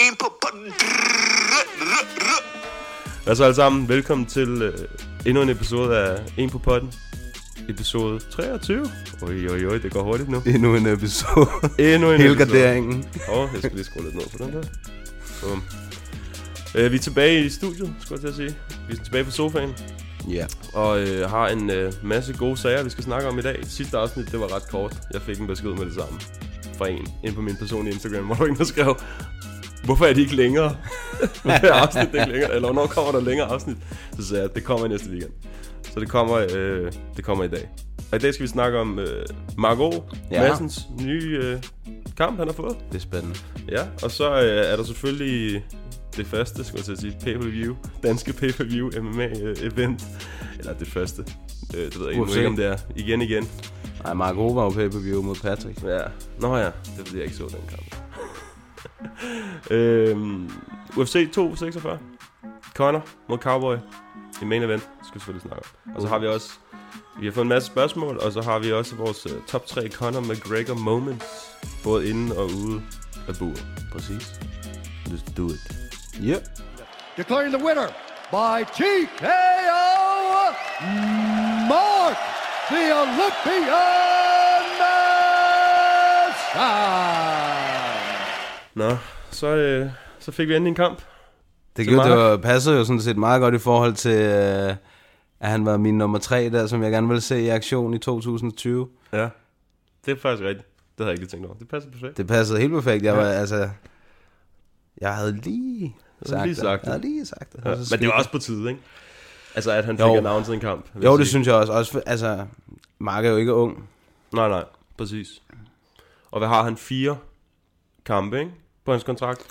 En på potten. Hvad så alle sammen? Velkommen til øh, endnu en episode af En på potten. Episode 23. Oj, oj, oj, det går hurtigt nu. Endnu en episode. Endnu en Hele episode. garderingen. Åh, oh, jeg skal lige skrue lidt ned på den der. Bum. Øh, vi er tilbage i studiet, skulle jeg til at sige. Vi er tilbage på sofaen. Ja. Og øh, har en øh, masse gode sager, vi skal snakke om i dag. Sidste afsnit, det var ret kort. Jeg fik en besked med det samme. Fra en, ind på min personlige Instagram, hvor der var en, der skrev, Hvorfor er de ikke længere? Hvorfor er afsnit ikke længere? Eller hvornår kommer der længere afsnit? Så sagde jeg, det kommer i næste weekend. Så det kommer, øh, det kommer i dag. Og i dag skal vi snakke om øh, Margot ja. Madsens nye øh, kamp, han har fået. Det er spændende. Ja, og så øh, er der selvfølgelig det første, skulle jeg sige, pay-per-view, danske pay-per-view MMA-event. Eller det første. Øh, det ved jeg ikke, ikke, om det er. Igen, igen. Nej, Mark O var jo pay-per-view mod Patrick. Ja. Nå ja, det er fordi, jeg ikke så den kamp øhm, UFC 246. Conor mod Cowboy. I main event, skal vi selvfølgelig snakke om. Og så har vi også, vi har fået en masse spørgsmål, og så har vi også vores uh, top 3 Conor McGregor moments. Både inde og ude af buret. Præcis. Let's do it. Yep. Declaring the winner by TKO, Mark the Olympian Masson. Nå, så, øh, så fik vi endelig en kamp. Det, gjorde, det var, passede jo sådan set meget godt i forhold til, øh, at han var min nummer 3 der, som jeg gerne ville se i aktion i 2020. Ja. Det er faktisk rigtigt. Det havde jeg ikke tænkt over. Det passer perfekt. Det passede helt perfekt. Jeg var, Ja. altså... Jeg havde lige sagt, lige sagt det. Jeg havde lige sagt det. Ja. Men det var også på tide, ikke? Altså, at han fik announced en kamp. Jo, det sige. synes jeg også. også altså, Mark er jo ikke ung. Nej, nej. Præcis. Og hvad har han? Fire kampe, ikke? På hans kontrakt.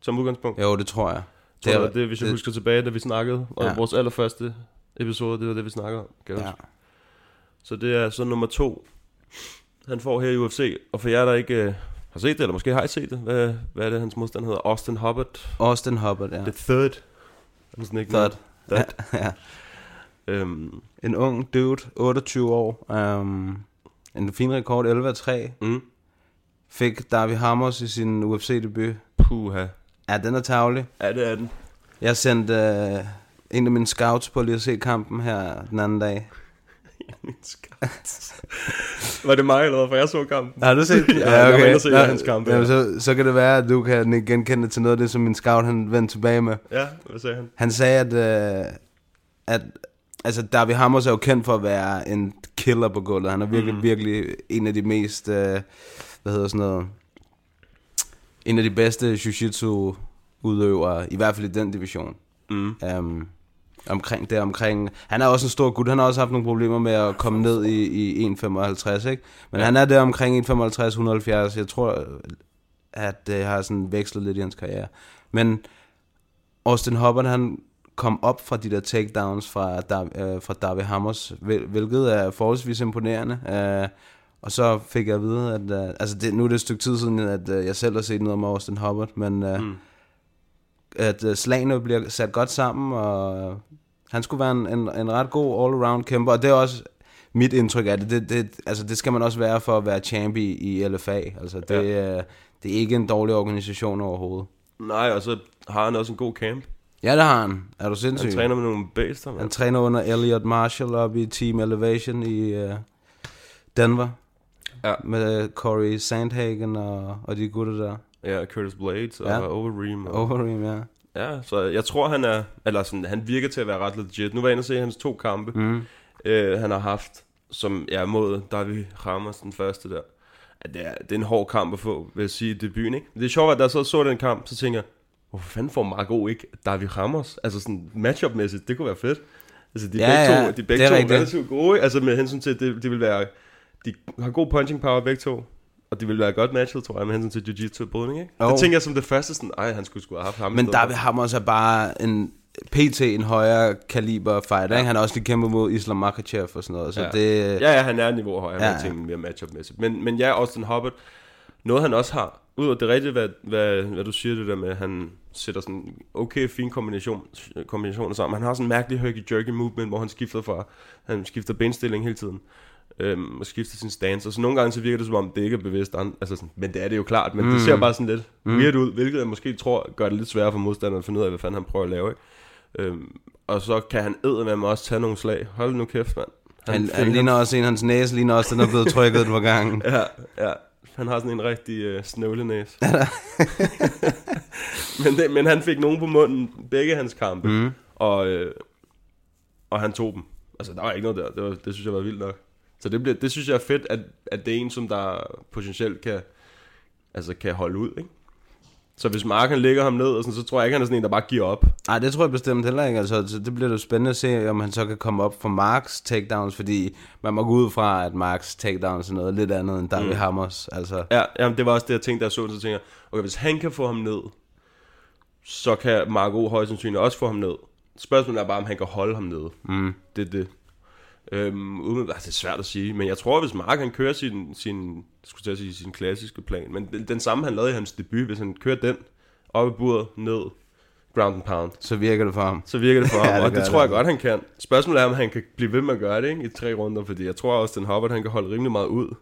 Som udgangspunkt. Jo, det tror jeg. Det, det, det, hvis jeg husker tilbage, da vi snakkede. Og Ja. vores allerførste episode, det var det, vi snakkede om. Kan Ja. huske. Så det er så nummer to, han får her i UFC. Og for jer, der ikke øh, har set det, eller måske har I set det, hvad, hvad er det, hans modstand hedder? Austin Hubbard. Austin Hubbard, ja. The Third. Er han sådan ikke Third. Third. ja. Øhm, En ung dude, 28 år. Um, en fin rekord, 11-3. mm. Fik Darby Hammers i sin UFC-debut. Puha. Ja, den er tavlig. Ja, det er den. Jeg sendte uh, en af mine scouts på lige at se kampen her den anden dag. Min skat. Var det mig eller hvad? For jeg så kampen. Har du set Ja, jeg var inde hans kamp, ja. jamen, så, så kan det være, at du kan genkende til noget af det, som min scout han vendte tilbage med. Ja, hvad sagde han? Han sagde, at, uh, at altså, Darby Hammers er jo kendt for at være en killer på gulvet. Han er virkelig, mm. virkelig en af de mest, uh, hvad hedder sådan noget, en af de bedste jiu-jitsu udøvere, i hvert fald i den division. Mm. Um, omkring det omkring han er også en stor gut Han har også haft nogle problemer med at komme ned i, i 1,55 ikke? Men ja. han er der omkring 1,55 170 Jeg tror At det har sådan vekslet lidt i hans karriere Men Austin Hubbard han kom op fra de der takedowns fra, øh, fra Darby Hammers hvil- Hvilket er forholdsvis imponerende øh, Og så fik jeg at vide at, øh, Altså det, nu er det et stykke tid siden At øh, jeg selv har set noget om Austin Hubbard Men øh, Mm. at uh, slagene bliver sat godt sammen, og han skulle være en, en, en ret god all-around kæmper, og det er også mit indtryk af det. Det, det, altså, det skal man også være for at være champ i, i LFA. Altså, det, ja. det er ikke en dårlig organisation overhovedet. Nej, og så har han også en god camp. Ja, det har han. Er du sindssyg? Han træner med nogle bæster, han man. træner under Elliot Marshall op i Team Elevation i uh, Denver. Ja. Med Corey Sandhagen og, og de gutter der. Ja, Curtis Blades og Ja. Overeem. Og, Overeem, ja. Ja, så jeg tror, han er... Eller sådan, han virker til at være ret legit. Nu var jeg inde og se hans to kampe, Mm. øh, han har haft, som er mod David Ramos, den første der. At det, er, det er en hård kamp at få, vil jeg sige, i debuten, ikke? Det er sjovt, at da jeg så så den kamp, så tænker jeg, hvorfor fanden får Marco ikke David Ramos? Altså sådan matchup-mæssigt, det kunne være fedt. Altså de er Ja, begge ja, to, de begge det er to relativt gode, altså med hensyn til, at det, det vil være, de har god punching power begge to. Og det ville være godt matchet, tror jeg, med hensyn til jiu-jitsu brydning, ikke? Jo. Det tænker jeg som det første, sådan, ej, han skulle sgu have haft ham. Men stedet for. David Hammers er bare en PT, en højere kaliber fighter, ikke? Han har også lige kæmpet mod Islam Makhachev og sådan noget, så ja. det... Ja, ja, han er niveau højere, Ja, ja, ja. ja. ting mere matchup-mæssigt. Men, men ja, Austin Hubbard, noget han også har, udover det rigtigt, hvad, hvad, hvad du siger det der med, han sætter sådan okay, fin kombination, kombinationer sammen. Han har sådan en mærkelig herky-jerky movement, hvor han skifter fra, han skifter benstilling hele tiden. Øhm, og skifter sin stance, og så nogle gange så virker det som om, det ikke er bevidst, altså sådan, men det er det jo klart, men mm. det ser bare sådan lidt mm. weird ud, hvilket jeg måske tror gør det lidt sværere for modstanderen at finde ud af, hvad fanden han prøver at lave, ikke? Øhm, og så kan han æde med mig også tage nogle slag. Hold nu kæft, mand. Han, han ligner også en, hans næse ligner også, den er blevet trykket et par gange. Ja, ja. Han har sådan en rigtig øh, snøvlenæs. men, det, men han fik nogen på munden, begge hans kampe, mm. og, øh, og han tog dem. Altså, der var ikke noget der. Det, var, det synes jeg var vildt nok. Så det, bliver, det synes jeg er fedt, at, at det er en, som der potentielt kan, altså, kan holde ud, ikke? Så hvis Mark han lægger ham ned, og sådan, så tror jeg ikke, han er sådan en, der bare giver op. Nej, det tror jeg bestemt heller ikke. Altså, så det bliver da spændende at se, om han så kan komme op for Marks takedowns, fordi man må gå ud fra, at Marks takedowns er noget lidt andet end David mm. Hammers. Altså, Ja, jamen, det var også det, jeg tænkte, jeg så så tænker jeg, okay, hvis han kan få ham ned, så kan Marco højst sandsynligt også få ham ned. Spørgsmålet er bare, om han kan holde ham nede. Mm. Det er det. Øhm, uden, altså, det er svært at sige, men jeg tror, hvis Mark han kører sin, sin, skulle jeg sige, sin klassiske plan, men den, den samme han lavede i hans debut, hvis han kører den op i buret, ned, ground and pound, så virker det for ham. så virker det for ham, Ja, det og det gør tror jeg det. godt, han kan. Spørgsmålet er, om han kan blive ved med at gøre det ikke, i tre runder, fordi jeg tror også, den Hubbard, han kan holde rimelig meget ud.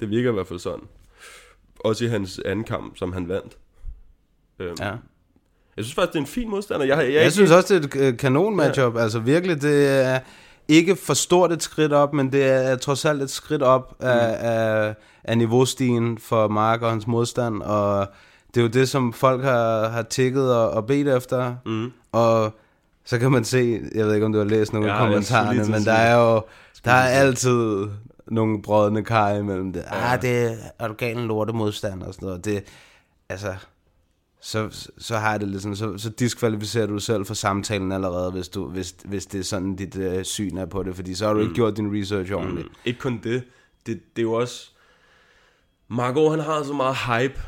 Det virker i hvert fald sådan. Også i hans anden kamp, som han vandt. Øhm, Ja. Jeg synes faktisk, det er en fin modstander. Jeg, jeg, jeg, Jeg synes også, det er et øh, kanon matchup. Ja. Altså virkelig, det er ikke for stort et skridt op, men det er trods alt et skridt op af, Mm. af, af niveaustigen for Mark og hans modstand, og det er jo det, som folk har, har tikket og, og bedt efter. Mm. Og så kan man se, jeg ved ikke, om du har læst nogle af kommentarerne, men der er jo der er altid nogle brødende kar imellem det. Ah, det er organen lorte modstand og sådan noget. Det, altså, så, så har jeg det lidt sådan, så, så diskvalificerer du dig selv for samtalen allerede, hvis, du, hvis, hvis det er sådan, dit øh, syn er på det, fordi så har du mm. ikke gjort din research ordentligt. Mm. Ikke kun det. det. Det er jo også... Marco, han har så meget hype,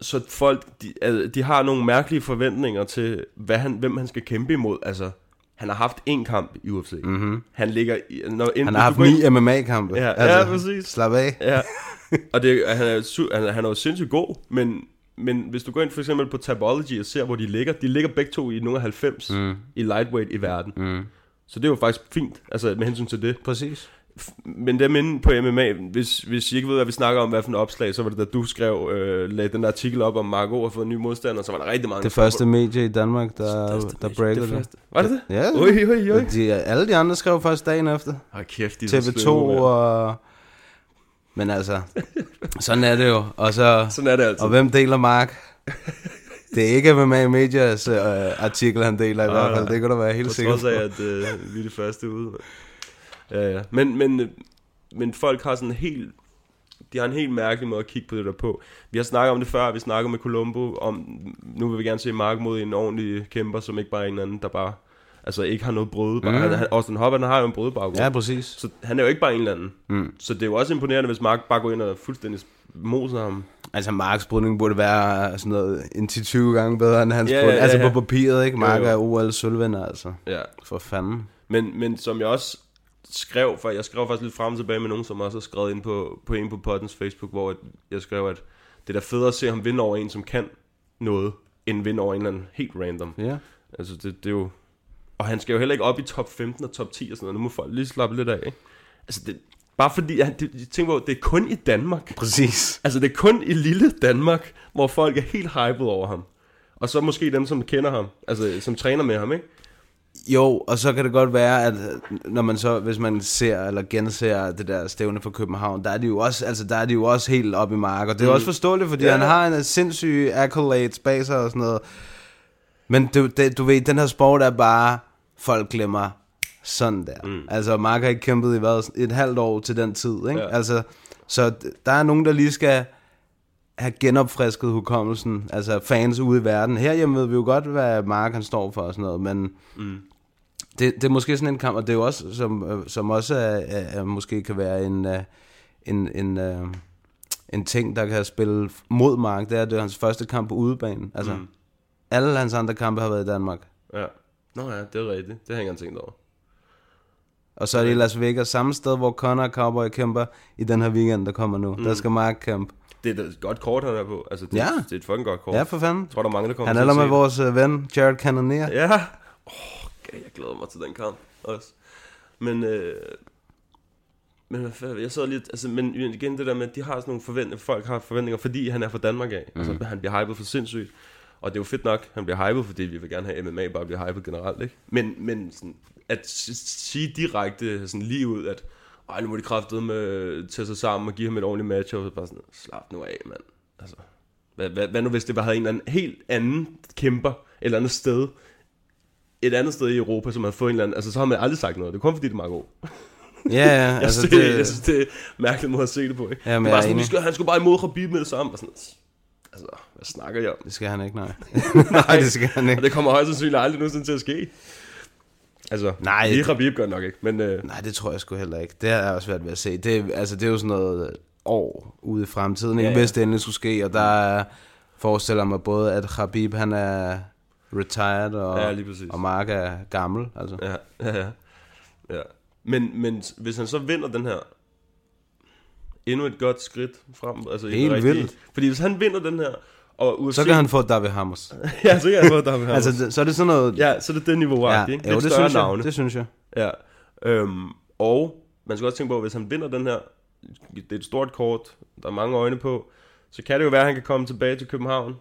så folk, de, altså, de har nogle mærkelige forventninger til, hvad han, hvem han skal kæmpe imod. Altså, han har haft en kamp i UFC. Mm-hmm. Han ligger... i- Når, Mhm. Han har haft ni MMA-kampe. Ja, ja, præcis. Slap af. Ja, og det, han, er, han, er- han er jo sindssygt god, men, men hvis du går ind for eksempel på Tabology og ser, hvor de ligger, de ligger begge to i nogle af 90 mm. i lightweight i verden. Mm. Så det er jo faktisk fint, altså med hensyn til det. Præcis. Men dem inde på MMA, hvis, hvis I ikke ved, hvad vi snakker om, hvad for en opslag, så var det da du skrev, øh, lagde den artikel op om Marco og fået en ny modstander, så var der rigtig meget. Det første medie i Danmark, der, der breaker det. det. Var det det? Ja. Oj, oj, oj. De, alle de andre skrev først dagen efter. Hold kæft, de er så TV2 sløve, mand. og... Men altså, sådan er det jo. Og, så, Sådan er det altid. og hvem deler Mark? Det er ikke MMA Medias øh, artikel, han deler i Nej, hvert fald. Det kan du være helt På sikker trods på. af, at øh, vi er de første ude. Ja, ja. Men, men, men folk har sådan en helt... De har en helt mærkelig måde at kigge på det der på. Vi har snakket om det før, vi snakker med Colombo om, nu vil vi gerne se Mark mod en ordentlig kæmper, som ikke bare er en anden, der bare, altså ikke har noget brød. Mm. Han, han, Austin Hopper, han har jo en brødbaggrund. Ja, præcis. Så han er jo ikke bare en eller anden. Mm. Så det er jo også imponerende, hvis Mark bare går ind og fuldstændig moser ham. Altså, Marks brydning burde være sådan noget en 10-20 gange bedre end hans Ja, ja, ja, brydning. ja, Altså ja. på papiret, ikke? Mark Jo, jo. er OL sølvvinder, altså. Ja. For fanden. Men, men som jeg også skrev, for jeg skrev faktisk lidt frem og tilbage med nogen, som også har skrevet ind på, på en på poddens Facebook, hvor jeg skrev, at det er da federe at se ham vinde over en, som kan noget, end vinde over en eller anden helt random. Ja. Altså, det, det er jo... Og han skal jo heller ikke op i top 15 og top 10 og sådan noget. Nu må folk lige slappe lidt af, ikke? Altså, det, bare fordi... Jeg, det, jeg tænker på, det er kun i Danmark. Præcis. Altså, det er kun i lille Danmark, hvor folk er helt hyped over ham. Og så måske dem, som kender ham. Altså, som træner med ham, ikke? Jo, og så kan det godt være, at øh, når man så, hvis man ser eller genser det der stævne fra København, der er de jo også, altså der er de jo også helt op i mark, og det er mm. også forståeligt, fordi Ja. ja. han har en sindssyg accolades bag sig og sådan noget. Men du, det, du ved, den her sport er bare, folk glemmer sådan der. Mm. Altså, Mark har ikke kæmpet i hvad, et halvt år til den tid, ikke? Ja. Altså, så der er nogen, der lige skal have genopfrisket hukommelsen, altså fans ude i verden. Herhjemme ved vi jo godt, hvad Mark han står for og sådan noget, men mm. det, det er måske sådan en kamp, og det er jo også, som, øh, som også er, er, måske kan være en, øh, en, en, øh, en ting, der kan spille mod Mark, det er, det er hans første kamp på udebanen. Altså, mm. alle hans andre kampe har været i Danmark. Ja. Nå ja, det er rigtigt. Det hænger han tænkt over. Og så er det i Las Vegas, samme sted, hvor Conor og Cowboy kæmper i den her weekend, der kommer nu. Mm. Der skal Mark kæmpe. Det er et godt kort, han er på. Altså, det, Ja. det er et fucking godt kort. Ja, for fanden. Jeg tror, der er mange, der kommer Han er der med vores øh, ven, Jared Cannonier. Ja. Åh, okay, jeg glæder mig til den kamp også. Men, øh, men hvad fanden, jeg sad lidt, altså, men igen det der med, at de har sådan nogle forventninger, folk har forventninger, fordi han er fra Danmark af. Mm. Altså, han bliver hypet for sindssygt. Og det er jo fedt nok, han bliver hypet, fordi vi vil gerne have MMA bare bliver hypet generelt, ikke? Men, men sådan, at sige direkte sådan lige ud, at ej, nu må de kraftede med tage sig sammen og give ham et ordentligt match, og bare sådan, slap nu af, mand. Altså, hvad, hvad, hvad nu hvis det bare havde en eller anden helt anden kæmper, et eller andet sted, et andet sted i Europa, som havde fået en eller anden, altså så har man aldrig sagt noget. Det er kun fordi, det er meget god. Ja, ja, Jeg, altså synes, det, det, jeg synes, det er en mærkelig måde at se det på, ikke? Jamen, det jeg var sådan, skal, han skulle bare imod Khabib med det samme. Og sådan, altså, hvad snakker jeg om? det skal han ikke, nej. nej, det skal han Og ikke. det kommer højst sandsynligt aldrig nogensinde til at ske. Altså, Nej, lige Khabib gør nok ikke, men øh, Nej, det tror jeg sgu heller ikke. Det er jeg også svært ved at se. Det, altså, det er jo sådan noget øh, år ude i fremtiden, ikke? Ja, ja. hvis det endelig skulle ske. Og der er, forestiller mig både, at Khabib han er retired, og, Ja, og Mark er gammel. Altså. ja, ja, ja. ja. Men, men hvis han så vinder den her, endnu et godt skridt frem. Altså, Helt rigtige- vildt. Fordi hvis han vinder den her, og UFC... Så kan han få David Hammers. ja, så kan han få der altså, det- så er det sådan noget... Ja, så er det det niveau, ja, ikke? jo, det synes, jeg, navne. det synes jeg. Ja. Øhm, og man skal også tænke på, at hvis han vinder den her, det er et stort kort, der er mange øjne på, så kan det jo være, at han kan komme tilbage til København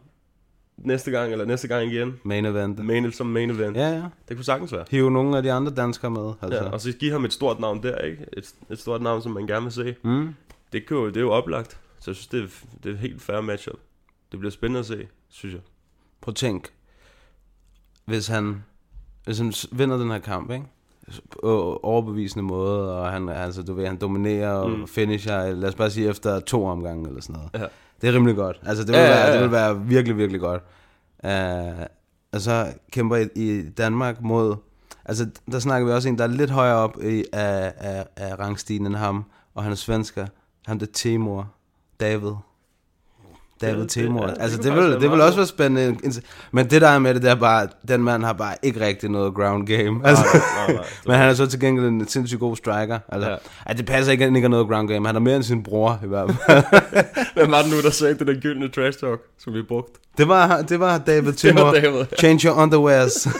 næste gang, eller næste gang igen. Main event. Main, som main event. Ja, ja. Det kunne sagtens være. Hive nogle af de andre danskere med. Altså. Ja, og så give ham et stort navn der, ikke? Et, et stort navn, som man gerne vil se. Mm. Det, kan jo, det er jo oplagt. Så jeg synes, det er, det er et helt fair matchup. Det bliver spændende at se, synes jeg. Prøv at tænk, hvis han, hvis han vinder den her kamp, ikke? På overbevisende måde, og han, altså, du ved, han dominerer og Mm. finisher, lad os bare sige efter to omgange eller sådan noget. Ja. Det er rimelig godt. Altså, det vil, Ja, ja, ja, være, ja. det vil være virkelig, virkelig godt. Uh, og så kæmper i, i Danmark mod, altså der snakker vi også en, der er lidt højere op i, af, af, af rangstigen end ham, og han er svensker. Han er Timur, David. David det- Timur. ja, det altså kunne det, faktisk vil, det vil også være spændende. Men det der er med det, det er bare, den mand har bare ikke rigtig noget ground game. Altså, nej, nej, nej. men han er så til gengæld en sindssygt god striker. Altså, Ja. ja. ej, det passer ikke, at han ikke har noget ground game. Han er mere end sin bror i hvert fald. Hvem var det nu, der sagde det der gyldne trash talk, som vi brugte? det, var, det var David Det Timur. var David. Change your underwears. Ah,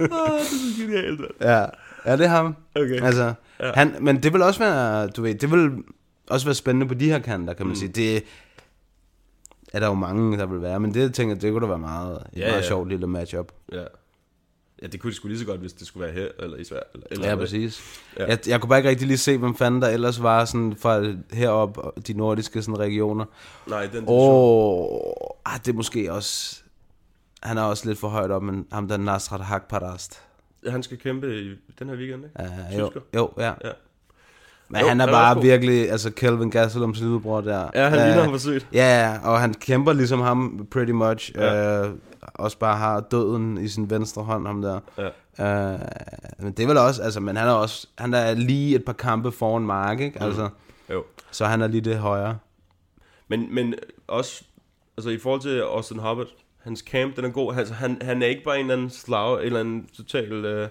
det er så genialt, ja. ja, det er ham. Okay. Altså, Ja. han, men det vil også være, du ved, det vil også være spændende på de her kanter, kan man mm. sige. Det er der jo mange, der vil være, men det jeg tænker, det kunne da være meget, et Ja, meget ja. sjovt lille matchup. Ja. Ja, det kunne de sgu lige så godt, hvis det skulle være her, eller i Sverige. Eller, eller Ja, præcis. Ja. Jeg, jeg kunne bare ikke rigtig lige se, hvem fanden der ellers var sådan fra herop de nordiske sådan, regioner. Nej, den Og ah, det er måske også... Han er også lidt for højt op, men ham der Nasrat Hakparast. Han skal kæmpe i den her weekend, ikke? Uh, jo, Tysker. jo, ja. Ja. Men Jo, han er han er bare virkelig, altså Kelvin Gastelums lillebror der. Ja, han Øh, ligner ham for sygt. Ja, og han kæmper ligesom ham, pretty much. Ja. Ja. Øh, også bare har døden i sin venstre hånd, ham der. Ja. Øh, men det er vel også, altså, men han er også, han er lige et par kampe foran Mark, ikke? Mm. Altså, Jo. så han er lige det højere. Men, men også, altså i forhold til Austin Hubbard, hans camp, den er god. Altså, han, han er ikke bare en eller anden slag, en eller anden total øh,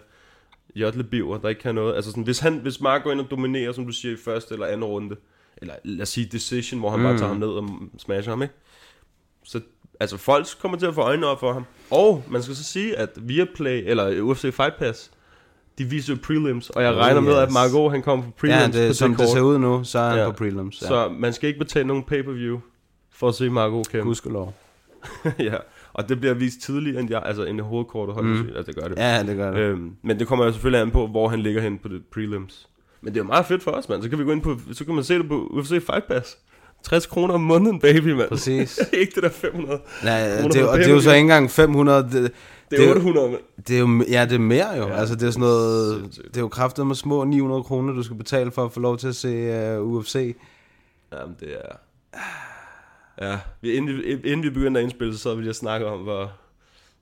jotlebiver, der ikke kan noget. Altså sådan, hvis, han, hvis Mark går ind og dominerer, som du siger, i første eller anden runde, eller lad os sige decision, hvor han mm. bare tager ham ned og smasher ham, ikke? Så altså, folk kommer til at få øjnene op for ham. Og man skal så sige, at Viaplay, eller UFC Fight Pass, de viser prelims, og jeg Oh, regner med, yes. at Margot, han kommer på prelims Ja, på det, som det kort. ser ud nu, så er han Ja. på prelims. Ja. Så man skal ikke betale nogen pay-per-view for at se Margot kæmpe. Gudskelov. ja, og det bliver vist tidligere end, jeg, altså, end hovedkortet holder mm. altså, det gør det. Ja, det gør det. Øhm, men det kommer jo selvfølgelig an på, hvor han ligger hen på det prelims. Men det er jo meget fedt for os, mand. Så kan vi gå ind på, så kan man se det på UFC Fight Pass. 60 kroner om måneden, baby, mand. Præcis. ikke det der 500. Nej, det, og det er jo så ikke engang 500. Det, Det det er er 800, mand. det er jo, ja, det er mere jo. Ja, Ja, altså, det er sådan noget, sindssygt. det er jo kraftet med små 900 kroner, du skal betale for at få lov til at se uh, UFC. Jamen, det er... Ja, vi, inden, vi, inden vi begyndte at indspille, så ville jeg snakke om, hvor,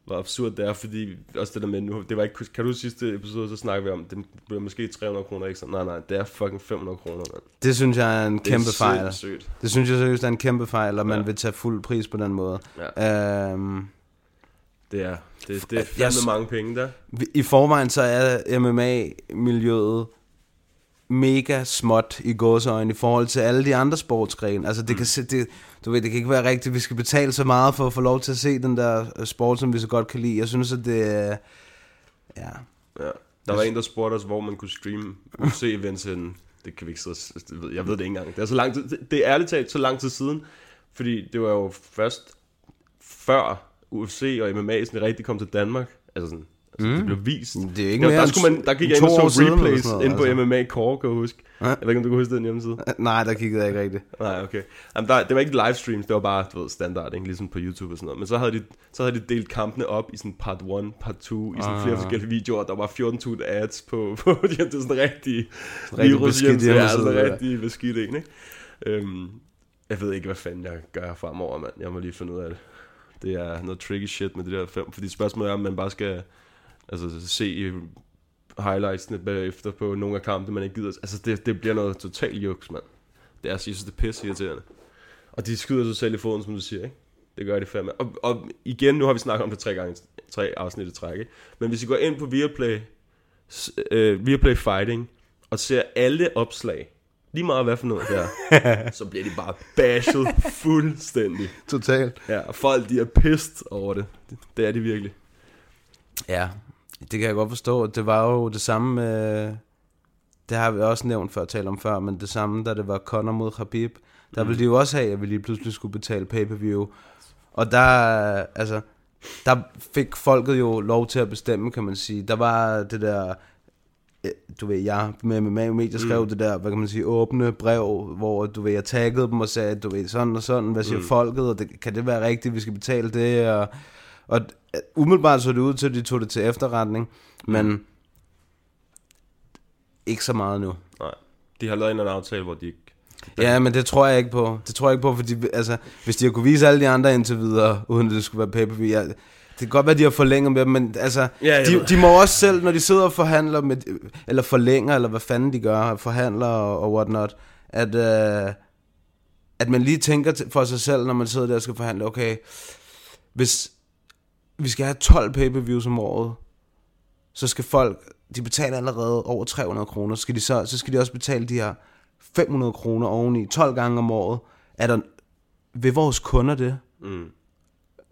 hvor absurd det er, fordi også det der med nu, det var ikke, kan du sidste episode, så snakker vi om, det bliver måske 300 kroner ekstra. Nej, nej, det er fucking 500 kroner, mand. Det synes jeg er en Det er kæmpe fejl. sindssygt. Det synes jeg seriøst er en kæmpe fejl, og man Ja. vil tage fuld pris på den måde. Ja. Øhm, Det er, det, det er Jeg fandme s- mange penge der. I forvejen så er MMA-miljøet mega småt i gåseøjne i forhold til alle de andre sportsgrene. Altså det kan, se- det, du ved, det kan ikke være rigtigt, vi skal betale så meget for at få lov til at se den der øh, sport, som vi så godt kan lide. Jeg synes, at det er... Ja. Ja. Der var en, der spurgte os, hvor man kunne streame UFC-events henne. Det kan vi ikke sidde det ved- Jeg ved det ikke engang. Det er, så lang tid, det- det er ærligt talt så lang tid siden, fordi det var jo først før UFC og MMA sådan rigtig kom til Danmark. Altså sådan, altså det blev vist. Det er ikke der, mere der, skulle man, der gik jeg ind og så replays sådan noget, inde på altså. MMA Core, kan jeg huske. Ja. Jeg ved ikke, om du kan huske den hjemmeside. Nej, der kiggede jeg ikke rigtigt. Nej, okay. Jamen, der, det var ikke livestreams, det var bare, du ved, standard, ikke? ligesom på YouTube og sådan noget. Men så havde de, så havde de delt kampene op i sådan part 1, part 2, i sådan Ah. flere forskellige videoer. Der var 14.000 ads på, på de her, det er sådan rigtig, Rigtig beskidt virushjemmeside, ja, hjemmeside, ja. rigtig beskidt en, ikke? Øhm, jeg ved ikke, hvad fanden jeg gør fremover, mand. Jeg må lige finde ud af det. Det er noget tricky shit med det der fem, fordi spørgsmålet er, om man bare skal altså, se highlightsene bagefter på nogle af kampene, man ikke gider. Altså, det, det bliver noget totalt juks, mand. Det er, jeg synes, det er pisse irriterende. Og de skyder sig selv i foden, som du siger, ikke? Det gør de fandme. Og, og igen, nu har vi snakket om det tre gange, tre afsnit i træk, ikke? Men hvis I går ind på Viaplay, øh, Viaplay Fighting, og ser alle opslag, lige meget hvad for noget der, så bliver de bare bashed fuldstændig. Totalt. Ja, og folk, de er pissed over det. Det, det er de virkelig. Ja, det kan jeg godt forstå. Det var jo det samme med... Det har vi også nævnt før, talt om før, men det samme, da det var Conor mod Khabib. Der ville de jo også have, at vi lige pludselig skulle betale pay-per-view. Og der, altså, der fik folket jo lov til at bestemme, kan man sige. Der var det der, øh, du ved, jeg med med medier skrev mm. det der, hvad kan man sige, åbne brev, hvor du ved, jeg taggede dem og sagde, du ved, sådan og sådan, hvad siger mm. folket, og det, kan det være rigtigt, vi skal betale det, og, og øh, umiddelbart så det ud til, at de tog det til efterretning, men ikke så meget nu. Nej. De har lavet en eller anden aftale, hvor de ikke... Ja, men det tror jeg ikke på. Det tror jeg ikke på, fordi altså, hvis de har kunne vise alle de andre indtil videre, uden at det skulle være pay-per-view, jeg, det kan godt være, at de har forlænget med dem, men altså, Ja, de, ved. de må også selv, når de sidder og forhandler, med, eller forlænger, eller hvad fanden de gør, forhandler og, og whatnot, at, øh, at man lige tænker for sig selv, når man sidder der og skal forhandle, okay, hvis vi skal have 12 pay-per-views om året, så skal folk, de betaler allerede over 300 kroner, så skal de, så, så skal de også betale de her 500 kroner oveni, 12 gange om året. Er der, ved vores kunder det? Mm.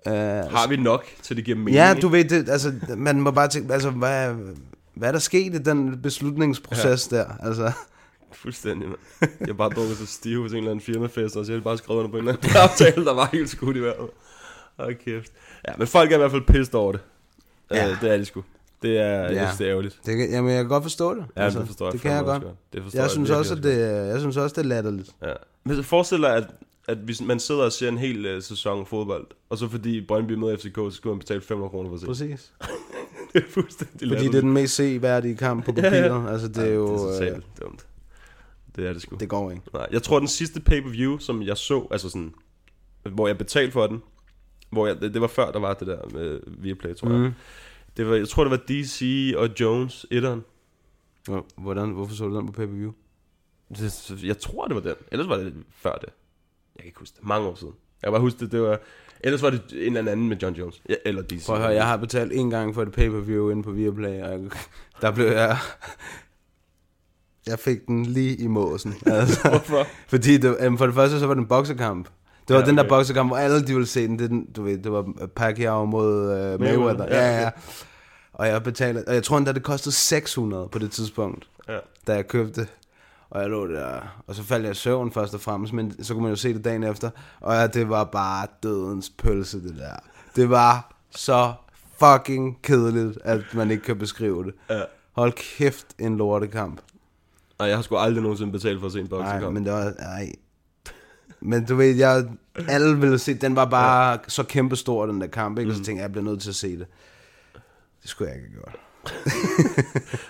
Uh, Har vi nok, til det giver mening? ja, du ved, det, altså, man må bare tænke, altså, hvad, hvad er der sket i den beslutningsproces ja. der? Altså, Fuldstændig, mand. Jeg har bare drukket så stive hos en eller anden firmafest, og så jeg bare skrevet under på en eller anden aftale, der var helt skudt i vejret. Hold kæft. Ja, men folk er i hvert fald pissed over det. Ja. Ja. Øh, det er de sgu. Det er, ja. jeg Ja. synes, det er ærgerligt. det, kan- jamen, jeg kan godt forstå det. Ja, altså, det forstår jeg. Det kan jeg godt. også Det forstår Jeg synes, virkelig også, at det, jeg synes også, det er latterligt. Ja. Men forestil dig, at, at hvis man sidder og ser en hel uh, sæson fodbold, og så fordi Brøndby med FCK, så skal man betale 500 kroner for at se. Præcis. det er fuldstændig Fordi det er latterligt. den mest seværdige kamp på Ja, ja. papiret. Altså, det er jo... det er øh, totalt dumt. Det er det sgu. det går ikke. Nej, jeg tror, den sidste pay-per-view, som jeg så, altså sådan, hvor jeg betalte for den, hvor jeg, det, det var før, der var det der med Viaplay, tror jeg. Mm. Det var, jeg tror, det var DC og Jones, etteren. Hvor- Hvordan, hvorfor så du den på pay-per-view? Det, jeg tror, det var den. Ellers var det før det. Jeg kan ikke huske det. Mange år siden. Jeg kan bare huske det, det var... Ellers var det en eller anden med John Jones. Ja, eller DC. Prøv at høre, jeg har betalt en gang for et pay-per-view inde på Viaplay, og jeg- der blev jeg... Jeg fik den lige i måsen. Altså, Hvorfor? fordi det, um, for det første, så var det en boksekamp. Det var Ja, den der okay. boksekamp, hvor alle de ville se den. Det, den du ved, det var Pacquiao mod uh, Mayweather. Mayweather, ja, Ja, ja. Og jeg betalte, og jeg tror endda, det kostede 600 på det tidspunkt, Ja. da jeg købte. Og jeg lå der, og så faldt jeg i søvn først og fremmest, men så kunne man jo se det dagen efter. Og ja, det var bare dødens pølse, det der. Det var så fucking kedeligt, at man ikke kan beskrive det. Ja. Hold kæft, en lortekamp. Og jeg har sgu aldrig nogensinde betalt for at se en Nej, boksekamp. men det var... Nej. Men du ved, jeg, alle ville se, den var bare ja. så kæmpe stor, den der kamp, ikke? Og så tænkte jeg, jeg bliver nødt til at se det. Det skulle jeg ikke have gjort.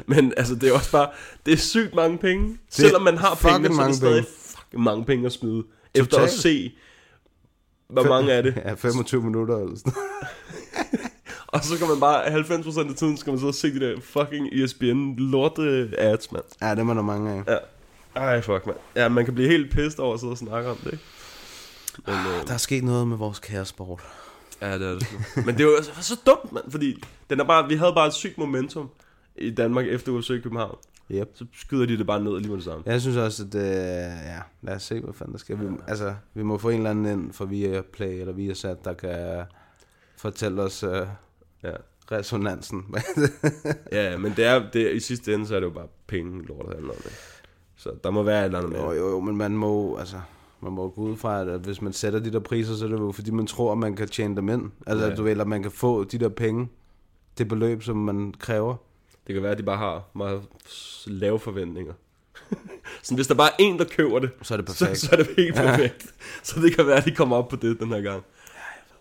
Men altså, det er også bare, det er sygt mange penge. Selvom man har penge, så er mange det stadig penge. fucking mange penge at smide. Efter at se, hvor mange er det? Ja, 25 minutter eller sådan Og så kan man bare, 90% af tiden skal man og se de der fucking ESPN lorte ads, mand. Ja, det er der mange af. Ja. Ej, fuck, mand. Ja, man kan blive helt pissed over at sidde og snakke om det, ikke? Men, øh, Der er sket noget med vores kære sport. ja, det er det. Men det er jo så, så dumt, mand, fordi den er bare, vi havde bare et sygt momentum i Danmark efter UFC i København. Yep. Så skyder de det bare ned lige med det samme. Jeg synes også, at øh, ja, lad os se, hvad fanden der sker. Vi, altså, vi må få en eller anden ind for via Play eller via Sat, der kan fortælle os øh, Ja. resonansen. Ja, men det er, det i sidste ende, så er det jo bare penge, lort, der handler om det. Så der må være et eller andet jo, med. jo, jo, men man må, altså, man må gå ud fra, at hvis man sætter de der priser, så er det jo fordi, man tror, at man kan tjene dem ind. Altså, Ja. ja. du ved, at man kan få de der penge, det beløb, som man kræver. Det kan være, at de bare har meget lave forventninger. så hvis der bare er en, der køber det, Så er det så, perfekt. så er det helt perfekt. så det kan være, at de kommer op på det den her gang.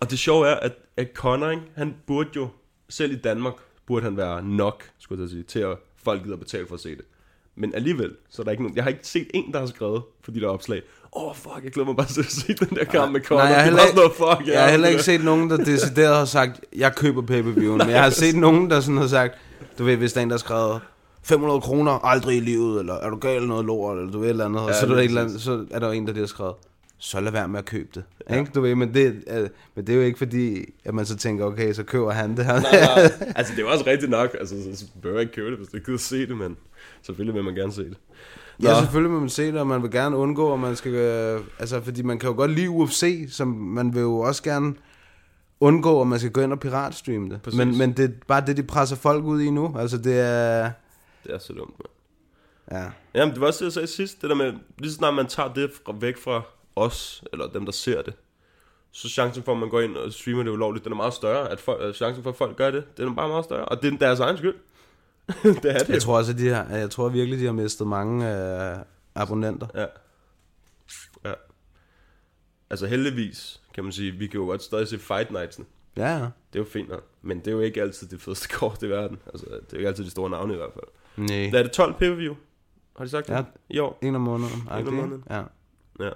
Og det sjove er, at, at Conor, ikke, han burde jo, selv i Danmark, burde han være nok, skulle jeg at sige, til at folk gider betale for at se det. Men alligevel, så er der ikke nogen, jeg har ikke set en, der har skrevet for de der opslag, åh oh, fuck, jeg glæder mig bare til at se den der kamp med Conor. Nej, jeg har er heller, ikke, noget fuck, jeg har heller ikke set nogen, der decideret har sagt, jeg køber pay-per-viewen. Men jeg har set nogen, der sådan har sagt, du ved, hvis der er en, der har skrevet 500 kroner aldrig i livet, eller er du gal eller noget lort, eller du ved et eller andet, og Ja, så, er der et eller andet, så er der en, der har skrevet, så lad være med at købe det. Ja. Ikke? Du ved, men det, er, men det er jo ikke fordi, at man så tænker, okay, så køber han det her. Nej, nej. Altså, det er jo også rigtigt nok. Altså, så, så behøver jeg ikke købe det, hvis du ikke gider se det, men selvfølgelig vil man gerne se det. Nå. Ja, selvfølgelig vil man se det, og man vil gerne undgå, at man skal... Øh, altså, fordi man kan jo godt lide UFC, som man vil jo også gerne undgå, at man skal gå ind og piratstreame det. Præcis. Men, men det er bare det, de presser folk ud i nu. Altså, det er... Det er så dumt, mand. Ja. Jamen, det var også det, jeg sagde sidst. Det der med, lige så snart man tager det fra, væk fra os, eller dem, der ser det, så chancen for, at man går ind og streamer det ulovligt, den er meget større. At folk, chancen for, at folk gør det, den er bare meget større. Og det er deres egen skyld. det er det. Jeg tror også, at de har, jeg tror virkelig, de har mistet mange øh, abonnenter. Ja. Ja. Altså heldigvis, kan man sige, vi kan jo godt stadig se Fight Nights'en. Ja, ja. Det er jo fint nok. Men det er jo ikke altid det fedeste kort i verden. Altså, det er jo ikke altid de store navne i hvert fald. Nej. Der er det 12 pay-per-view. Har de sagt det? Ja. I år? En om måneden. En om måneden. Ja. Ja.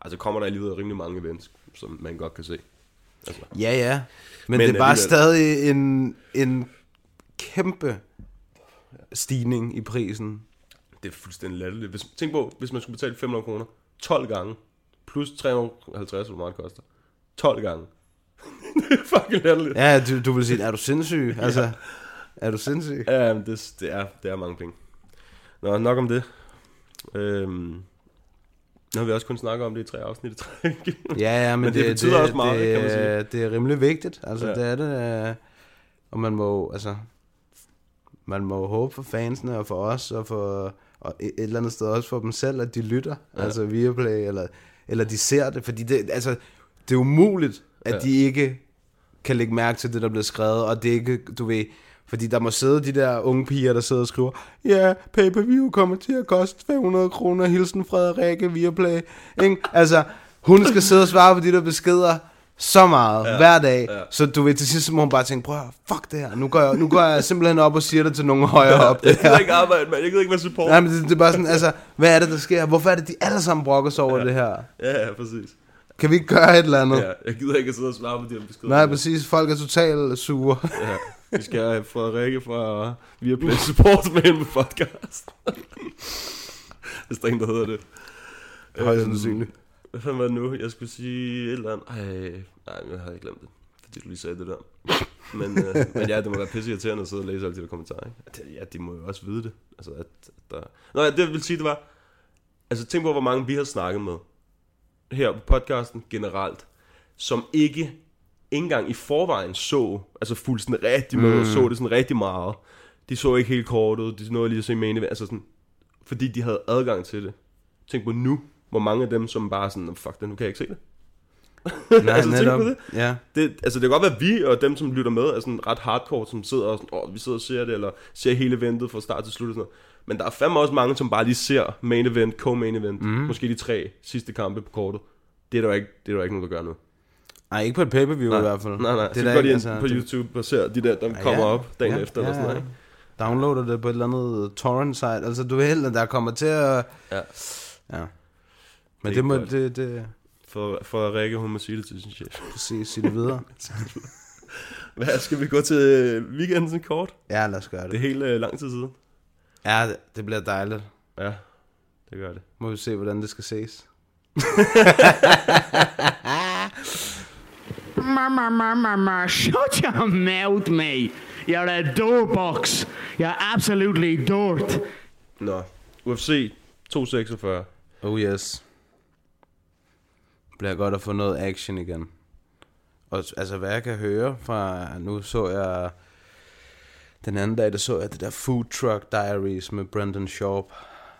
Altså kommer der alligevel rimelig mange events, som man godt kan se. Altså, Ja, ja. Men, Men Men det er bare alligevel. stadig en, en kæmpe stigning i prisen. det er fuldstændig latterligt. Hvis, tænk på, hvis man skulle betale 500 kroner 12 gange, plus 350, hvor meget det koster. 12 gange. det er fucking latterligt. Ja, du, du vil sige, er du sindssyg? Altså, er du sindssyg? Ja, det, det, er, det er mange penge. Nå, nok om det. Øhm, nu har vi også kun snakket om det i tre afsnit i træk. Ja, ja, men, Men det betyder også meget, det, kan man sige. Det er rimelig vigtigt, altså Ja. ja. det er det, øh, og man må, altså, man må håbe for fansene og for os, og for, og et eller andet sted også for dem selv, at de lytter, Ja. altså via play, eller, eller de ser det, fordi det, altså, det er umuligt, at Ja. de ikke kan lægge mærke til det, der bliver skrevet, og det ikke, du ved, fordi der må sidde de der unge piger, der sidder og skriver, ja, pay-per-view kommer til at koste 500 kroner, hilsen Frederikke via play. Ikke? Altså, hun skal sidde og svare på de der beskeder så meget ja, hver dag, ja. ja. så du ved, til sidst så må hun bare tænke, prøv at høre, fuck det her, nu går, jeg, nu går jeg simpelthen op og siger det til nogen højere op. jeg Det gider her. ikke arbejde, mand. Jeg gider ikke være support. Nej, men det, det, er bare sådan, altså, hvad er det, der sker? Hvorfor er det, de alle sammen brokker sig over ja. det her? Ja, ja, præcis. Kan vi ikke gøre et eller andet? Ja, jeg gider ikke at sidde og svare på de her beskeder. Nej, præcis, folk er totalt sure. Ja, vi skal have Frederikke fra Viaplay Support med en podcast. Hvis der er en, der hedder det. Højst Øhm, sandsynligt. Hvad fanden var det nu? Jeg skulle sige et eller andet. Ej, nej, jeg havde glemt det. Fordi du lige sagde det der. Men, øh, men ja, det må være pisse irriterende at sidde og læse alle de der kommentarer. Ikke? Ja, de må jo også vide det. Altså, at, at der... Nå, ja, det jeg vil sige, det var... Altså, tænk på, hvor mange vi har snakket med. Her på podcasten generelt. Som ikke ikke engang i forvejen så, altså fuldt sådan rigtig med, mm. så det sådan rigtig meget. De så ikke helt kortet, de nåede lige at se event, altså sådan, fordi de havde adgang til det. Tænk på nu, hvor mange af dem, som bare sådan, fuck det, nu kan jeg ikke se det. Nej, altså, netop. på det. Ja. det. Altså, det kan godt være, at vi og dem, som lytter med, er sådan ret hardcore, som sidder og sådan, åh, vi sidder og ser det, eller ser hele eventet fra start til slut og sådan noget. Men der er fandme også mange, som bare lige ser main event, co-main event, mm. måske de tre sidste kampe på kortet. Det er der ikke, det er der ikke nogen, der gør nu. Nej, ikke på et pay-per-view i hvert fald. Nej, nej. Det så er går de ind altså, på YouTube og ser de der, der Ja, kommer ja. op dagen Ja, efter, eller ja, sådan noget, ikke? Downloader det på et eller andet torrent site. Altså, du ved, der kommer til at... Ja. Ja. Men Det er det, må, godt. det, det, For, for Rikke, hun må sige det til sin chef. præcis, sige det videre. Hvad, skal vi gå til øh, weekenden kort? Ja, lad os gøre Det er det. helt øh, lang tid siden. Ja, det- det bliver dejligt. Ja, det gør det. Må vi se, hvordan det skal ses. Mama, mama, mama, shut your mouth, mate. You're a doorbox. You're absolutely dirt. Nå, UFC 246. Oh yes. Bliver godt at få noget action igen. Og altså, hvad jeg kan høre fra... Nu så jeg... Den anden dag, der så jeg det der Food Truck Diaries med Brendan Sharp.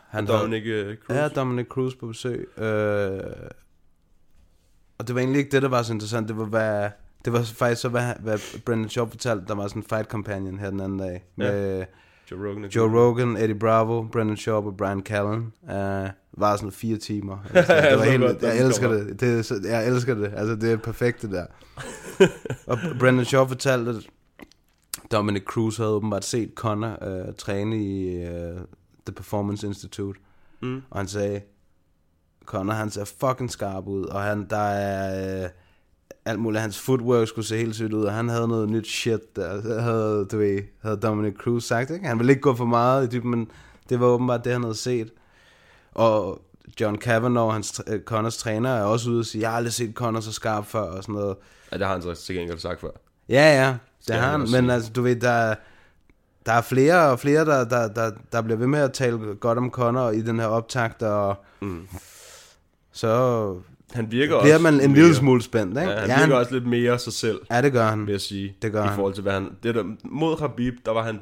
Han Dominic øh, Cruz. Ja, Dominic Cruz på besøg. Øh, og det var egentlig ikke det, der var så interessant. Det var, hvad, det var faktisk så, hvad, hvad Brendan Sharp fortalte. Der var sådan en fight companion her den anden dag. Med Joe Rogan. og Joe Rogan, Eddie Bravo, Brendan Sharp og Brian Callen. Uh, var sådan fire timer. Altså, det var helt, godt, jeg elsker det. det er, så- jeg elsker det. Altså, det er perfekt, det der. og Brendan Sharp fortalte, at Dominic Cruz havde åbenbart set Connor uh, træne i uh, The Performance Institute. Mm. Og han sagde, Connor, han ser fucking skarp ud, og han, der er øh, alt muligt, hans footwork skulle se helt sygt ud, og han havde noget nyt shit der, havde, du ved, havde Dominic Cruz sagt, ikke? Han ville ikke gå for meget i dybden, men det var åbenbart det, han havde set. Og John Kavanaugh, hans, øh, Connors træner, er også ude og sige, jeg har aldrig set Connor så skarp før, og sådan noget. Ja, det har han så til gengæld sagt før. Ja, ja, det Skal har han men altså, du ved, der, der er flere og flere, der, der, der, der bliver ved med at tale godt om Connor i den her optakt, og Mm. så Han virker bliver også man en mere- lille smule spændt, ikke? Ja, han ja, virker han, også lidt mere sig selv, ja, det gør han. vil jeg sige. Det gør I forhold til, hvad han... Det der, mod Khabib, der var han...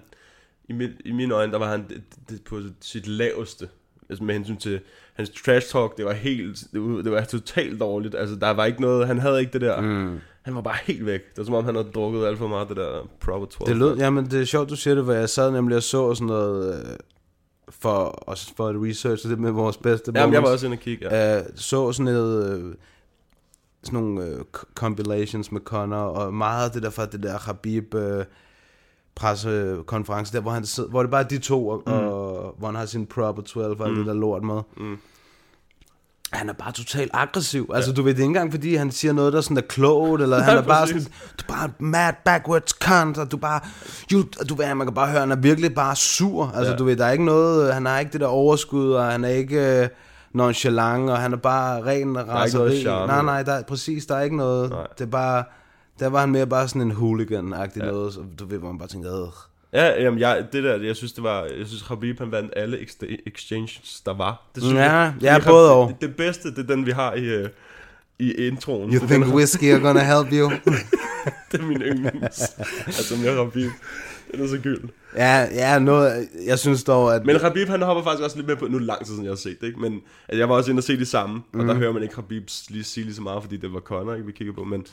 I, mit, I mine øjne, der var han det, det, på sit laveste. Altså med hensyn til hans trash talk, det var helt... Det var, det var totalt dårligt. Altså, der var ikke noget... Han havde ikke det der... Mm. Han var bare helt væk. Det var som om, han havde drukket alt for meget det der Proper 12. Det lød, jamen det er sjovt, du siger det, for jeg sad nemlig og så sådan noget, øh, for, også for et research, det med vores bedste Jamen, jeg var også inde og kigge, ja. øh, så sådan noget, øh, sådan nogle øh, compilations med Connor, og meget af det der fra det der Habib øh, pressekonference, der hvor, han sidder, hvor det bare er de to, og, mm. og hvor han har sin proper 12 og mm. det der lort med. Mm. Han er bare totalt aggressiv. Altså, du ved, det er ikke engang, fordi han siger noget, der sådan er klogt, eller han er bare sådan, du er bare mad backwards cunt, og du bare, you, du ved, man kan bare høre, han er virkelig bare sur. Altså, Ja. du ved, der er ikke noget, han har ikke det der overskud, og han er ikke øh, nonchalant, og han er bare ren raseri. Nej, nej, der, er- præcis, der er ikke noget. Nej. Det er bare, der var han mere bare sådan en hooligan-agtig Ja. noget, så du ved, hvor man bare tænker, øh. Ja, jamen, jeg, det der, jeg synes, det var, jeg synes, Habib, han vandt alle ex- exchanges, der var. Det synes Ja, jeg, ja, både og. Det, det bedste, det er den, vi har i, øh, i introen. You det, think whiskey are gonna help you? det er min yndlings. altså, med Habib. Den er så gyld. ja, ja, noget, jeg synes dog, at... Men Habib, han hopper faktisk også lidt med på, nu er det lang tid siden, jeg har set det, ikke? Men altså, jeg var også inde og se det samme, og Mhm. der hører man ikke Habib lige sige lige så meget, fordi det var Conor, ikke, vi kigger på, men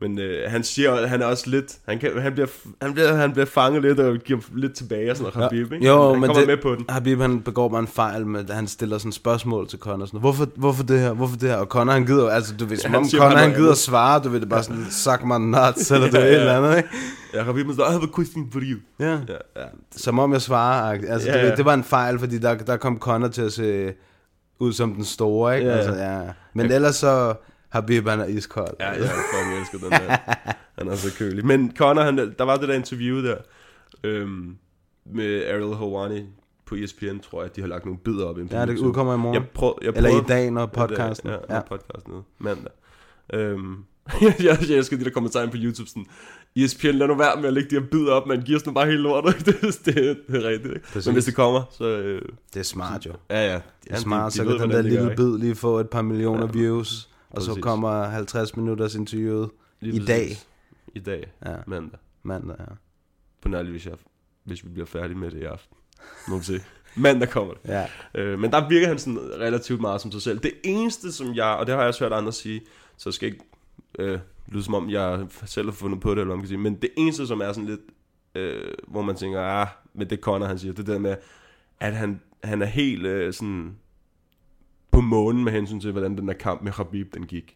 men øh, han siger, han er også lidt, han, kan, han, bliver, han, bliver, han bliver fanget lidt og giver lidt tilbage og sådan noget, Habib, ikke? Jo, han men kommer det, med på den. Habib han begår bare en fejl med, at han stiller sådan spørgsmål til Connor. Sådan, hvorfor, hvorfor det her? Hvorfor det her? Og Connor han gider, altså du ved, som han om Connor han gider andet. svare, du ved, det bare sådan, suck my nuts, eller du Ja, ved, et ja. eller andet, ikke? Ja, Habib, siger, I have a question for you. Ja. Ja, ja. Som om jeg svarer, altså Ja, du ved, ja. det var en fejl, fordi der, der kom Connor til at se ud som den store, ikke? Ja, ja. Altså, ja. Men ellers så, Habib han er iskold. Ja, jeg fucking elsker den der. Han er så kølig. Men Connor, han, der var det der interview der, øhm, med Ariel Hawani på ESPN, tror jeg, at de har lagt nogle bidder op Ja, det udkommer i morgen. Jeg prøv, jeg Eller i dag, når podcasten. Ja, Ja. ja. podcasten nede. Mandag. Øhm, jeg, jeg elsker de der kommentarer på YouTube sådan, ESPN, lad nu være med at lægge de her bidder op, man giver nu bare helt lortet. det, det, det, er rigtigt, ikke? Præcis. Men hvis det kommer, så... Øh, Det er smart jo. ja, ja. Det er smart, så kan den der lille bid lige få et par millioner views, og så Præcis. kommer 50 minutters interviewet i dag, I dag, Ja. mandag. mandag. Ja. På nærlig, hvis, jeg, hvis vi bliver færdige med det i aften. Må se. Mandag kommer det. Ja. Øh, men der virker han sådan relativt meget som sig selv. Det eneste, som jeg, og det har jeg også hørt andre sige, så skal ikke øh, lyde som om, jeg selv har fundet på det, eller hvad man kan sige, men det eneste, som er sådan lidt, øh, hvor man tænker, ah, men det Connor, han siger, det der med, at han, han er helt øh, sådan på månen med hensyn til, hvordan den der kamp med Habib, den gik.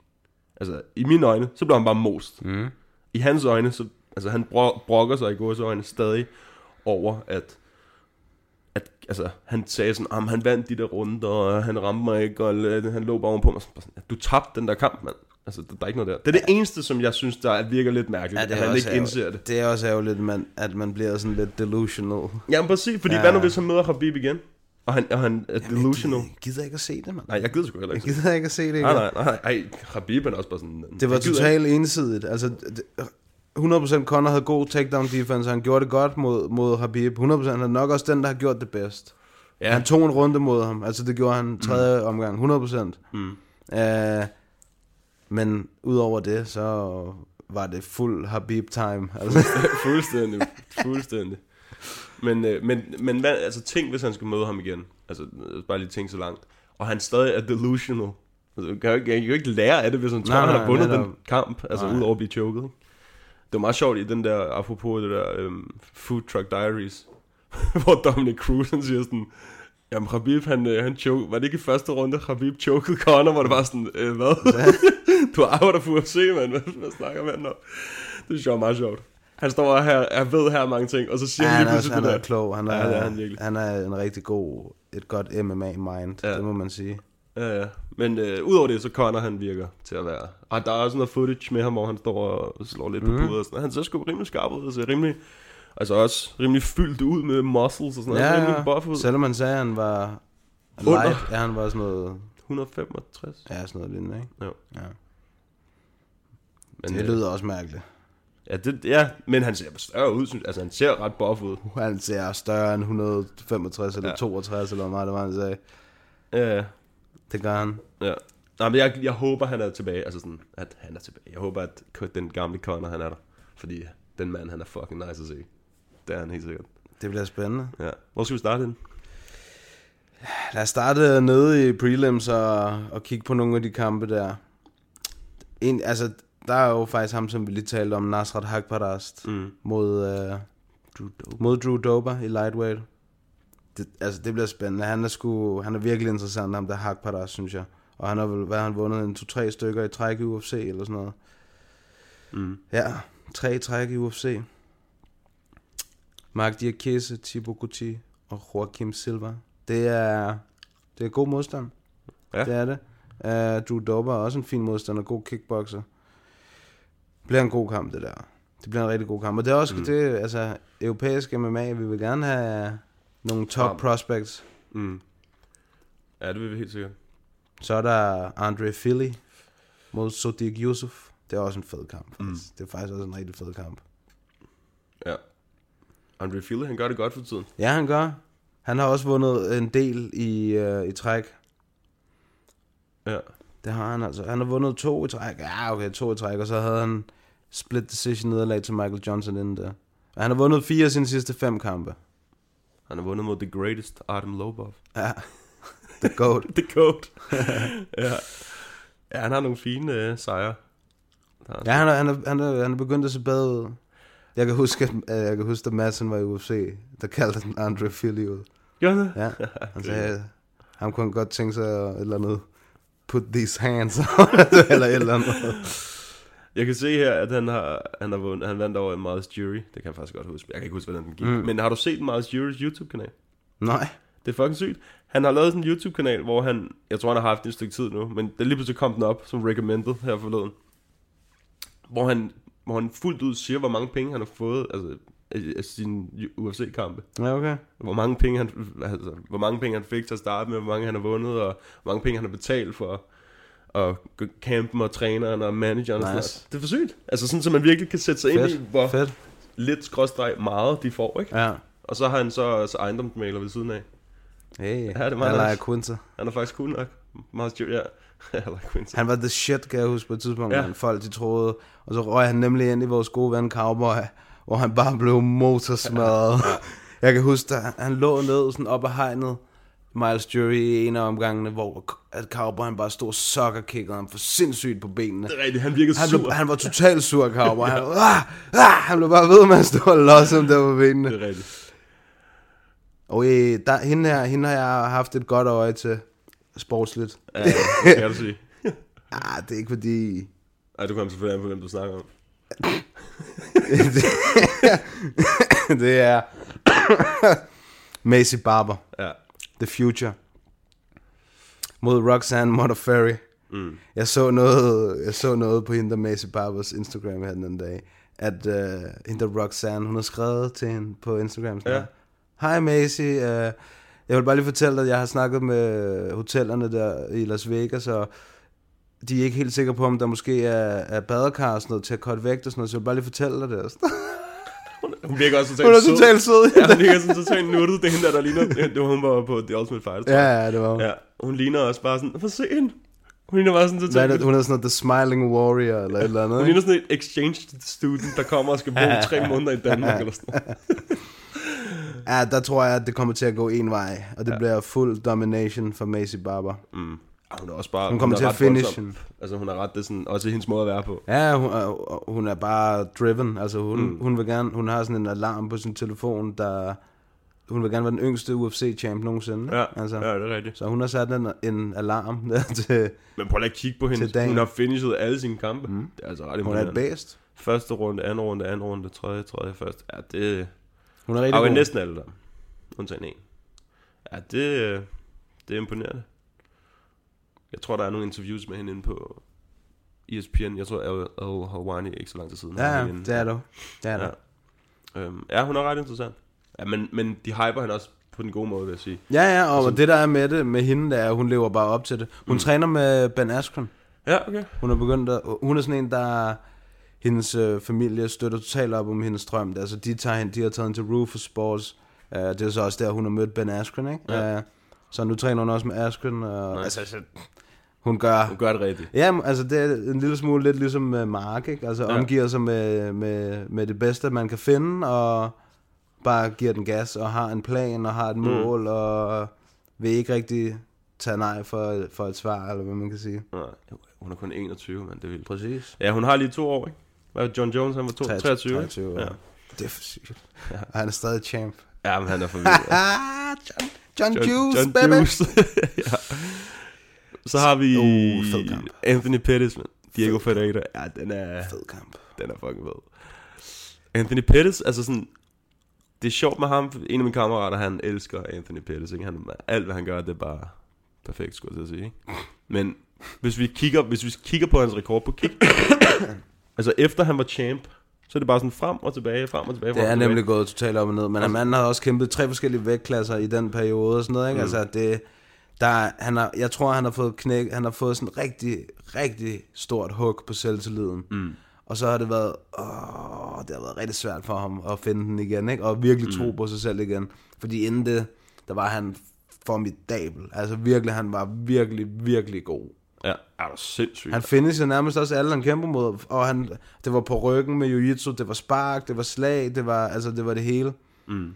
Altså, i mine øjne, så blev han bare most. Mm. I hans øjne, så, altså han bro- brokker sig i gås øjne stadig over, at, at altså, han sagde sådan, at han vandt de der runder, og han ramte mig ikke, og han lå bare ovenpå mig. Sådan, Du tabte den der kamp, mand. Altså, der, der er ikke noget der. Det er det eneste, som jeg synes, der virker lidt mærkeligt, Ja, at det er han også ikke indser ærgerligt. det. Det er også ærgerligt, man, at man bliver sådan lidt delusional. Jamen præcis, fordi Ja. ja. hvad nu hvis han møder Habib igen? Og han, og han er delusional? Jeg gider ikke at se det, mand. Nej, jeg gider sgu heller Jeg ikke. gider ikke at se det. Nej, nej, nej, nej. Habib er også bare sådan... Det var jeg totalt ensidigt. Altså, det, 100% Conor havde god takedown defense, han gjorde det godt mod, mod Habib. 100% han er nok også den, der har gjort det bedst. Ja, Han tog en runde mod ham, altså det gjorde han tredje mm. omgang, 100%. Mm. Uh, men udover det, så var det fuld Habib-time. Altså, fuldstændig, fuldstændig. Men, øh, men, men hvad, altså tænk, hvis han skulle møde ham igen. Altså, øh, bare lige tænk så langt. Og han stadig er delusional. Altså, kan jeg kan jo ikke lære af det, hvis han tror, Nej, han har vundet netop. den kamp. Altså, Nej. udover at blive choket. Det var meget sjovt i den der, apropos det der um, Food Truck Diaries, hvor Dominic Cruz, han siger sådan, Jamen, Khabib, han, øh, han choke, var det ikke i første runde, Khabib chokede Conor, hvor det var sådan, øh, hvad? du arbejder for UFC, mand, hvad, hvad snakker man om? Det er sjovt, meget sjovt. Han står og her, jeg ved her mange ting, og så siger ja, han lige pludselig han det er der. klog. Han er, Ja, det er han virkelig. han er en rigtig god, et godt MMA-mind, Ja. det må man sige. Ja, ja. Men øh, udover det, så Conor han virker til at være... Og der er også noget footage med ham, hvor han står og slår lidt på Mhm. puder og sådan noget. Han ser sgu rimelig skarp ud, og ser rimelig... Altså også rimelig fyldt ud med muscles og sådan noget. Ja, ja. rimelig buff ud. Selvom han sagde, at han var Under. light, ja, han var sådan noget, 165. ja, sådan noget lignende, ikke? Jo. Ja. Men, Det øh, lyder også mærkeligt. Ja, det, ja, men han ser større ud, synes Altså, han ser ret buff ud. Han ser større end 165 eller Ja. ja. 62, eller hvor meget det var, han sagde. Ja. Det gør han. ja. Nej, men jeg, jeg håber, han er tilbage. Altså sådan, at han er tilbage. Jeg håber, at den gamle Conor, han er der. Fordi den mand, han er fucking nice at se. Det er han helt sikkert. Det bliver spændende. Ja. Hvor skal vi starte den? Lad os starte nede i prelims og, og kigge på nogle af de kampe der. En, altså, der er jo faktisk ham, som vi lige talte om, Nasrat Hakparast Mm. mod, øh, Drew Dober. mod Drew Dober i lightweight. Det, altså, det bliver spændende. Han er, sgu, han er virkelig interessant, ham der Hakparast, synes jeg. Og han har vel, hvad han vundet, en to-tre stykker i træk i UFC eller sådan noget. Mm. Ja, tre træk i UFC. Mark Diakese, Thibaut Gouti og Joaquim Silva. Det er, det er god modstand. Ja. Det er det. Uh, Drew Dober er også en fin modstander, god kickboxer. Det bliver en god kamp, det der. Det bliver en rigtig god kamp. Og det er også, mm. det, altså, europæisk MMA, vi vil gerne have nogle top Frem. prospects. Mm. Ja, det vil vi helt sikkert. Så er der Andre Philly mod Sodiq Yusuf. Det er også en fed kamp, faktisk. Mm. Det er faktisk også en rigtig fed kamp. Ja. Andre Fille, han gør det godt for tiden. Ja, han gør. Han har også vundet en del i, øh, i træk. Ja. Det har han altså. Han har vundet to i træk. Ja, okay, to i træk. Og så havde han split decision nederlag til Michael Johnson inden der. Og han har vundet fire af sine sidste fem kampe. Han har vundet mod The Greatest, Artem Lobov. Ja, the goat. The Goat. ja. Ja, han har nogle fine øh, sejre. Ja, han er, han, er, han, er, han er begyndt at se bedre ud. Jeg kan huske, at, øh, jeg kan huske, at Madsen var i UFC, der kaldte han Andre Philly ud. Han det? Ja, han sagde, ham kunne han godt tænke sig et eller andet, put these hands eller et eller andet. Jeg kan se her, at han har, han har vundet, han vandt over Miles Jury. Det kan jeg faktisk godt huske. Jeg kan ikke huske, hvordan den gik. Mm. Men har du set Miles Jury's YouTube-kanal? Nej. Det er fucking sygt. Han har lavet sådan en YouTube-kanal, hvor han, jeg tror, han har haft den et stykke tid nu, men det lige pludselig kom den op som recommended her forleden. Hvor han, hvor han fuldt ud siger, hvor mange penge han har fået, altså af- af sine UFC-kampe. Ja, okay. Hvor mange penge han, altså, hvor mange penge han fik til at starte med, hvor mange han har vundet, og hvor mange penge han har betalt for gå- campen og træneren og manageren. Og sådan Nice. noget. Det er for sygt. Altså sådan, så man virkelig kan sætte sig ind i, Fedt, hvor fedt. lidt skråstreg meget de får, ikke? Ja. Og så har han så også ejendomsmaler ved siden af. Hey, Ja, det er meget Alaya nice. Quinta. Han er faktisk cool nok. Meget styr, ja. Han var the shit, kan jeg huske på et tidspunkt, ja. folk de troede. Og så røg han nemlig ind i vores gode ven Cowboy, hvor han bare blev motorsmadret. Jeg kan huske, at han lå ned sådan op ad hegnet, Miles Jury i en af omgangene, hvor at Cowboy han bare stod og sokkerkickede ham for sindssygt på benene. Det er rigtigt, han virkede Han, sur. blev, han var totalt sur, Cowboy. Han, ah, ah, han blev bare ved med at stå og losse ham der på benene. Det er rigtigt. Og øh, der, hende, her, hende har jeg haft et godt øje til sportsligt. Ja, det kan du sige. Ah, det er ikke fordi... Ej, du kommer selvfølgelig an på, hvem du snakker om. det er Macy Barber, Ja. The Future, mod Roxanne Modafferi. Mm. Jeg, så noget, jeg så noget på hende, der Macy Barbers Instagram her den anden dag, at uh, hende der Roxanne, hun har skrevet til hende på Instagram. Sådan Ja. ja. Hej Macy, uh, jeg vil bare lige fortælle dig, at jeg har snakket med hotellerne der i Las Vegas, og de er ikke helt sikre på, om der måske er, er badekar og sådan noget til at korte vægt og sådan noget, så jeg vil bare lige fortælle dig det. Sådan. Hun virker også totalt Hun er sød. totalt sød. Ja, hun virker sådan totalt nuttet. Det er hende der, der ligner... Det var hun var på The Ultimate Fighter. Ja, ja, det var hun. Ja, hun ligner også bare sådan... Hvor se hende. Hun ligner bare sådan Hvad totalt... det? Hun er sådan noget The Smiling Warrior eller et eller andet. Hun ligner sådan et exchange student, der kommer og skal bo tre måneder i Danmark eller sådan noget. Ja, der tror jeg, at det kommer til at gå en vej, og det ja. bliver fuld domination for Macy Barber. Mm. Hun er også bare... Hun kommer er til at finish. Altså, hun er ret... Det sådan, også hendes måde at være på. Ja, hun, er- hun er bare driven. Altså hun, Mm. hun vil gerne, hun har sådan en alarm på sin telefon, der hun vil gerne være den yngste UFC-champ nogensinde. Ja, altså, ja, det er rigtigt. Så hun har sat en, en alarm der til, Men prøv lige at kigge på hende. Hun har finishet alle sine kampe. Mm. Det er altså ret hun er et. Første runde, anden runde, anden runde, tredje, tredje, første. Ja, det... Hun er rigtig Og god. næsten alle der. Undtagen en. Ja, det, det er imponerende. Jeg tror, der er nogle interviews med hende inde på ESPN. Jeg tror, Al, Hawani ikke så lang tid siden. Ja, ja, det er du. Det er Ja. du. Øhm, ja, hun er ret interessant. Ja, men, men de hyper hende også på den gode måde, vil jeg sige. Ja, ja, og Altså- det der er med det, med hende, der er, hun lever bare op til det. Hun mm. træner med Ben Askren. Ja, okay. Hun er begyndt at, hun er sådan en, der hendes øh, familie støtter totalt op om hendes drøm. Altså, de, tager hende, de har taget hende til Rufus Sports. Uh, det er så også der, hun har mødt Ben Askren, ikke? Ja. Uh, så nu træner hun også med Askren. Og, altså, altså, hun gør... Hun gør det rigtigt. Ja, altså det er en lille smule lidt ligesom med Mark, ikke? Altså Ja. omgiver sig med, med, med det bedste, man kan finde, og bare giver den gas, og har en plan, og har et mål, mm. og vil ikke rigtig tage nej for, for et svar, eller hvad man kan sige. Nej, hun er kun 21, men det er vildt. Præcis. Ja, hun har lige to år, ikke? Hvad John Jones, han var to, 23, 23 ikke? ja. Ja. Det er for sygt. Ja. Og han er stadig champ. ja, men han er for vild. ja. John, John, John, Juice, John baby! Juice. ja. Så har vi Uh, fed kamp. Anthony Pettis, man. Diego Ferreira. Ja, den er, Fed kamp. den er fucking fed. Anthony Pettis, altså sådan... Det er sjovt med ham. En af mine kammerater, han elsker Anthony Pettis. Ikke? Han, alt, hvad han gør, det er bare perfekt, skulle jeg til at sige. Ikke? Men hvis vi kigger, hvis vi kigger på hans rekord på kick... altså efter han var champ, så er det bare sådan frem og tilbage, frem og tilbage, frem Det er tilbage. nemlig gået totalt op og ned, men manden har også kæmpet tre forskellige vægtklasser i den periode og sådan noget, ikke? Mm. Altså, det, der, han har, jeg tror, han har fået knæk, han har fået sådan rigtig, rigtig stort hug på selvtilliden. Mm. Og så har det været, åh, det har været rigtig svært for ham at finde den igen, ikke? Og virkelig tro på sig selv igen. Fordi inden det, der var han formidabel. Altså virkelig, han var virkelig, virkelig god. Ja, er du sindssygt. Han finisher nærmest også alle, han kæmper mod, og han, det var på ryggen med jiu-jitsu, det var spark, det var slag, det var, altså, det var det hele. Mm.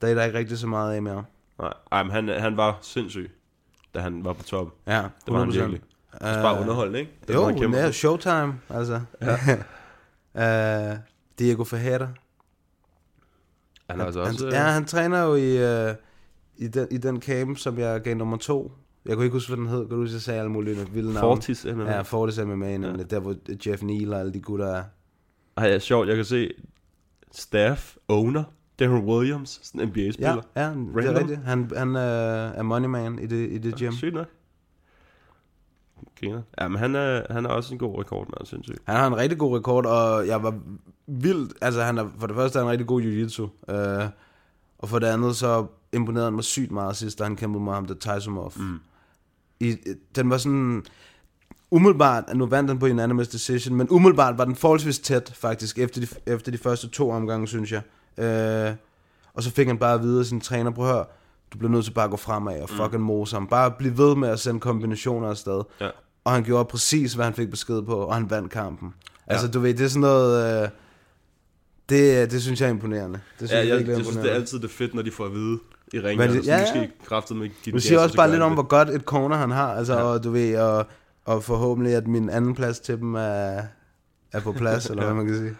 Der er der ikke rigtig så meget af mere. Nej, ej, men han, han var sindssyg, da han var på top. Ja, Det var han 100%. virkelig. Også bare underholdende, ikke? Det Jo, var han det er showtime, altså. Ja. uh, Diego Ferreira. Han er altså han, også... øh, ja, han træner jo i, uh, i, den, i den camp, som jeg gav nummer to. Jeg kunne ikke huske, hvad den hed. Kan du huske, jeg sagde alle mulige vilde navne? Fortis MMA. Ja, Fortis MMA, nemlig. Der, hvor Jeff Neal og alle de gutter er. Ej, ja, sjovt, jeg kan se staff, owner, Darren Williams, sådan en NBA-spiller. Ja, ja det er rigtigt. Han, han uh, er money man i det, i det gym. Sygt nok. Griner. Ja, men han er, han er også en god rekordmand, sindssygt. Han har en rigtig god rekord, og jeg var vildt... Altså, han er, for det første er han en rigtig god jiu-jitsu. Øh, og for det andet, så imponerede han mig sygt meget sidst, da han kæmpede mod ham, der Taisumov. Mm. I, den var sådan... Umiddelbart, nu vandt han på unanimous decision, men umiddelbart var den forholdsvis tæt, faktisk, efter de, efter de første to omgange, synes jeg. Øh, og så fik han bare at vide af sin træner, prøv at høre, du bliver nødt til bare at gå fremad og fucking mose ham. Bare blive ved med at sende kombinationer afsted. Ja. Og han gjorde præcis, hvad han fik besked på, og han vandt kampen. Ja. Altså, du ved, det er sådan noget... Øh, det, det synes jeg er imponerende. Det synes Ja, jeg, jeg, jeg er synes, det er imponerende. altid det fedt, når de får at vide i ringen. Men det- altså, ja, ja, ja. måske kraftet med den Du siger også og så bare lidt om, hvor godt et corner han har, altså, ja. og du ved, og, og forhåbentlig, at min anden plads til dem er, er på plads, eller hvad man kan sige.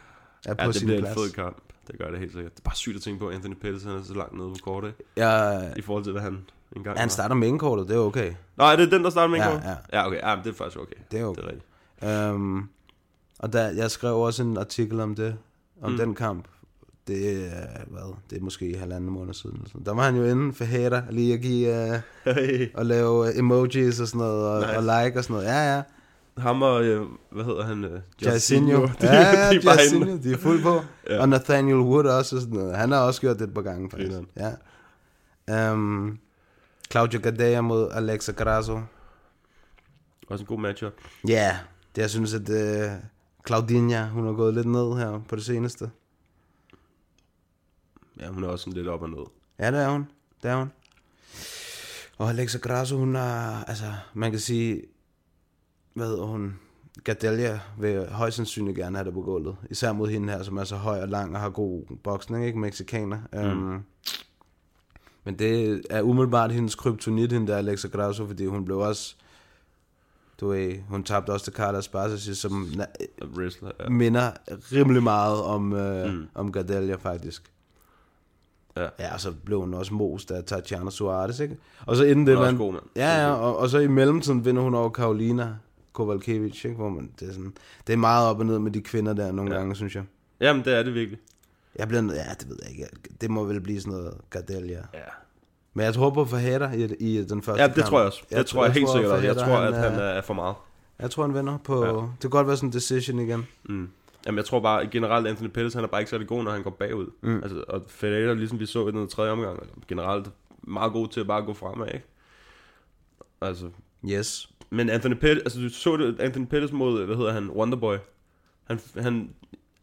Er på Ja, det sin bliver en plads. fed kamp. Det gør det helt sikkert. Det er bare sygt at tænke på, at Anthony Pettis han er så langt nede på kortet, Ja, i forhold til, hvad han engang han var. starter med indkortet, det er okay. Nej, det er den, der starter med Ja, ja, ja. ja. okay. Ja, men det er faktisk okay. Det er okay. Det er rigtigt. Um, og der, jeg skrev også en artikel om det, om mm. den kamp. Det er, hvad, det er måske halvanden måned siden. Eller sådan. Der var han jo inde for hater, lige at give, uh, Hey. og lave emojis og sådan noget, og, Nice. og like og sådan noget. Ja, ja. Ham og, øh, hvad hedder han? Øh, Jairzinho. De, Ja, ja, de er Jairzinho, inde. de er fuld på. Ja. Og Nathaniel Wood også og sådan noget. Han har også gjort det et par gange, faktisk. Grineren. Ja. Um, Claudio Gadea mod Alexa Grasso. Også en god matchup. Ja, yeah, det jeg synes, at uh, Claudinha, hun har gået lidt ned her på det seneste. Ja, hun er også sådan lidt op og ned. Ja, det er hun. Det er hun. Og Alexa Grasso, hun er, altså, man kan sige, hvad hedder hun? Gadelia vil højst sandsynligt gerne have det på gulvet. Især mod hende her, som er så høj og lang og har god boksning, ikke? Mexikaner. Mm. Um, men det er umiddelbart hendes kryptonit, hende der Alexa Grasso, fordi hun blev også, du ved, hun tabte også til Carla Esparza, som Wrestler, ja. minder rimelig meget om, øh, mm. om Gadelia faktisk. Ja. Ja, og så blev hun også most af Tatiana Suarez, ikke? Og så inden det, Hun er også man... god, mand. Ja, ja, og, og så i mellemtiden vinder hun over Karolina Kovalkiewicz, ikke? Hvor man, det, er sådan, det er meget op og ned med de kvinder der nogle Ja. gange, synes jeg. Jamen, det er det virkelig. Jeg bliver, ja, det ved jeg ikke. Det må vel blive sådan noget Gadelia. Ja. Men jeg tror på Fajeda i, i den første Ja, kamp. det tror jeg også. Det tror jeg helt sikkert. Jeg tror, at han er for meget. Jeg tror, han vinder på... Ja. Det kan godt være sådan en decision igen. Mm. Jamen, jeg tror bare, generelt Anthony Pettis, han er bare ikke særlig god, når han går bagud. Mm. Altså, og Federer, ligesom vi så i den tredje omgang, er generelt meget god til at bare gå fremad, ikke? Altså, Yes. Men Anthony Pettis, altså du så det, Anthony Pettis mod, hvad hedder han, Wonderboy. Han, han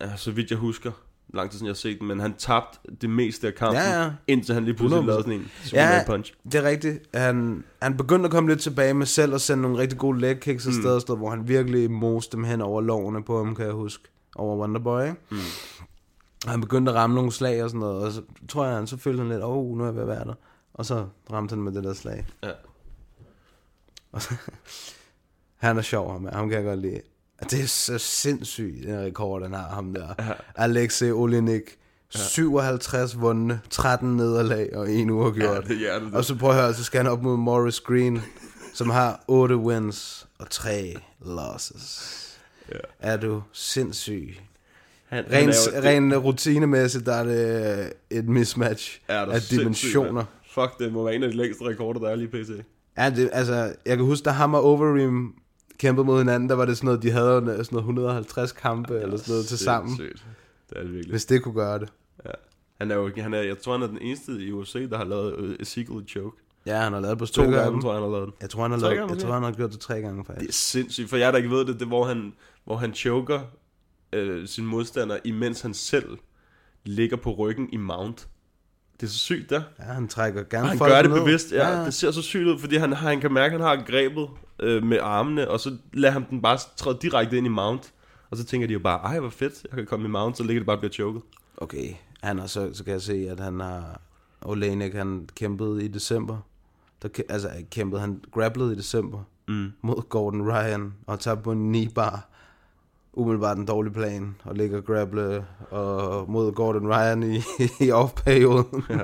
ja, så vidt jeg husker, lang tid siden jeg har set den, men han tabte det meste af kampen, Ja, ja. indtil han lige pludselig 100%. lavede sådan en Superman Ja, punch. det er rigtigt. Han, han begyndte at komme lidt tilbage med selv og sende nogle rigtig gode leg kicks Mm. afsted, sted, hvor han virkelig moste dem hen over lovene på ham, kan jeg huske. Over Wonderboy, ikke? Mm. Han begyndte at ramme nogle slag og sådan noget, og så tror jeg, han så følte han lidt, åh, oh, nu er jeg ved at være der. Og så ramte han med det der slag. Ja. Og så, han er sjov, ham, ham kan jeg godt lide. Det er så sindssygt, den rekord, han har, ham der. Ja. Alexei Olinik. 57 vundne, 13 nederlag og en uafgjort. Ja, det. Og så prøv at høre, så skal han op mod Morris Green, som har 8 wins og 3 losses. Ja. Er du sindssyg? Han, Ren, er jo- ren rutinemæssigt, der er det et mismatch der af dimensioner. Fuck, det må være en af de længste rekorder, der er lige pt. Ja, det, altså, jeg kan huske, da ham og Overeem kæmpede mod hinanden, der var det sådan noget, de havde sådan noget 150 kampe ja, eller sådan noget til sammen. Det er det virkelig. hvis det kunne gøre det. Ja. Han er jo, han er, jeg tror, han er den eneste i UFC, der har lavet øh, Ezekiel choke. Ja, han har lavet på To stykker gange, tror jeg, han har lavet den. Jeg tror, han har, lavet, gange jeg tror, han har gjort det tre gange Det er faktisk. sindssygt, for jeg der ikke ved det, det er, hvor han, hvor han choker øh, sin modstander, imens han selv ligger på ryggen i mount. Det er så sygt, der. Ja, han trækker gerne han folk gør det ned. bevidst, ja, ja. Det ser så sygt ud, fordi han, han kan mærke, at han har grebet øh, med armene, og så lader han den bare træde direkte ind i mount. Og så tænker de jo bare, ej hvor fedt, jeg kan komme i mount, så ligger det bare og bliver choket. Okay, han har så, så kan jeg se, at han har... Olenek, han kæmpede i december. Der, altså, kæmpede, han grapplede i december Mm. mod Gordon Ryan og tabte på en 9 bar. Umiddelbart en dårlig plan at ligge og grapple og mod Gordon Ryan i, i off-perioden. Ja.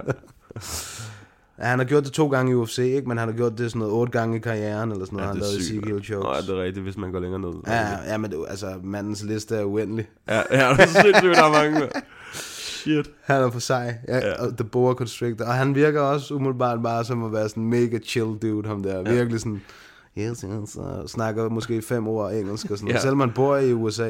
ja, han har gjort det to gange i UFC, ikke? men han har gjort det sådan noget otte gange i karrieren, eller sådan noget. Ja, han det lavede mand. chokes. Nå, ja, det er rigtigt, hvis man går længere ned. Ja, ja, men det, altså, mandens liste er uendelig. ja, ja det er sindssygt, der er mange. Shit. Han er for sej. Ja, Ja. Og The Boa Constrictor. Og han virker også umiddelbart bare som at være sådan en mega chill dude, ham der. Ja. Virkelig sådan, yes, yes, og snakker måske fem ord engelsk og sådan noget. Ja. Selvom man bor i USA.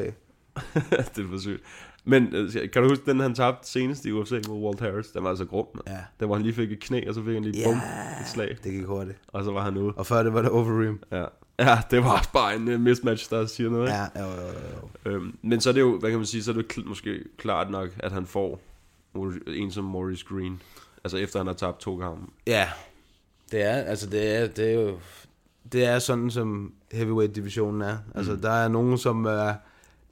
det er for sygt. Men øh, kan du huske den, han tabte senest i UFC mod Walt Harris? Den var altså grum. Ja. Der hvor han lige fik et knæ, og så fik han lige Ja. bum, et slag. Det gik hurtigt. Og så var han ude. Og før det var det Overeem. Ja. ja, det var også bare en uh, mismatch, der siger noget. Ikke? Ja, jo, jo, jo. Øhm, men så er det jo, hvad kan man sige, så er det kl- måske klart nok, at han får en som Maurice Green. Altså efter han har tabt to gange. Ja, det er, altså det er, det er jo, det er sådan som heavyweight divisionen er. Altså der er nogen som er,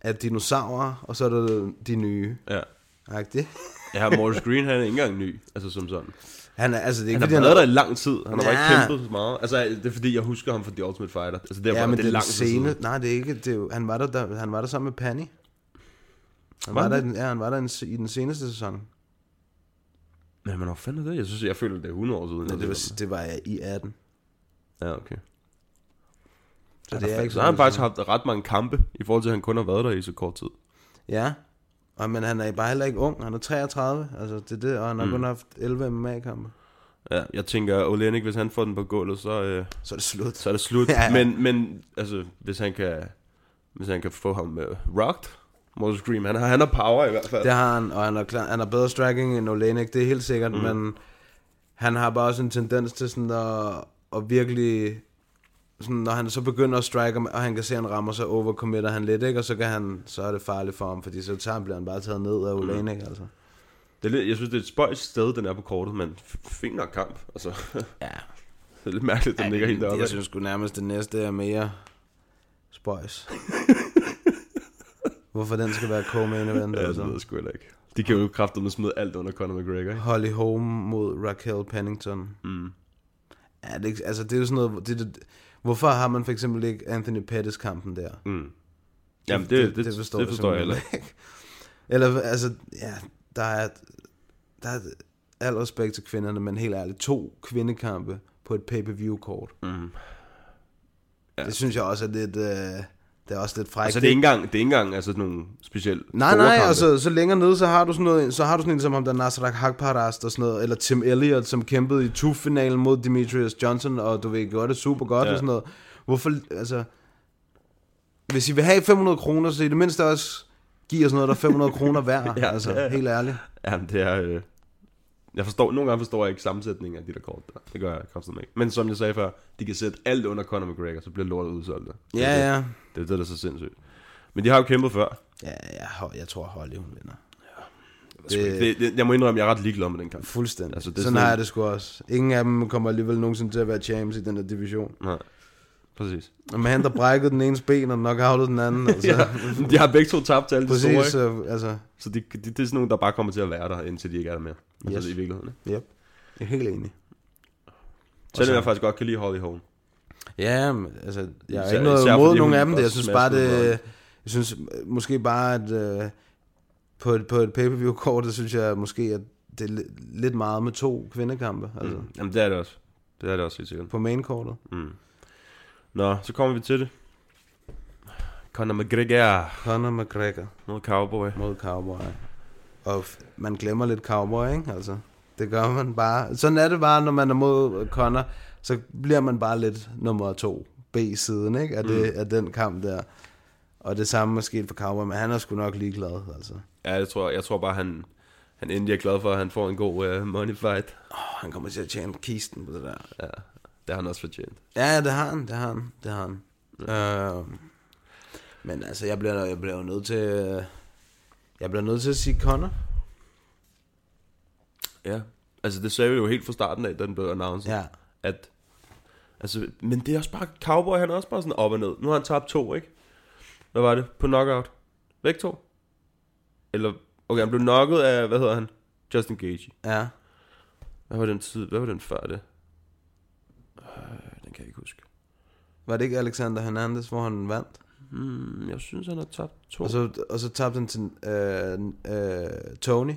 er dinosaurer, og så er der de nye. Ja. Agtigt. Ja, Maurice Green, han er ikke engang ny, altså som sådan. Han er, altså det er ikke Han har været der i lang tid, han har bare Ja. ikke kæmpet så meget. Altså, det er fordi, jeg husker ham fra The Ultimate Fighter. Altså, derfor, Ja, men det det er er lang scene. Nej, det er ikke. Det er han, var der, der, han var der sammen med Penny. Han Var var, han der, det? ja, han var der i den, i den seneste sæson. Men hvornår fanden er det? Jeg synes, jeg føler, det er 100 år siden. Men det var, det var i 18. Ja, okay. Så det er ikke så har han faktisk haft ret mange kampe, i forhold til, at han kun har været der i så kort tid. Ja. Og, men han er bare heller ikke ung. Han er 33. Altså, det er det, og han har Mm. kun haft 11 MMA-kampe. Ja, jeg tænker, Olenik, hvis han får den på gulvet, så, øh, Så er det slut. så er det slut. Ja, ja. Men, men altså, hvis han kan, hvis han kan få ham uh, rocked, Moses Green, han har, han har power i hvert fald. Det har han, og han har, klar, han har bedre striking end Olenek, det er helt sikkert, mm. men han har bare også en tendens til sådan at, at virkelig, sådan, når han så begynder at strike, og han kan se, at han rammer, så overcommitter han lidt, ikke? og så, kan han, så er det farligt for ham, fordi så tager, bliver han bare taget ned af Olenek, altså. Det er lidt, jeg synes, det er et spøjs sted, den er på kortet, men fint nok kamp. Altså, Ja. det er lidt mærkeligt, den ligger helt deroppe. Jeg synes sgu nærmest, det næste er mere spøjs. Hvorfor den skal være co-main event, Ja, det altså. ved jeg sgu heller ikke. De kan jo kraftigt smide alt under Conor McGregor, ikke? Holly Holm mod Raquel Pennington. Mm. Ja, det, altså, det er jo sådan noget... Det, det, hvorfor har man for eksempel ikke Anthony Pettis-kampen der? Mm. Jamen, det, det, det, forstår, det forstår jeg heller ikke. Eller, altså, ja, der er, der er al respekt til kvinderne, men helt ærligt, to kvindekampe på et pay-per-view-kort. Mm. Ja. Det synes jeg også er lidt... Øh, det er også lidt frækt. Altså, det er ikke engang, det er ikke engang altså, nogle specielt Nej, nej, kampe. altså så længere nede, så har du sådan noget, så har du sådan en som ham, der Nasrat Hakparast og sådan noget, eller Tim Elliott, som kæmpede i TUF-finalen mod Demetrius Johnson, og du ved, gjorde det super godt Ja. og sådan noget. Hvorfor, altså, hvis I vil have 500 kroner, så i det mindste også giv os noget, der er 500 kroner værd, Ja, altså, helt ærligt. Jamen, det er... Øh... Jeg forstår, nogle gange forstår jeg ikke sammensætningen af de der kort der. Det gør jeg konstant ikke. Men som jeg sagde før, de kan sætte alt under Conor McGregor, så bliver lortet udsolgt. der. Det Ja, det. ja. Det er det, der er så sindssygt. Men de har jo kæmpet før. Ja, ja, jeg tror, Holly, hun vinder. Det, det, det, jeg må indrømme, jeg er ret ligeglad med den kamp. Fuldstændig. Altså, det er sådan sådan- har jeg det sgu også. Ingen af dem kommer alligevel nogensinde til at være champs i den der division. Nej, præcis. Og med han, der brækkede den ene ben og knockoutet den anden. Altså, ja, de har begge to tabt til alle de Præcis, store, ikke? så, altså, Så de, de, det er sådan nogle, der bare kommer til at være der, indtil de ikke er der mere. Altså Yes. i virkeligheden. ikke? yep. Jeg er helt enig. Selvom jeg faktisk godt kan lide Holly Holm. Ja, men, altså, jeg har ikke noget imod nogen af dem. Det. Jeg synes bare, det, jeg synes øh, måske bare, at øh, på et, på et pay-per-view-kort, det synes jeg måske, at det er li- lidt meget med to kvindekampe. Altså, Mm. Jamen det er det også. Det er det også helt sikkert. på main-kortet. Mm. Nå, så kommer vi til det. Conor McGregor Conor McGregor mod Cowboy. mod Cowboy. Og f- man glemmer lidt Cowboy, ikke? Altså, det gør man bare. Sådan er det bare, når man er mod Conor. Så bliver man bare lidt nummer to B-siden, ikke? Af, det, af den kamp der. Og det samme er sket for Cowboy, men han er sgu nok ligeglad, altså. Ja, jeg tror, jeg tror bare, han, han endelig er glad for, at han får en god uh, money fight. Oh, han kommer til at tjene kisten på det der. Ja, det har han også fortjent. Ja, det har han, det har han, det har han. Øh, men altså, jeg bliver, jeg bliver jo nødt til... Jeg bliver nødt til at sige Connor. Ja, altså det sagde vi jo helt fra starten af, da den blev announced. Ja. At, altså, men det er også bare, Cowboy han er også bare sådan op og ned. Nu har han tabt to, ikke? Hvad var det? På knockout? Væk to? Eller, okay, han blev knocket af, hvad hedder han? Justin Gage. Ja. Hvad var den tid? Hvad var den før det? Øh, den kan jeg ikke huske. Var det ikke Alexander Hernandez, hvor han vandt? Hmm, jeg synes, han har tabt to. Og så, og så tabte han til øh, øh, Tony.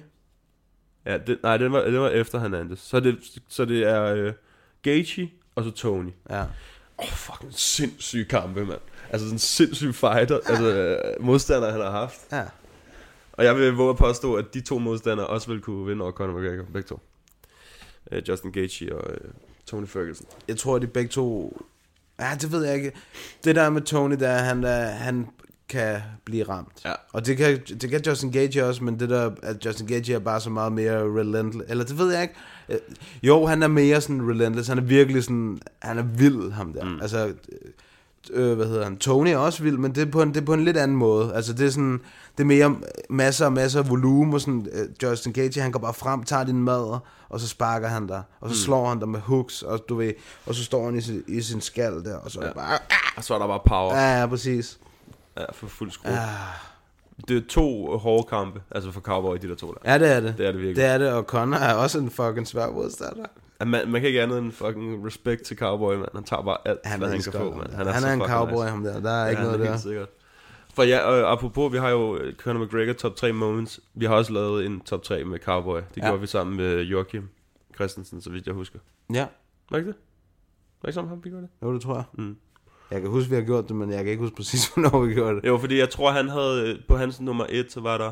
Ja, det, nej, den var, den var efter Hernandez. Så det, så det er uh, Gaethje og så Tony. Ja. Åh, oh, fucking sindssyg kampe, mand. Altså sådan en sindssyg fighter, altså øh, modstander, han har haft. Ja. Og jeg vil våge at påstå, at de to modstandere også vil kunne vinde over Conor McGregor, begge to. Uh, Justin Gaethje og uh, Tony Ferguson. Jeg tror, de begge to... Ja, det ved jeg ikke. Det der med Tony, der er, han, er, han kan blive ramt. Ja. Og det kan, det kan Justin Gage også, men det der, at Justin Gage er bare så meget mere relentless. Eller det ved jeg ikke. Øh, Jo, han er mere sådan relentless. Han er virkelig sådan, han er vild, ham der. Mm. Altså, øh, hvad hedder han? Tony er også vild, men det er, på en, det er på en lidt anden måde. Altså, det er sådan, det er mere masser og masser af volumen, og sådan, øh, Justin Gage, han går bare frem, tager din mad, og så sparker han dig, og så mm. slår han dig med hooks, og du ved, og så står han i sin, i sin skal der, og så er det bare, Og så er der bare power. ja, ja, præcis. Ja, for fuld skrue. Det er to hårde kampe, altså for Cowboy, de der to der. Ja, det er det. Det er det virkelig. Det er det, og Connor er også en fucking svær modstander. Ja, Man, man kan ikke andet end fucking respekt til Cowboy, mand. Han tager bare alt, Han hvad han kan få, mand. Han er, han er en cowboy, nice. ham der. Der er ikke ja, noget han er der. sikkert. For ja, og apropos, vi har jo Conor McGregor top 3 moments. Vi har også lavet en top 3 med Cowboy. Det Ja. gjorde vi sammen med Joachim Christensen, så vidt jeg husker. Ja, Var ikke det? Var ikke sammen med ham, vi gjorde det? jo, det tror jeg. Mm. Jeg kan huske, vi har gjort det, men jeg kan ikke huske præcis, hvornår vi gjorde det. Jo, fordi jeg tror, han havde, på hans nummer 1, så var der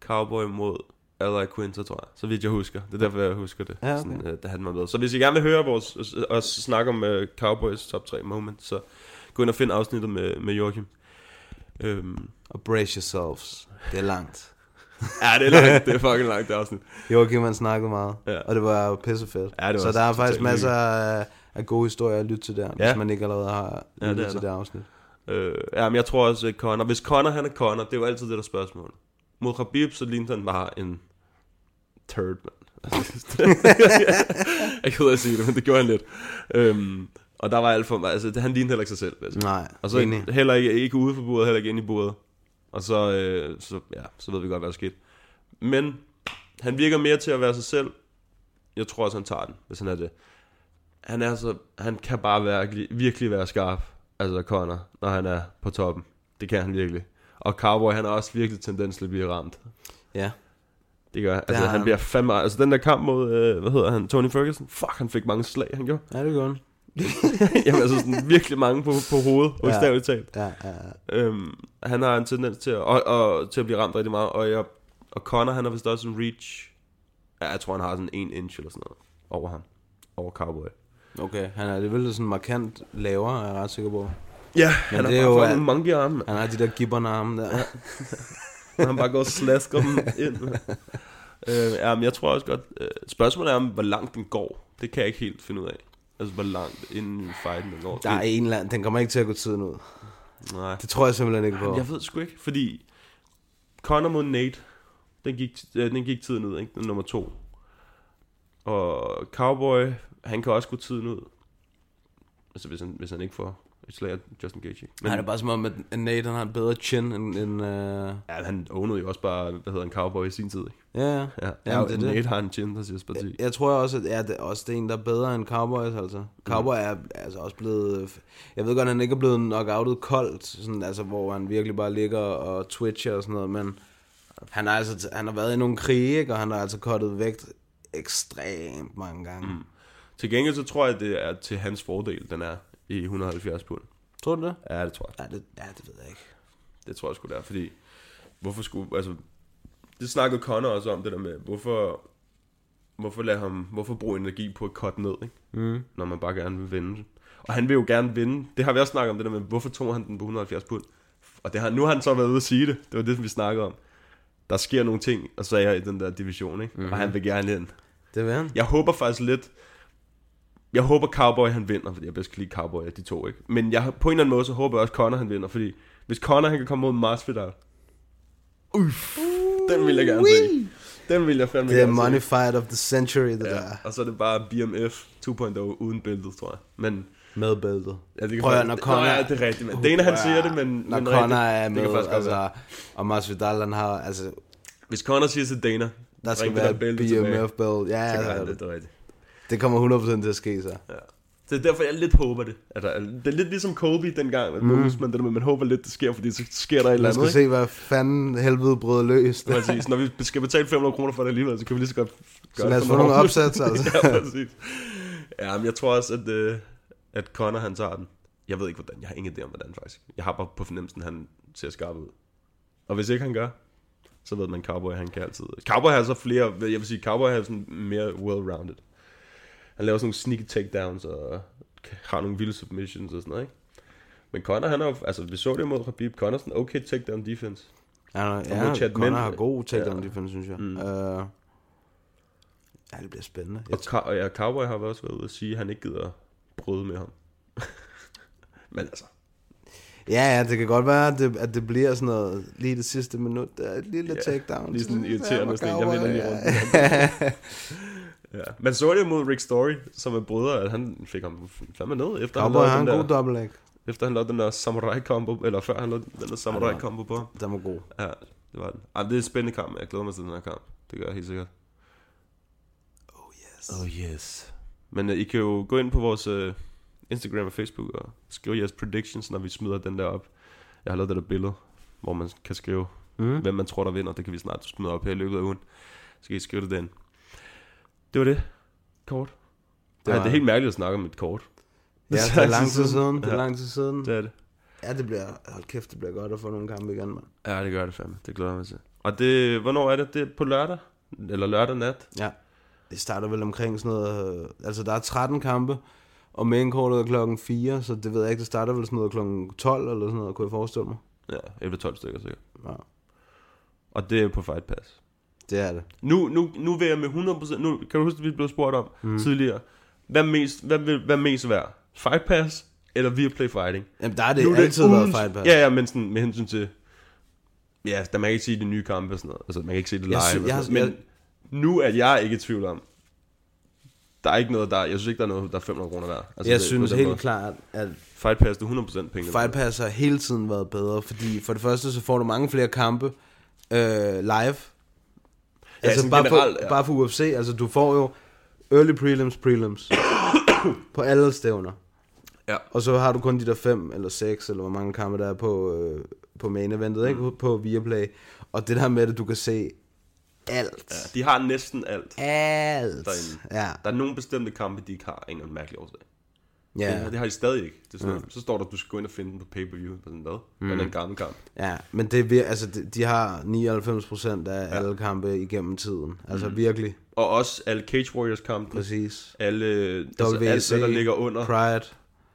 Cowboy mod Ally Quinter, tror jeg. Så vidt jeg husker. Det er derfor, jeg husker det. Ja, okay. Sådan, øh, da han var med. Så hvis I gerne vil høre vores, os snakke om uh, Cowboys top 3 moments, så gå ind og find afsnittet med, med Joachim. Øhm, Og brace yourselves. Det er langt. ja, det er langt. Det er fucking langt, det afsnit. Joachim han snakkede meget, Ja. ja. og det var jo pissefedt. Ja, det var så der er faktisk masser af, af gode historier at lytte til der, Ja. hvis man ikke allerede har Ja, lyttet det er til der. det afsnit. Øh, ja, men jeg tror også, at Conor... Hvis Conor, han er Conor, det er jo altid det der spørgsmål. Mod Khabib, så ligner han bare en turd, mand. jeg kan ikke sige det, men det gjorde han lidt. Øhm, og der var alt for Altså, han lignede heller ikke sig selv. Altså. Nej, Og så enig. heller ikke, ikke ude for bordet, heller ikke inde i bordet. Og så, øh, så, ja, så ved vi godt, hvad der skete. Men han virker mere til at være sig selv. Jeg tror også, han tager den, hvis han er det. Han, er så, han kan bare virkelig, virkelig være skarp, altså Connor, når han er på toppen. Det kan han virkelig. Og Cowboy, han har også virkelig tendens til at blive ramt. Ja. Det gør Altså, han han. bliver fandme... Altså, den der kamp mod, øh, hvad hedder han, Tony Ferguson. Fuck, han fik mange slag, han gjorde. Ja, det gør han. Jamen, altså sådan virkelig mange på, på hovedet, bogstaveligt talt. Ja, ja, ja. Øhm, han har en tendens til at, og, og, til at blive ramt rigtig meget, og, jeg, og Connor, han har vist også en reach, ja, jeg tror, han har sådan en inch eller sådan noget, over ham, over Cowboy. Okay, han er alligevel sådan markant lavere, er jeg ret sikker på. Ja, Men han det er har jo, bare at- fået en monkey arm, Han har de der gibberne der. han bare gået og slasker dem ind. øh, ja, men jeg tror også godt, øh, spørgsmålet er, om, hvor langt den går, det kan jeg ikke helt finde ud af. Altså, hvor langt inden fighten den går. Der er en eller anden, den kommer ikke til at gå tiden ud. Nej. Det tror jeg simpelthen ikke på. Jeg ved sgu ikke, fordi Conor mod Nate, den gik, øh, den gik tiden ud, ikke? Den nummer to. Og Cowboy, han kan også gå tiden ud. Altså, hvis han, hvis han ikke får et slag af Justin Gaethje. ikke? Men, Nej, det er bare som om, at Nate han har en bedre chin end... end uh... ja, han ownede jo også bare, hvad hedder en cowboy i sin tid, ikke? Ja, ja. Ja, Ja, det er det. Nate har en chin, der siger parti. Jeg tror også, at ja, det er også det er en, der er bedre end Cowboys, altså. Cowboy er altså også blevet... Jeg ved godt, at han ikke er blevet knockoutet koldt, sådan, altså, hvor han virkelig bare ligger og twitcher og sådan noget, men han har, altså, han har været i nogle krige, ikke? og han har altså kottet vægt ekstremt mange gange. Mm. Til gengæld så tror jeg, det er til hans fordel, den er i 170 pund. Tror du det? Ja, det tror jeg. Ja, det, ja, det ved jeg ikke. Det tror jeg sgu det er, fordi hvorfor skulle, altså, det snakkede Connor også om, det der med, hvorfor, hvorfor lade ham, hvorfor bruge energi på at cut ned, ikke? Mm. når man bare gerne vil vinde. Og han vil jo gerne vinde. Det har vi også snakket om, det der med, hvorfor tog han den på 170 pund? Og det har, nu har han så været ude at sige det. Det var det, vi snakkede om. Der sker nogle ting, og så er jeg i den der division, ikke? Mm-hmm. Og han vil gerne ind. Det vil han. Jeg håber faktisk lidt... Jeg håber Cowboy han vinder, fordi jeg bedst kan lide Cowboy af de to, ikke? Men jeg, på en eller anden måde, så håber jeg også Conor han vinder, fordi hvis Conor han kan komme mod Masvidal, uff, den vil jeg gerne se. Den vil jeg fandme Det er gerne money se. fight of the century, det Ja, der. og så er det bare BMF 2.0 uden bæltet, tror jeg. Men Med bæltet. Ja, det kan Prøv at, når Nå, Conor... ja, det er rigtigt, men Dana, han siger det, men- Når men rigtigt. er Det kan med, faktisk godt altså... Og Masvidal, han har... Altså, hvis Conor siger til Dana, der skal det være der bælte tilbage, BMF belt. Ja, så ja, han det, det, det er rigtigt. Det kommer 100% til at ske, så. Ja. Så det er derfor, jeg lidt håber det. Altså, det er lidt ligesom Kobe dengang, mm. man, med, man håber lidt, det sker, fordi så sker der et eller Man andet, skal ikke? se, hvad fanden helvede brød løs. Præcis. Når vi skal betale 500 kroner for det alligevel, så kan vi lige så godt Så lad os få nogle opsatser, altså. ja, præcis. Ja, men jeg tror også, at, øh, at Conor han tager den. Jeg ved ikke, hvordan. Jeg har ingen idé om, hvordan faktisk. Jeg har bare på fornemmelsen, at han ser skarp ud. Og hvis ikke han gør, så ved man, Cowboy, han kan altid. Cowboy har så flere, jeg vil sige, Cowboy har sådan mere well-rounded. Han laver sådan nogle sneaky takedowns, og har nogle vilde submissions og sådan noget, ikke? Men Conor, han har altså vi så det mod Khabib, Conor sådan okay takedown defense. Ja, ja Chad Conor Mendes. har god takedown Ja. defense, synes jeg. Mm. Uh, ja, det bliver spændende. Og, Ka- og ja, Cowboy har også været ude at sige, at han ikke gider bryde med ham. Men altså, Ja, ja, det kan godt være, at det, at det bliver sådan noget lige det sidste minut. Der er et lille Ja, takedown. lige sådan irriterende ja, sådan jeg vinder lige rundt. ja. Man så det mod Rick Story, som er brødre, at han fik ham fandme ned, efter han Cowboy lavede har den en der, god double leg. efter han lavede den der samurai combo, eller før han lavede den der samurai Ja. combo på. Den var god. Ja, det var den. Ej, det er en spændende kamp, jeg glæder mig til den her kamp. Det gør jeg helt sikkert. Oh yes. Oh yes. Men uh, I kan jo gå ind på vores uh, Instagram og Facebook og skrive jeres predictions, når vi smider den der op. Jeg har lavet det der billede, hvor man kan skrive, Mm. hvem man tror, der vinder. Det kan vi snart smide op her i løbet af ugen. Så kan I skrive det den. Det var det. Kort. Det, Det Ej, det er helt mærkeligt at snakke om et kort. Ja, det er lang tid siden. Det er Ja. lang tid siden. Det er det. Ja, det bliver... Hold kæft, det bliver godt at få nogle kampe igen, mand. Ja, det gør det fandme. Det glæder jeg mig til. Og det, hvornår er det? Det er på lørdag? Eller lørdag nat? Ja. Det starter vel omkring sådan noget... øh, Altså, der er 13 kampe, og mainkortet er klokken 4, så det ved jeg ikke, det starter vel sådan noget klokken 12 eller sådan noget, kunne jeg forestille mig. Ja, efter 12 stykker sikkert. Ja, Og det er på Fight Pass. Det er det. Nu, nu, nu vil jeg med 100%... Nu, kan du huske, at vi blev spurgt om mm. tidligere? Hvad mest, hvad, vil, hvad mest værd? Fight Pass eller Viaplay Fighting? Jamen, der er det nu altid været Fight Pass. Ja, ja, men sådan, med hensyn til... Ja, der man kan ikke se de nye kampe og sådan noget. Altså, man kan ikke se det live. Jeg sy- jeg men nu er jeg ikke i tvivl om... Der er ikke noget, der... Jeg synes ikke, der er noget, der er 500 kroner værd. Altså, Jeg det- synes helt måde. klart, at Fight Pass, det er 100% penge. Fight Pass har hele tiden været bedre, fordi for det første, så får du mange flere kampe øh, live. Altså sådan bare, generelt, for, ja. bare for UFC, altså du får jo early prelims, prelims på alle stævner. Ja. Og så har du kun de der fem eller seks, eller hvor mange kampe der er på, øh, på main eventet, ikke? På Viaplay. Og det der med, at du kan se alt. Ja, de har næsten alt. Alt. Derinde. Ja. Der er nogle bestemte kampe, de ikke har en eller anden mærkelig årsag. Ja. Det, det har de stadig ikke. Det er sådan, Så står der, at du skal gå ind og finde den på pay-per-view. Sådan hvad? Mm. Eller en gammel kamp. Ja, men det er altså, de, har 99% af ja. alle kampe igennem tiden. Altså mm. virkelig, Og også alle Cage Warriors kampe. præcis. Alle, altså, WC, alt, hvad der ligger under. Pride.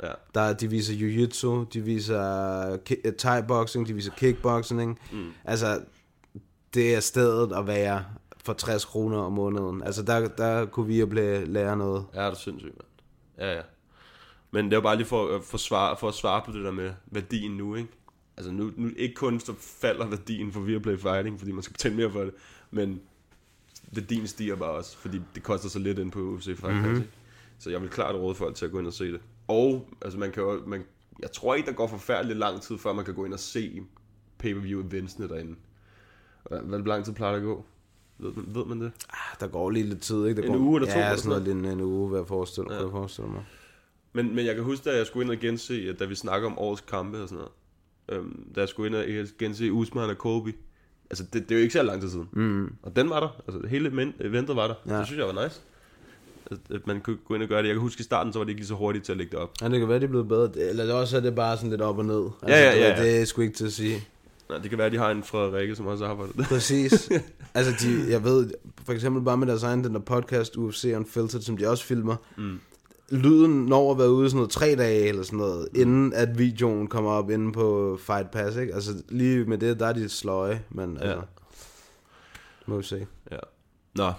Ja. Der, er- de viser jiu-jitsu, de viser øh, thai-boxing, de viser kickboxing. Mm. Altså, det er stedet at være for 60 kroner om måneden. Altså, der, der kunne vi jo blive, lære noget. Ja, det er sindssygt, mand. Ja, ja. Men det er jo bare lige for, at forsvare, for at svare på det der med værdien nu, ikke? Altså nu, nu ikke kun så falder værdien for Viaplay Fighting, fordi man skal betale mere for det, men værdien stiger bare også, fordi det koster så lidt ind på UFC Fight Mhm. Pass, ikke? Så jeg vil klart råde folk til at gå ind og se det. Og, altså man kan jo, man, jeg tror ikke, der går forfærdeligt lang tid, før man kan gå ind og se pay-per-view eventsene derinde. Hvad, hvor lang tid plejer det at gå? Ved, man- ved man det? Ah, Der går lige lidt tid, ikke? Der En går, uge eller to Ja, sådan noget, en, en uge, hvad jeg forestiller, ja. jeg forestiller mig. Men, men jeg kan huske, da jeg skulle ind og gense, at da vi snakker om årets kampe og sådan noget, øhm, da jeg skulle ind og gense Usman og Kobe, altså det, det er jo ikke så lang tid siden. Mm. Og den var der, altså hele eventet var der. Ja. Det synes jeg var nice. At, at man kunne gå ind og gøre det. Jeg kan huske i starten, så var det ikke lige så hurtigt til at lægge det op. Ja, det kan være, det er blevet bedre. Eller er også er det bare sådan lidt op og ned. Altså, Ja, ja, det, ja, ja. Det er sgu ikke til at sige. Nej, det kan være, at de har en Frederikke, som også arbejder der. Præcis. altså, de, jeg ved, for eksempel bare med deres egen, den der podcast, UFC Unfiltered, som de også filmer. Mm. Lyden når at være ude sådan noget tre dage eller sådan noget, mm. inden at videoen kommer op inde på Fight Pass, ikke? Altså, lige med det, der er de sløje, men Ja. altså, må vi se. Ja. Nå,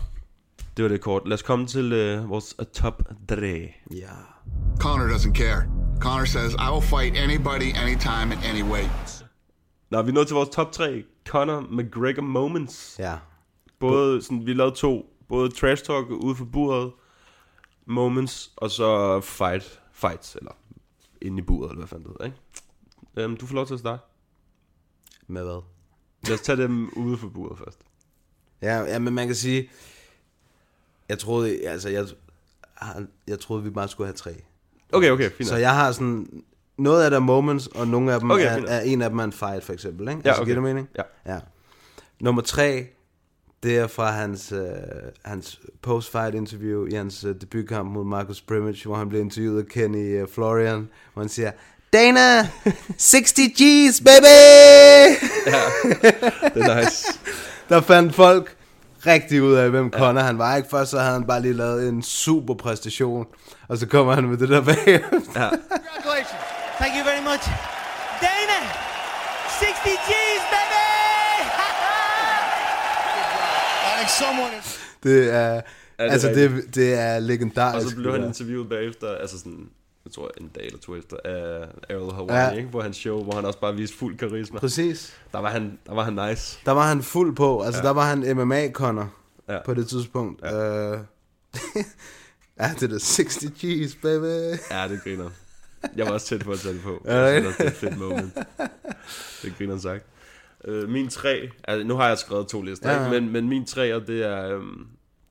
det var det kort. Lad os komme til øh, vores uh, top 3. Ja. Connor doesn't care. Connor says, I will fight anybody, anytime, at any weight. Nå, vi er nået til vores top 3. Conor McGregor moments. Ja. Både, sådan, vi lavede to. Både trash talk ude for buret, moments, og så fight, fights, eller inde i buret, eller hvad fanden det hedder, ikke? Um, du får lov til at starte. Med hvad? Lad os tage dem ude for buret først. Ja, ja, men man kan sige, jeg troede, altså, jeg, jeg troede, vi bare skulle have tre. Okay, okay, fint. Så jeg har sådan, noget af det er moments, og nogle af dem Okay, okay, er, fint. er, en af dem er en fight, for eksempel, ikke? Ja, altså, okay. giver det mening? Ja. ja. Nummer tre, det er fra hans, øh, hans post-fight interview i hans øh, debutkamp mod Marcus Brimage, hvor han blev interviewet af Kenny øh, Florian, hvor han siger, Dana, 60 G's, baby! Det er nice. Der fandt folk rigtig ud af, hvem Conor han var. Ikke først så havde han bare lige lavet en super præstation, og så kommer han med det der bagefter. Congratulations. Thank you very much. Dana, 60 G's, someone is... Det er, det altså rigtigt? det, det er legendarisk. Og så blev han interviewet bagefter, altså sådan, jeg tror en dag eller to efter, af Errol Hawaii, Ja. ikke? På hans show, hvor han også bare viste fuld karisma. Præcis. Der var han, der var han nice. Der var han fuld på. Altså, ja. der var han MMA-conner ja. Ja. på det tidspunkt. Ja. Uh, ja, det er der 60 G's, baby. Ja, det griner. Jeg var også tæt på at tage det på. Ja, synes, det er et fedt moment. Det griner han sagt. Uh, min tre, altså nu har jeg skrevet to lister, Ja, ja. Men, men min tre, det er, um,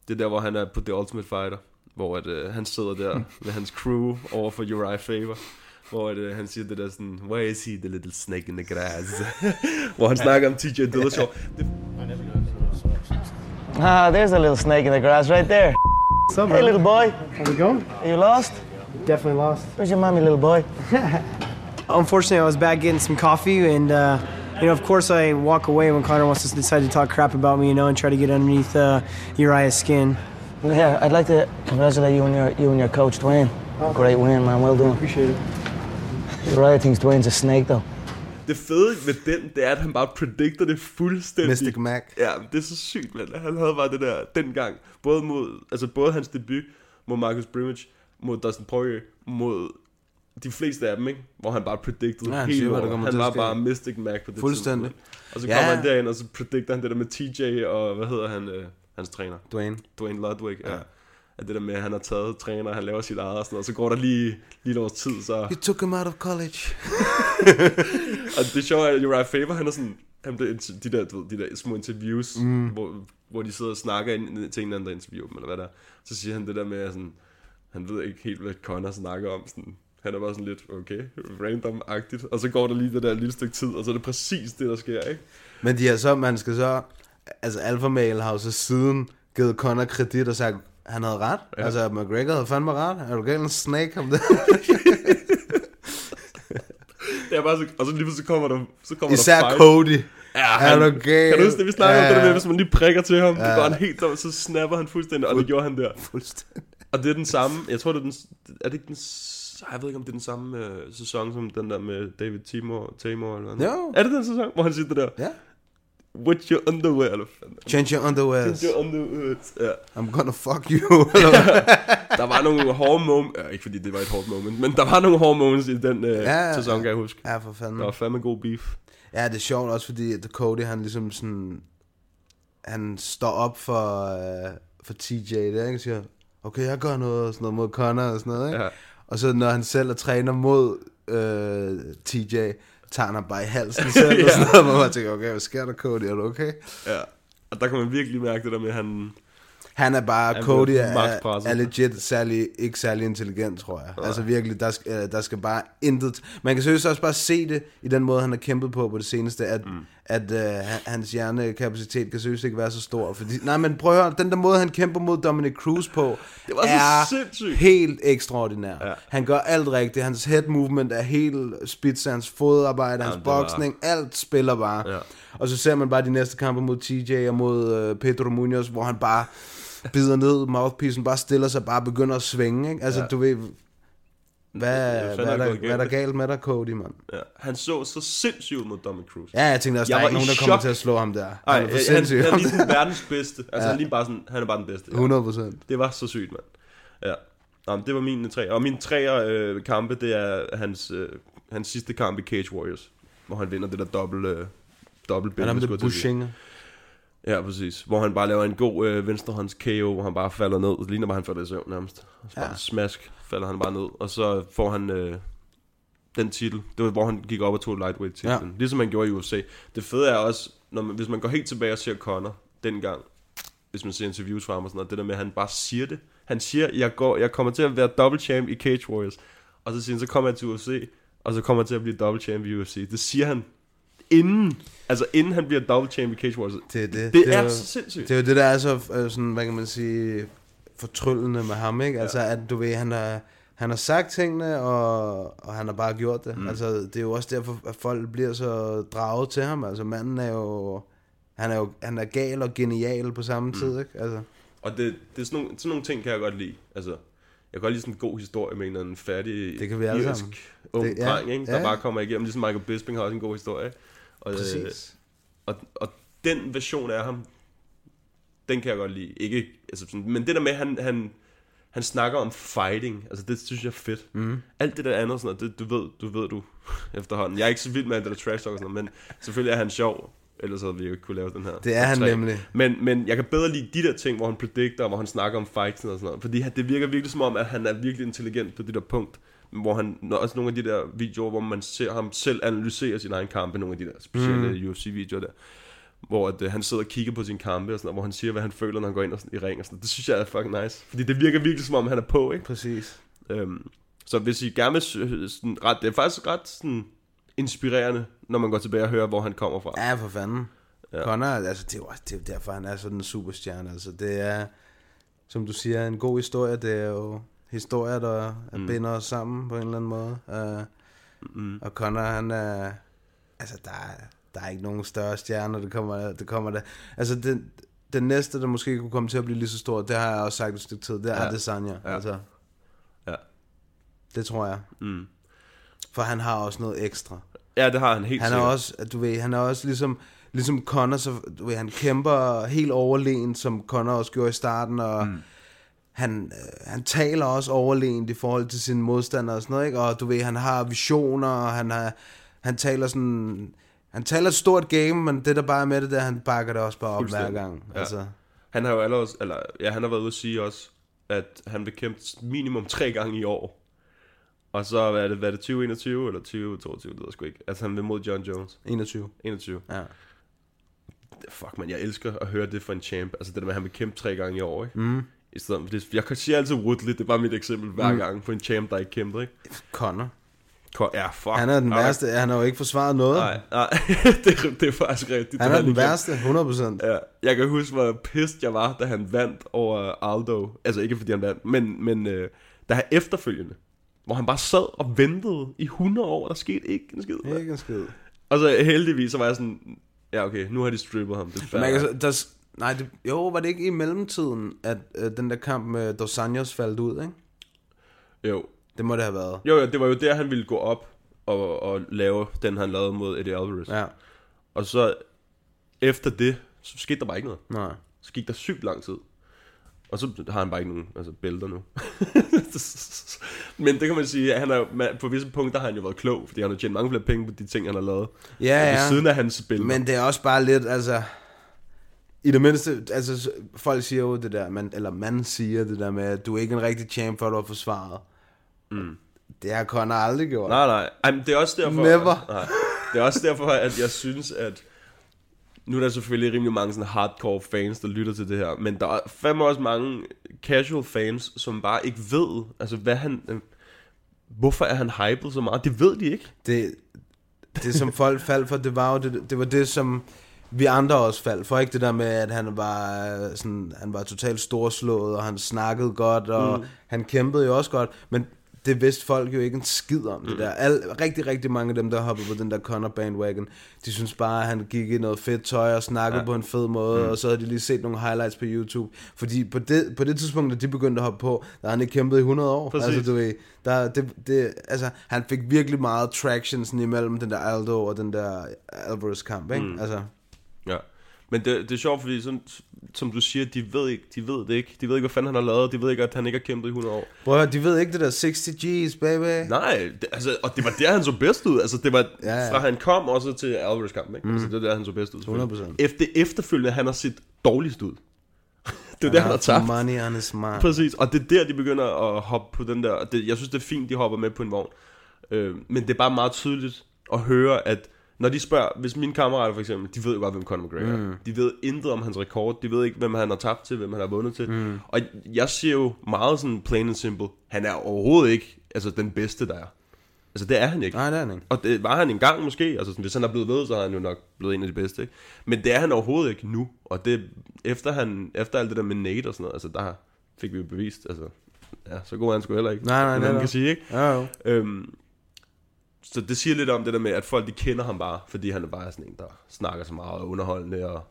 det er der, hvor han er på The Ultimate Fighter. Hvor at, uh, han sidder der med hans crew over for Uriah Faber. Hvor at, uh, han siger det der sådan, Where is he, the little snake in the grass? hvor han snakker om TJ Dillashaw. Det, Ah, there's a little snake in the grass right there. Hey, little boy. How's it going? Are you lost? Definitely lost. Where's your mommy, little boy? Unfortunately, I was back getting some coffee, and uh, you know, of course, I walk away when Connor wants to decide to talk crap about me, you know, and try to get underneath uh, Uriah's skin. Well, yeah, I'd like to congratulate you and your you and your coach Dwayne. Great win, man. Well done. Appreciate it. Uriah thinks Dwayne's a snake, though. Det fede ved den, det er, at han bare predicter det fuldstændig. Mystic Mac. Ja, det er så sygt, mand. Han havde bare det der dengang. Både mod, altså både hans debut mod Marcus Brimage, mod Dustin Poirier, mod de fleste af dem, ikke? Hvor han bare predicted Ja, han siger, lortet. kommer Han var bare Mystic Mac på det Fuldstændig. tidspunkt. Og så Ja. kommer han derind, og så predicter han det der med TJ og, hvad hedder han, øh, hans træner? Dwayne. Dwayne Ludwig, ja. ja. At det der med, at han har taget træner, han laver sit eget og sådan noget, og så går der lige, lige et tid, så... You took him out of college. og det sjove er, at Uriah Faber, han er sådan, han blev, de, der, du ved, de der små interviews, mm. hvor, hvor de sidder og snakker ind til en eller anden, der interviewer dem, eller hvad der er. Så siger han det der med, at sådan, han ved ikke helt, hvad Connor snakker om. Sådan, han er bare sådan lidt, okay, random-agtigt. Og så går der lige det der lille stykke tid, og så er det præcis det, der sker, ikke? Men de har så, man skal så, altså Alpha Male har jo så siden givet Conor kredit og sagt, han havde ret. Ja. Altså, McGregor havde fandme ret. Er du galt en snake om det? Det er bare så, og så lige pludselig kommer der, så kommer Især der. Cody. Ja, Er han, du gal? Kan du huske det, vi snakker ja, om det der med, hvis man lige prikker til ham, ja. Så går han helt om, så snapper han fuldstændig, og det gjorde han der. Fuldstændig. Og det er den samme, jeg tror det er den, er det ikke den, s- jeg ved ikke om det er den samme øh, sæson som den der med David Timor, Timor eller hvad? Jo. Er det den sæson, hvor han siger det der? Ja. With your underwear, eller? Change your underwear. With your underwear, ja. I'm gonna fuck you. Der var nogle hårde moments, ja, ikke fordi det var et hårdt moment, men der var nogle hårde moments i den øh, Ja, sæson, kan jeg huske. ja, for fanden. Der var fandme god beef. Ja, det er sjovt også, fordi at Cody, han ligesom sådan, han står op for, uh, for TJ, der, ikke? Og siger, okay, jeg gør noget, og sådan noget mod Connor og sådan noget, ikke? Ja. Og så når han selv er træner mod uh, TJ, tager han bare i halsen selv, ja. og sådan noget, hvor man tænker, okay, hvad sker der, Cody, er du okay? Ja. Og der kan man virkelig mærke det der med, at han... Han er bare, Han Cody er, er legit særlig, ikke særlig intelligent, tror jeg. Altså virkelig, der skal, øh, der skal bare intet... Man kan seriøst også bare se det i den måde, han har kæmpet på på det seneste, at, mm. at uh, hans hjernekapacitet kan seriøst ikke være så stor. Fordi, nej, men prøv at høre, den der måde, han kæmper mod Dominic Cruz på, Det var er sindssygt. helt ekstraordinær. Ja. Han gør alt rigtigt. Hans head movement er helt spids, hans fodarbejde, hans det var- boksning, alt spiller bare. Ja. Og så ser man bare de næste kampe mod TJ og mod uh, Pedro Munoz, hvor han bare bider ned mouthpiecen, bare stiller sig, bare begynder at svinge, ikke? Altså, ja. du ved, hvad, fanden hvad, er er der hvad er der galt? med dig, Cody, mand? Ja. Han så så sindssygt ud mod Dominic Cruz. Ja, jeg tænkte også, Jeg der er var ikke nogen, der kommer chok. til at slå ham der. Ej, han er for han, sindssyg. han er lige sådan verdens bedste. Altså, ja. han, er bare sådan, han er bare den bedste. 100 procent. Det var så sygt, mand. Ja. Nå, men det var mine tre. Og mine tre øh, kampe, det er hans, øh, hans sidste kamp i Cage Warriors. Hvor han vinder det der dobbelt, øh, dobbelt Er bælte. der med det jeg. Bushinger? Ja, præcis. Hvor han bare laver en god øh, venstrehånds KO, hvor han bare falder ned. Det ligner bare, han falder i søvn nærmest. Og så bare Ja. smask, falder han bare ned. Og så får han øh, den titel. Det var, hvor han gik op og tog lightweight titlen. Ja. Ligesom han gjorde i UFC. Det fede er også, når man, hvis man går helt tilbage og ser Conor dengang, hvis man ser interviews fra ham og sådan noget, det der med, at han bare siger det. Han siger, jeg, går, jeg kommer til at være double champ i Cage Warriors. Og så siger han, så kommer jeg til UFC, og så kommer jeg til at blive double champ i UFC. Det siger han inden, altså inden han bliver double champ i Cage Warriors. Det er det. Det er jo- så sindssygt. Det er jo det, der er så, øh, sådan, hvad kan man sige, fortryllende med ham, ikke? Altså, at du ved, han har, han har sagt tingene, og, og han har bare gjort det. Mm. Altså, det er jo også derfor, at folk bliver så draget til ham. Altså, manden er jo, han er jo, han er gal og genial på samme mm. tid, ikke? Altså, Og det, det er sådan, nogle, sådan nogle ting, kan jeg godt lide. Altså, jeg kan godt lide sådan en god historie med en eller anden fattig Det kan vi alle irsk sammen. ung Det- ja, dreng, ikke? der ja. bare kommer igennem. Ligesom Michael Bisping har også en god historie. Og, øh, Præcis. og, og den version af ham, den kan jeg godt lide. Ikke, altså sådan, men det der med, han, han, han snakker om fighting, altså det synes jeg er fedt. Mm. Alt det der andet, sådan det, du ved, du ved du efterhånden. Jeg er ikke så vild med alt det der trash talk og sådan men selvfølgelig er han sjov. Ellers havde vi jo ikke kunne lave den her. Det er han tre. nemlig. Men, men jeg kan bedre lide de der ting, hvor han predicter, hvor han snakker om fights og sådan noget. Fordi det virker virkelig som om, at han er virkelig intelligent på det der punkt. Hvor han, også nogle af de der videoer, hvor man ser ham selv analysere sin egen kampe, nogle af de der specielle mm. UFC-videoer der, hvor at, øh, han sidder og kigger på sin kampe, og sådan, noget, hvor han siger, hvad han føler, når han går ind og sådan, i ring. Og sådan, det synes jeg er fucking nice. Fordi det virker virkelig som om, han er på, ikke? præcis. Øhm, så hvis I gerne vil sø- sådan, ret, det er faktisk ret sådan, inspirerende, når man går tilbage og hører, hvor han kommer fra. Ja, for fanden. Ja. Connor, altså, det er, jo, det er derfor, han er sådan en superstjerne. Altså, det er, som du siger, en god historie. Det er jo historier, der mm. binder os sammen på en eller anden måde. Uh, mm. Og Connor, han er... Altså, der er, der er ikke nogen større stjerner, det kommer, det kommer der. Altså, den, den næste, der måske kunne komme til at blive lige så stor, det har jeg også sagt et stykke tid, det er Ja. Adesanya. Ja. Altså, Ja. det tror jeg. Mm. For han har også noget ekstra. Ja, det har han helt Han er sikkert. også, du ved, han er også ligesom, ligesom Connor, så, du ved, han kæmper helt overlegen, som Connor også gjorde i starten, og mm. Han, øh, han taler også overlegent i forhold til sine modstandere og sådan noget, ikke? Og du ved, han har visioner, og han, har, han taler sådan, han taler et stort game, men det der bare er med det der, han bakker det også bare op hver gang. Ja. Altså, Han har jo allerede, eller, ja, han har været ude at sige også, at han vil kæmpe minimum tre gange i år. Og så er det, hvad er det 2021 eller 2022, det ved jeg sgu ikke. Altså han vil mod John Jones. 21. 21. Ja. Fuck man, jeg elsker at høre det fra en champ. Altså det der med, at han vil kæmpe tre gange i år, ikke? Mm. I stedet for det, jeg kan sige altid Woodley, det er bare mit eksempel hver Mm. gang på en champ, der ikke kæmper, ikke? Connor. Ko- Ja, fuck. Han er den Nej. værste, han har jo ikke forsvaret noget. Nej, nej, det, er- det er faktisk rigtigt. Han er den værste, 100%. Ja, jeg kan huske, hvor pissed jeg var, da han vandt over Aldo. Altså ikke fordi han vandt, men, men øh, da han efterfølgende, hvor han bare sad og ventede i 100 år, der skete ikke en skid. Ikke en skid. Og så heldigvis, så var jeg sådan, ja okay, nu har de strippet ham. Det er man kan, der, nej, det, jo, var det ikke i mellemtiden, at øh, den der kamp med Dos Anjos faldt ud, ikke? Jo. Det må det have været. Jo, jo, det var jo der, han ville gå op og, og lave den, han lavede mod Eddie Alvarez. Ja. Og så efter det, så skete der bare ikke noget. Nej. Så gik der sygt lang tid. Og så har han bare ikke nogen altså, bælter nu. Men det kan man sige, at han er, man- på visse punkter har han jo været klog, fordi han har tjent mange flere penge på de ting, han har lavet. Ja, Ved ja. siden af hans bælter. Men det er også bare lidt, altså... I det mindste, altså folk siger jo det der, man, eller man siger det der med, at du er ikke en rigtig champ, før du har forsvaret. Mm. Det har Conor aldrig gjort. Nej, nej. Ej, men det er også derfor... Never. Nej. Det er også derfor, at jeg synes, at... Nu er der selvfølgelig rimelig mange sådan hardcore fans, der lytter til det her, men der er fandme også mange casual fans, som bare ikke ved, altså hvad han... øh, Hvorfor er han hyped så meget? Det ved de ikke. Det, det som folk faldt for, det var jo det, det var det, som vi andre også faldt for. Ikke det der med, at han var, øh, sådan, han var totalt storslået, og han snakkede godt, og Mm. han kæmpede jo også godt. Men det vidste folk jo ikke en skid om det Mm. der. Al, rigtig, rigtig mange af dem, der hoppede på den der Conor bandwagon, de synes bare, at han gik i noget fedt tøj og snakkede Ja. på en fed måde, Mm. og så havde de lige set nogle highlights på YouTube. Fordi på det, på det tidspunkt, da de begyndte at hoppe på, der han ikke kæmpet i 100 år. Præcis. Altså, du ved, der, det, det, altså, han fik virkelig meget traction sådan imellem den der Aldo og den der Alvarez kamp, ikke? Mm. Altså, Ja. Men det, det er sjovt, fordi sådan, som du siger, de ved, ikke, de ved det ikke. De ved ikke, hvad fanden han har lavet. De ved ikke, at han ikke har kæmpet i 100 år. høre, de ved ikke det der 60 G's, baby. Nej, det, altså, og det var der, han så bedst ud. Altså, det var Ja, ja. fra han kom også til Alvarez kampen, ikke? Mm. Altså, det var der, han så bedst ud. selvfølgelig. 100%. Efter efterfølgende, han har set dårligst ud. det er der, han har tabt. Money on his mind. Præcis, og det er der, de begynder at hoppe på den der... og Det, jeg synes, det er fint, de hopper med på en vogn. Øh, men det er bare meget tydeligt at høre, at når de spørger, hvis mine kammerater for eksempel, de ved jo godt, hvem Conor McGregor er. Mm. De ved intet om hans rekord, de ved ikke, hvem han har tabt til, hvem han har vundet til. Mm. Og jeg siger jo meget sådan plain and simple, han er overhovedet ikke altså, den bedste, der er. Altså det er han ikke. Nej, det er han ikke. Og det var han engang måske, altså sådan, hvis han er blevet ved, så er han jo nok blevet en af de bedste, ikke? Men det er han overhovedet ikke nu, og det, efter, han, efter alt det der med Nate og sådan noget, altså der fik vi jo bevist, altså, ja, så god er han sgu heller ikke. Nej, nej, det, man kan sige, ikke? Ja, jo. Øhm, så det siger lidt om det der med, at folk de kender ham bare, fordi han er bare sådan en, der snakker så meget og underholdende, og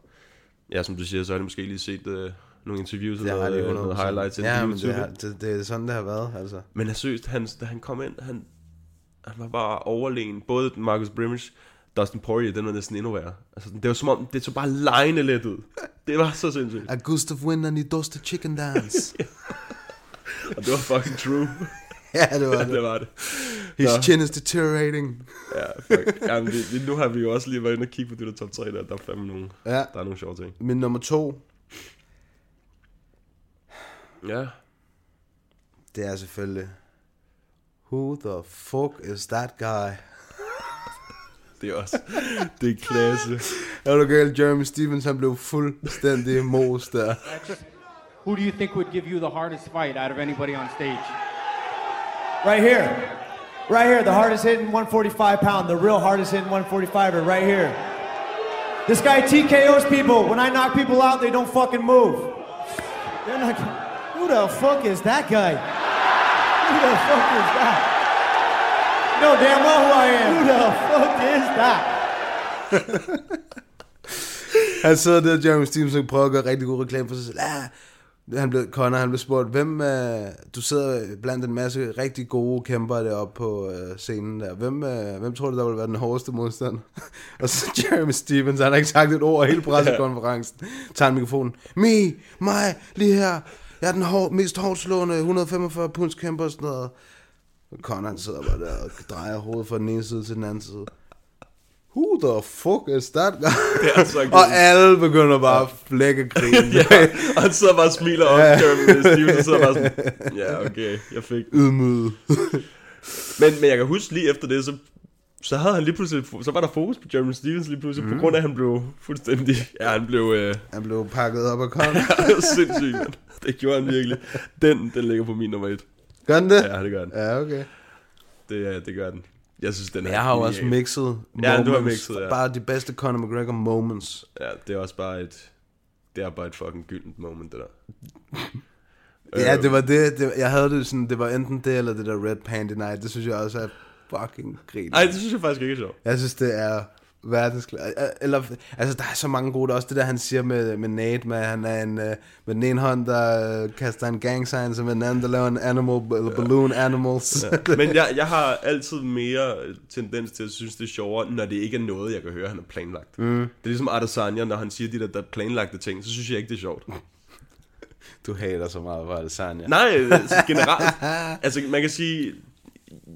ja, som du siger, så har de måske lige set øh, nogle interviews har noget, øh, noget 100%. highlights Ja, men det, er, ikke? det, det er sådan, det har været, altså. Men jeg synes, han, da han kom ind, han, han var bare overlegen. Både Marcus Brimage, Dustin Poirier, den var næsten endnu værre. Altså, det var som om, det så bare lejende let ud. Det var så sindssygt. A gust of wind and he does the chicken dance. Og det var fucking true. ja, det var det. det var det. His Nå. chin is deteriorating. Ja, fuck. Jamen, vi, nu har vi jo også lige været inde og kigge på det der top 3 der. Der er fandme nogle, Ja. der er nogle sjove ting. Min nummer to, Ja. det er selvfølgelig... Who the fuck is that guy? Det er også, det er klasse. Er du galt, Jeremy Stevens, han blev fuldstændig mos der. Who do you think would give you the hardest fight out of anybody on stage? Right here. Right here, the hardest hitting 145 pound, the real hardest hitting 145er, right here. This guy TKOs people. When I knock people out, they don't fucking move. They're not. Who the fuck is that guy? Who the fuck is that? Know damn well who I am. Who the fuck is that? han sidder der, Jeremy Stevenson prøver at gøre rigtig god reklame for sig selv. Ah, han blev, Connor, han blev spurgt, hvem, uh, du sidder blandt en masse rigtig gode kæmper deroppe på uh, scenen der. Hvem, uh, hvem tror du, der vil være den hårdeste modstand? og så Jeremy Stevens, han har ikke sagt et ord hele pressekonferencen. Tager en mikrofonen. Me, mig, lige her. Jeg er den hår, mest hårdt slående 145 punds kæmper og sådan noget. Og Connor han sidder bare der og drejer hovedet fra den ene side til den anden side. Who the fuck is that guy? Det er så og alle begynder bare at flække krigen. ja, og han sidder bare og smiler op, Ja. Jeremy Stevenson sidder bare sådan, ja, okay, jeg fik. Ydmyget. men, men jeg kan huske lige efter det, så, så havde han lige pludselig, så var der fokus på Jeremy Stevens lige pludselig, mm. på grund af, at han blev fuldstændig, ja, han blev, øh, Han blev pakket op Connor. det var sindssygt. Det gjorde han virkelig. Den, den ligger på min nummer et. Gør den det? Ja, det gør den. Ja, okay. Det, ja, det gør den. Jeg synes, den er Jeg har jo også genial. mixet Ja, du har moments. mixet, ja. Bare de bedste Conor McGregor moments. Ja, det er også bare et, det er bare et fucking gyldent moment, det der. Ja, Øh, det var det, det, jeg havde det sådan, det var enten det, eller det der Red Panty Night, det synes jeg også er fucking grin. Ej, det synes jeg faktisk ikke er sjovt. Jeg synes, det er verdensklart. Eller, altså, der er så mange gode, også det der, han siger med, med Nate, med, han er en, øh, med den ene hånd, der øh, kaster en gang signs, og med den anden, der laver en animal, eller balloon animals. Ja. Men jeg, jeg har altid mere tendens til at synes, det er sjovere, når det ikke er noget, jeg kan høre, han har planlagt. Mm. Det er ligesom Adesanya, når han siger de der, der planlagte ting, så synes jeg ikke, det er sjovt. Du hater så meget på Adesanya. Nej, altså, generelt. altså, man kan sige...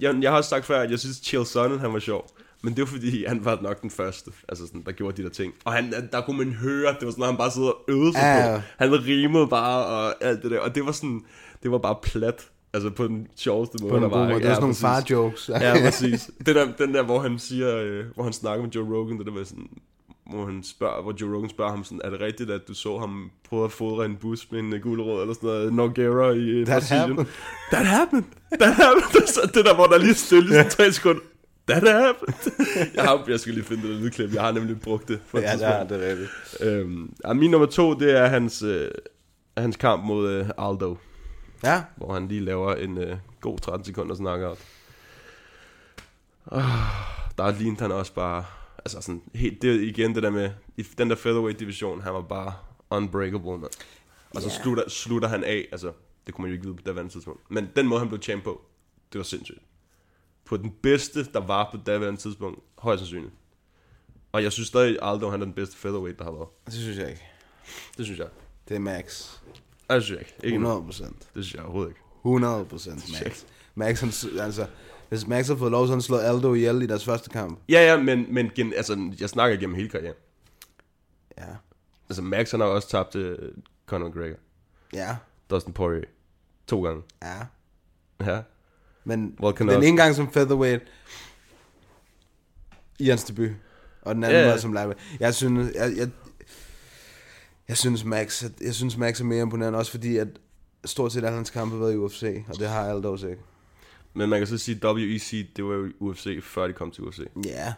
Jeg, jeg har også sagt før, at jeg synes, Chael Sonnen, han var sjov. Men det var fordi, han var nok den første, altså sådan, der gjorde de der ting. Og han, der kunne man høre, det var sådan, at han bare sidder og øvede sig Ja. på. Han rimede bare og alt det der. Og det var sådan, det var bare plat. Altså på den sjoveste måde, På en der var. måde. Det var sådan nogle far-jokes. ja, præcis. Den der, den der, hvor han siger, øh, hvor han snakker med Joe Rogan, det der var sådan, hvor han spørger, hvor Joe Rogan spørger ham sådan, er det rigtigt, at du så ham prøve at fodre en bus med en uh, gulerod eller sådan noget, Noguera i øh, That Brasilien? happened. That happened. That happened. Så det der, hvor der lige stille i sådan tre sekunder. Happened. jeg, har, jeg skal lige finde det der lydklip. Jeg har nemlig brugt det. For Ja, det er det rigtigt. Øhm, min nummer to, det er hans, øh, hans kamp mod øh, Aldo. Ja. Hvor han lige laver en øh, god 13 sekunder knockout. Oh, der lignede han også bare... Altså sådan, helt, det er igen det der med... I den der featherweight division, han var bare unbreakable, mand. Og så Ja. slutter, slutter han af, altså... Det kunne man jo ikke vide på daværende tidspunkt. Men den måde, han blev champ på, det var sindssygt. På den bedste, der var på daværende tidspunkt, højst sandsynligt. Og jeg synes stadig, Aldo han er den bedste featherweight, der har været. Det synes jeg ikke. Det synes jeg. Det er max. Ej, det synes jeg ikke. ikke 100 procent. Det synes jeg overhovedet ikke. 100 procent max. Max, han, altså, hvis Max har fået lov, så han slået Aldo ihjel i deres første kamp. Ja, ja, men, men gen, altså, jeg snakker igennem hele karrieren. Ja. Altså, Max han har også tabt til Conor McGregor. Ja. Dustin Poirier. To gange. Ja. Ja. Men Volkanovski. den ene gang som featherweight i hans debut, og den anden ja. var som lightweight. Jeg synes, jeg, jeg, jeg synes Max, at- jeg synes Max er mere imponerende, også fordi at stort set alle hans kampe har været i UFC, og det har Aldo også ikke. Men man kan så sige, at WEC, det var jo UFC, før de kom til UFC. Ja.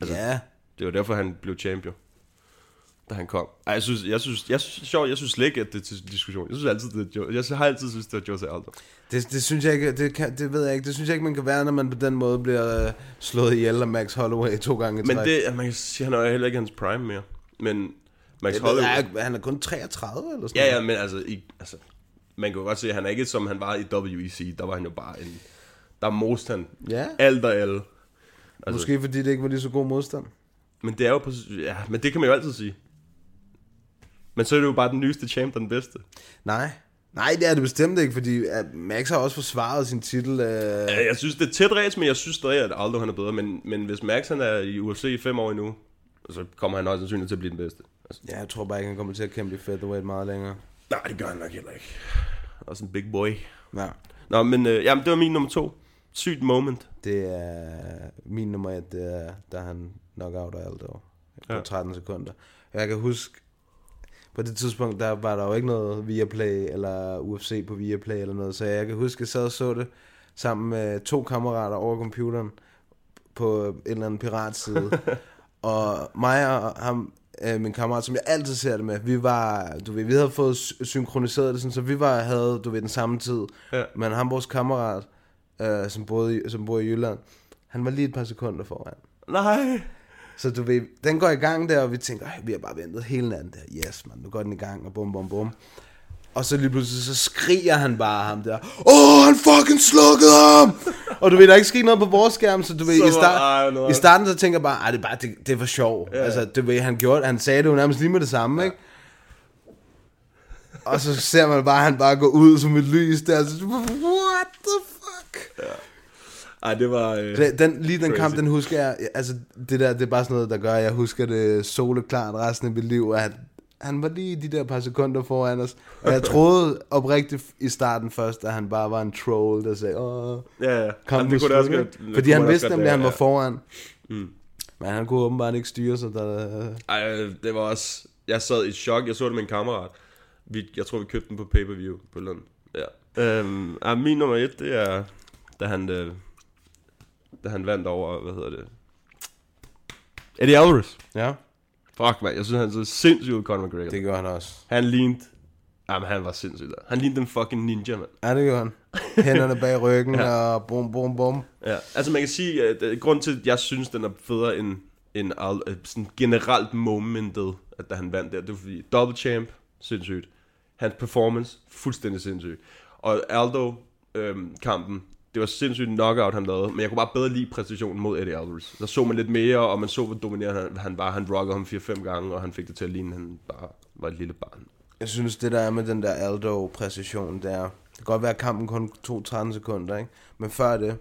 Altså, Ja. Det var derfor, han blev champion. Da han kom. Ej, jeg synes, jeg synes, jeg synes, sjovt, jeg synes slet ikke, at det er til diskussion. Jeg synes altid, det er. Jeg har altid synes, det er Jose Aldo. Det, det synes jeg ikke, det, kan, det ved jeg ikke, det synes jeg ikke, man kan være, når man på den måde bliver øh, slået ihjel af Max Holloway to gange i Men træk. det, man kan sige, han er heller ikke hans prime mere. Men Max Det Holloway... ikke, han er kun 33 eller sådan Ja, ja, men altså, i, altså man kan jo godt se, at han er ikke som han var i WEC. Der var han jo bare en... Der most han Ja. alt og alle. Altså, Måske fordi det ikke var lige så god modstand. Men det er jo på, ja, men det kan man jo altid sige. Men så er det jo bare den nyeste champ, den bedste. Nej. Nej, det er det bestemt ikke, fordi Max har også forsvaret sin titel. Øh... Jeg synes, det er tæt race, men jeg synes stadig, at Aldo han er bedre. Men, men hvis Max han er i UFC i fem år endnu, så kommer han også sandsynligt til at blive den bedste. Altså, Ja, jeg tror bare ikke, han kommer til at kæmpe i featherweight meget længere. nej, det gør han nok heller ikke. Også en big boy. Ja. Nå, men øh, jamen, det var min nummer to. Sygt moment. Det er min nummer et, det er, der han knockout af Aldo på ja. 13 sekunder. Jeg kan huske, på det tidspunkt, der var der jo ikke noget Viaplay eller UFC på Viaplay eller noget, så jeg kan huske, at jeg sad og så det sammen med to kammerater over computeren på en eller anden piratside. og mig og ham, øh, min kammerat, som jeg altid ser det med, vi var, du ved, vi havde fået sy- synkroniseret det sådan, så vi var, havde, du ved, den samme tid. Ja. Men ham, vores kammerat, øh, som, boede i, som bor i Jylland, han var lige et par sekunder foran. Nej. Så du ved, den går i gang der, og vi tænker, "Ej, vi har bare ventet hele natten der. Yes, man, nu går den i gang, og bum, bum, bum. Og så lige pludselig, så skriger han bare ham der. Åh, han fucking slukkede ham! og du ved, der er ikke sket noget på vores skærm, så du ved, Så i, start, ej, i starten så tænker jeg bare, "Ej, det er bare, det, det er for sjov. Ja. Altså, du ved, han, gjorde, han sagde det jo nærmest lige med det samme, ja. ikke? Og så ser man bare, at han bare går ud som et lys der. Så, what the fuck? Ej, det var... Øh, Den, den, lige den crazy. kamp, den husker jeg, altså det der, det er bare sådan noget, der gør, at jeg husker det soleklart resten af mit liv, at han var lige de der par sekunder foran os, og jeg troede oprigtigt i starten først, at han bare var en troll, der sagde, åh, Ja, ja. kom Jamen, det kunne det også godt- ikke?" det Fordi han vidste nemlig, at han var foran. Mm. Men han kunne åbenbart ikke styre sig, der... Ej, det var også... Jeg sad i chok. Jeg så det med en kammerat. Vi, jeg tror, vi købte den på pay-per-view på Lund. Ja. Øhm, ah, min nummer et, det er, da han, øh, da han vandt over, hvad hedder det? Eddie Alvarez. Ja. Fuck, man. Jeg synes, han så sindssygt ud, Conor McGregor. Det gjorde han også. Han lignede... Jamen, han var sindssygt der. Han lignede den fucking ninja, mand. Ja, det gjorde han. Hænderne bag ryggen, Ja. og bum, bum, bum. Ja, altså man kan sige, at øh, grund til, at jeg synes, den er federe end, end øh, sådan generelt momentet, at da han vandt der, det var fordi double champ, sindssygt. Hans performance, fuldstændig sindssygt. Og Aldo øhm, kampen, det var sindssygt knockout, han lavede, men jeg kunne bare bedre lide præstationen mod Eddie Alvarez. Der så man lidt mere, og man så, hvor dominerende han, han var. Han rockede ham 4-5 gange, og han fik det til at ligne, at han bare var et lille barn. Jeg synes, det der er med den der Aldo-præcision, det er... Det kan godt være, at kampen kun tog 13 sekunder, ikke? Men før det,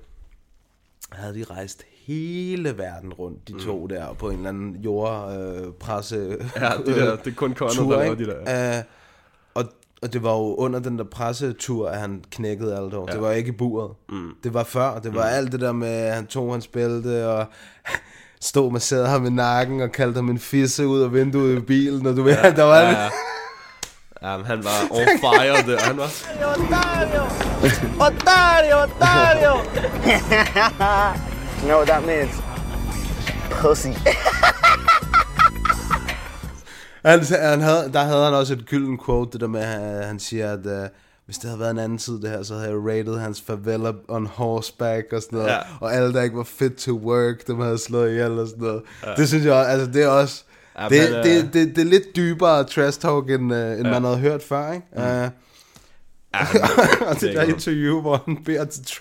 havde de rejst hele verden rundt, de to der, på en eller anden jordpresse... Øh, presse, Ja, de der- det er kun Conor, der de der. Øh, og, og det var jo under den der pressetur, at han knækkede Aldo. Ja. Det var ikke i buret. Mm. Det var før. Det var Mm. alt det der med, at han tog hans bælte, og stod med sæder ham i nakken, og kaldte ham en fisse ud af vinduet i bilen, og du ved, der var... ja, ja. Jamen, han var on fire der. Han var... Otario! Otario! Otario! you know what that means? Pussy. Han, han havde, der havde han også et gylden quote, det der med, at han siger, at uh, hvis det havde været en anden tid det her, så havde jeg rated hans favela on horseback og sådan noget. Ja. Og alle, der ikke var fit to work, dem havde slået ihjel og sådan noget. Ja. Det synes jeg også, altså det er også, Ja, det, men, øh, det, det, det, er lidt dybere trash talk, end, uh, end Ja. man havde hørt før, ikke? Mm. Uh, Ja, og det det er der interview, hvor han beder til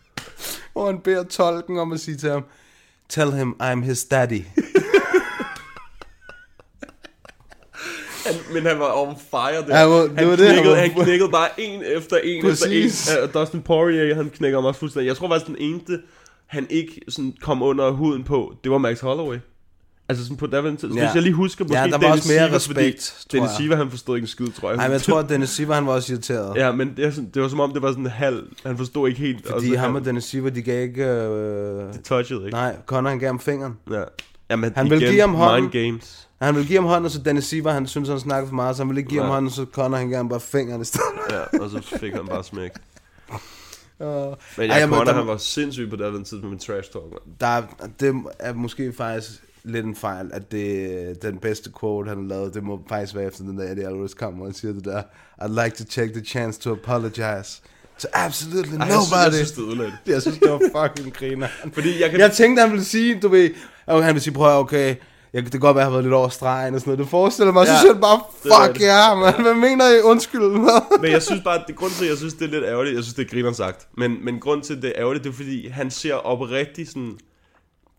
hvor han beder tolken om at sige til ham, tell him I'm his daddy. Han, men han var on fire der. Ja, det han, var det, han knækkede, var- han knækkede bare en efter en Præcis. efter en. Ja, Dustin Poirier, han knækker ham også fuldstændig. Jeg tror faktisk, den eneste, han ikke sådan kom under huden på, det var Max Holloway. Altså sådan på daværende tid. Ja. Hvis jeg lige husker, måske Ja, der var Dennis også mere Siver, respekt, fordi Dennis jeg. Siver, han forstod ikke en skid, tror jeg. Nej, men jeg tror, at Dennis Siver, han var også irriteret. Ja, men det, sådan, det var som om, det var sådan halv... Han forstod ikke helt. Fordi så ham han, og Dennis Siver, de gav ikke... Øh... Det touchede ikke. Nej, Conor han gav ham fingeren. Ja. Jamen, han ville give ham hånden. mind games. Han ville give ham hånden, og så Dennis Siver, han synes han snakkede for meget, så han ville ikke give ham Nej. hånden, så Conor han ham bare fingeren i stedet. Ja, og så fik han bare smæk. Uh, Men ej, jeg jamen, Conor, der- han var sindssyg på daværende tid med min trash talk. Der er, det er måske faktisk lidt en fejl, at det den bedste quote, han har lavet, det må faktisk være efter den der Eddie Alvarez kamp, hvor han siger det der, I'd like to take the chance to apologize to absolutely Ej, jeg nobody. synes- jeg synes, det ødelagde det. Jeg synes, det var fucking griner. Fordi jeg kan- jeg tænkte, han ville sige, du ved, okay, han ville sige, prøv okay, jeg, det kan godt være, at jeg har været lidt over stregen og sådan noget. Du forestiller mig, ja, så Ja, siger han bare, fuck ja, yeah, man. Hvad mener I? Undskyld? Men jeg synes bare, det grund til, at jeg synes, det er lidt ærgerligt, jeg synes, det er grineren sagt, men, men grund til, det er ærgerligt, det er fordi, han ser oprigtigt sådan,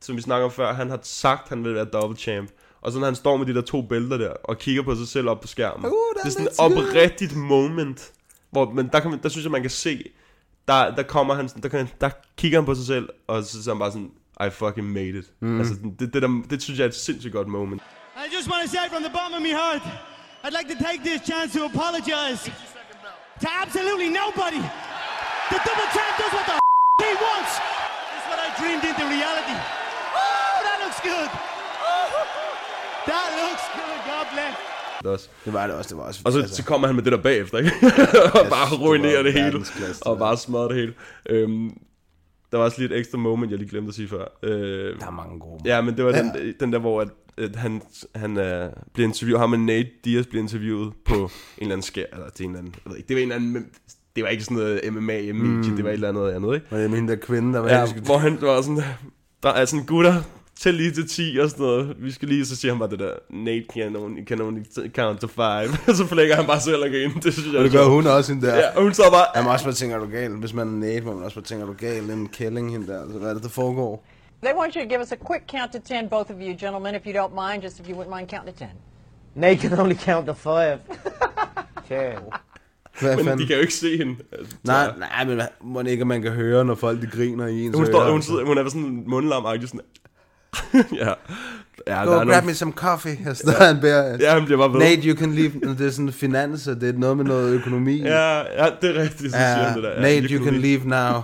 som vi snakker om før, han har sagt, han vil være double champ. Og så når han står med de der to bælter der, og kigger på sig selv op på skærmen. Uh, det er sådan et oprigtigt moment, hvor, men der, kan man, der synes jeg, man kan se, der, der kommer han, sådan- der, kan, der kigger han på sig selv, og så er han bare sådan, I fucking made it. Mm. Altså, det, det, der, det synes jeg er et sindssygt godt moment. I just want to say from the bottom of my heart, I'd like to take this chance to apologize to absolutely nobody. The double champ does what the f- he wants. This is what I dreamed into reality. Oh, that looks good. That looks good. God bless. Det, også. det var det også, det var også. Og så, altså- så kommer han med det der bagefter, ikke? og bare ruinerer det hele. Og bare smadrer det hele. Øhm, der var også lige et ekstra moment, jeg lige glemte at sige før. Øh, der er mange gode Ja, men det var den, Ja. den der, hvor at, at han, han uh, bliver interviewet, ham og Nate Diaz bliver interviewet på en eller anden skær, eller til en eller anden, jeg ved ikke, det var en eller anden, men det var ikke sådan noget MMA, Mm. det var et eller andet andet, ikke? Og jeg mener, der kvinde, der var Ja, helt- hvor han var sådan, der er sådan gutter, tæl lige til 10 og sådan noget. Vi skal lige, så siger han bare det der, Nate can only, can only count to 5. så flækker han bare selv igen. Det synes jeg Og det gør hun også, hende der. Ja, og hun så bare, Jeg må også bare tænke, er du gal? Hvis man er Nate, må man også bare tænke, er du gal? En kælling, hende der. Altså, hvad er det, der foregår? They want you to give us a quick count to 10, both of you gentlemen, if you don't mind, just if you wouldn't mind counting to 10. Nate can only count to five. Okay. Hvad men fanden? de kan jo ikke se hende. Altså, Nej, så- nej, men må ikke, at man kan høre, når folk de griner i ens Hun, står, hun, sidder, hun er sådan en mundlam sådan. ja. ja, Go grab nogle- me some coffee. Jeg står han beder. Ja, han bliver bare ved. Nate, you can leave. Det er sådan finans, og det er noget med noget økonomi. Ja, ja, det er rigtigt, så siger han det der. Ja, Nate, you can leave now.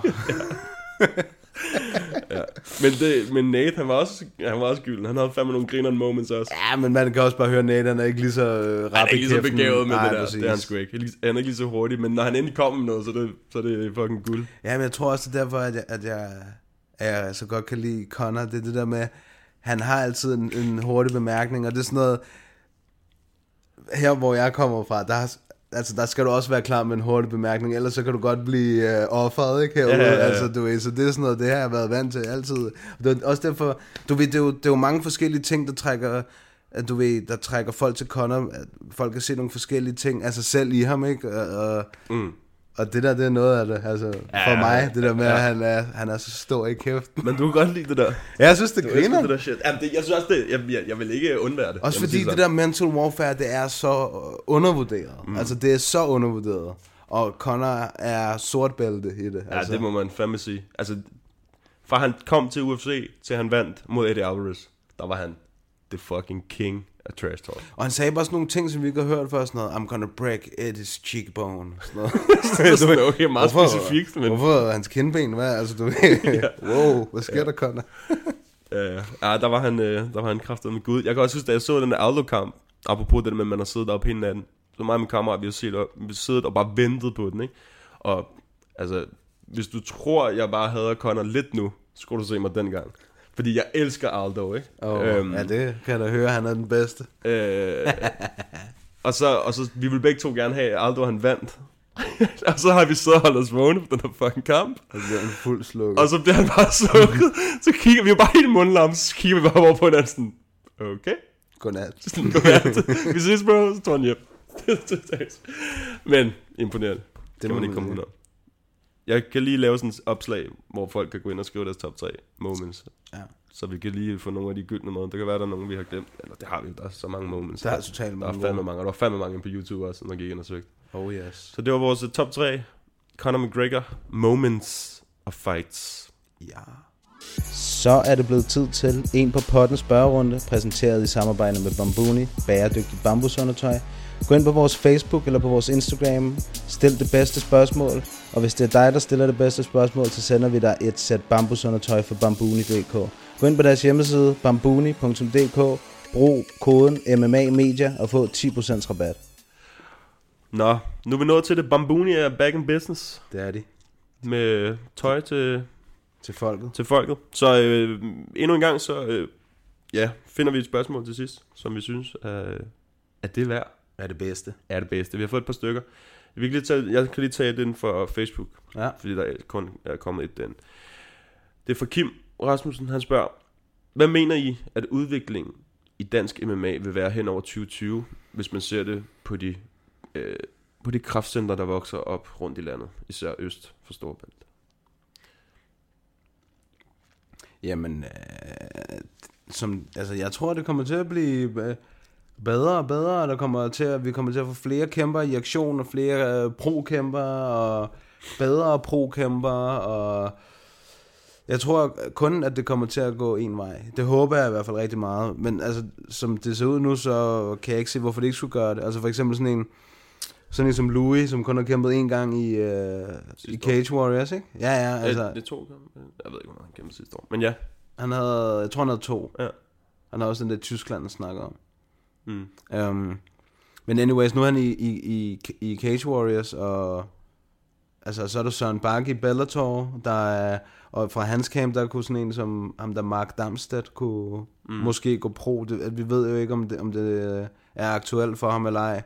ja. Men, det, men Nate, han var også, han var også gylden. Han havde fandme nogle grinerne moments også. ja, men man kan også bare høre, Nate, han er ikke lige så øh, rap Han er ikke lige så begavet med Nej, det der. præcis. Det er han sgu ikke. Han er ikke lige så hurtig, men når han endelig kommer med noget, så er det, så er det fucking guld. Ja, men jeg tror også, det er derfor, at jeg, at jeg, at jeg så godt kan lide Connor. Det er det der med, han har altid en, en hurtig bemærkning, og det er sådan noget, her hvor jeg kommer fra, der, er- altså, der skal du også være klar med en hurtig bemærkning, ellers så kan du godt blive øh, offeret, ikke herude, Ja, ja, ja. altså du ved, så det er sådan noget, det har jeg været vant til altid. Det er også derfor, du ved, det er jo, det er jo mange forskellige ting, der trækker, at du ved, der trækker folk til Connor, at folk kan se nogle forskellige ting sig selv i ham, ikke? Og, og, mm. Og det der, det er noget af det, altså, Ja, for mig, det der med, ja. at han er, han er så stor i kæften. Men du kan godt lide det der. Ja, jeg synes, det Du griner. det der shit. Jamen, det, jeg synes også, det, jeg, jeg, jeg vil ikke undvære det. Også fordi det sådan. der mental warfare, det er så øh, undervurderet. Mm. Altså, det er så undervurderet. Og Connor er sortbælte i det. Ja, altså. det må man fandme sige. Altså, fra han kom til UFC, til han vandt mod Eddie Alvarez, der var han the fucking king af trash talk. Og han sagde bare sådan nogle ting, som vi ikke har hørt før. Sådan noget, I'm gonna break Eddie's cheekbone. Sådan noget. Sådan noget, okay, meget hvorfor, specifikt, men- Hvorfor hans kindben? Hvad? Altså, du wow, hvad sker Ja. der, Connor? Ja, ja. ja der var han, øh, der var han kraftet med Gud. Jeg kan også huske, da jeg så den der Aldo-kamp, apropos det med, at man har siddet deroppe hele natten, så mig og min kammerat, vi har, set, vi har siddet og bare ventet på den, ikke? Og altså, hvis du tror, jeg bare havde Connor lidt nu, så skulle du se mig dengang. Fordi jeg elsker Aldo, ikke? Oh, øhm, ja, det kan jeg da høre, han er den bedste. Øh, og, så, og så, vi ville begge to gerne have, at Aldo han vandt. og så har vi så holdt os vågne på den her fucking kamp. Og så bliver han fuld slukket. Og så bliver han bare slukket. så kigger vi jo bare helt mundlam, så kigger vi bare over på hinanden sådan, okay. Godnat. Godnat. vi ses, bro. Så tog han hjem. Men imponerende. Det, kan man ikke komme ud Jeg kan lige lave sådan et opslag, hvor folk kan gå ind og skrive deres top 3 moments. Ja. Så vi kan lige få nogle af de gyldne med. Der kan være, der er nogen, vi har glemt. Eller det har vi, der er så mange moments. Der er totalt Der mange er fandme mange. Og der var fandme mange på YouTube også, når gik ind og søgte. Oh yes. Så det var vores top 3. Conor McGregor, moments of fights. Ja. Så er det blevet tid til en på potten spørgerunde, præsenteret i samarbejde med Bambuni, bæredygtigt bambusundertøj. Gå ind på vores Facebook eller på vores Instagram, stil det bedste spørgsmål, og hvis det er dig, der stiller det bedste spørgsmål, så sender vi dig et sæt bambusundertøj fra bambuni.dk. Gå ind på deres hjemmeside, bambuni.dk, brug koden MMA Media og få 10% rabat. Nå, nu er vi nået til det. Bambuni er back in business. Det er de. Med tøj til, Til folket. til folket. Så øh, endnu en gang, så øh, ja, finder vi et spørgsmål til sidst, som vi synes er, er det værd. Er det bedste. Er det bedste. Vi har fået et par stykker. Vi kan lige tage, jeg kan lige tage den fra Facebook, Ja. fordi der er kun er kommet et den. Det er fra Kim Rasmussen, han spørger, hvad mener I, at udviklingen i dansk MMA vil være hen over 2020, hvis man ser det på de, øh, på de kraftcenter, der vokser op rundt i landet, især øst for Storbælt? Jamen, øh, som, altså, jeg tror, det kommer til at blive øh, bedre og bedre, og der kommer til at, vi kommer til at få flere kæmper i aktion, og flere øh, pro-kæmper, og bedre pro-kæmper, og jeg tror kun, at det kommer til at gå en vej. Det håber jeg i hvert fald rigtig meget, men altså, som det ser ud nu, så kan jeg ikke se, hvorfor det ikke skulle gøre det. Altså for eksempel sådan en, sådan en som Louis, som kun har kæmpet en gang i, øh, i Cage Warriors, ikke? Ja, ja, altså... Altså, det er to kampe. Jeg ved ikke, hvor han kæmpede sidste år. Men ja. Han havde, jeg tror han havde to. Ja. Han har også den der Tyskland, han snakker om. Mm. Um, men anyways, nu er han i, i, i, i Cage Warriors, og altså, så er der Søren Bakke i Bellator, der er, og fra hans camp, der kunne sådan en som ham der Mark Damstedt kunne Mm. måske gå pro. Det, vi ved jo ikke, om det, om det øh, er aktuelt for ham eller ej.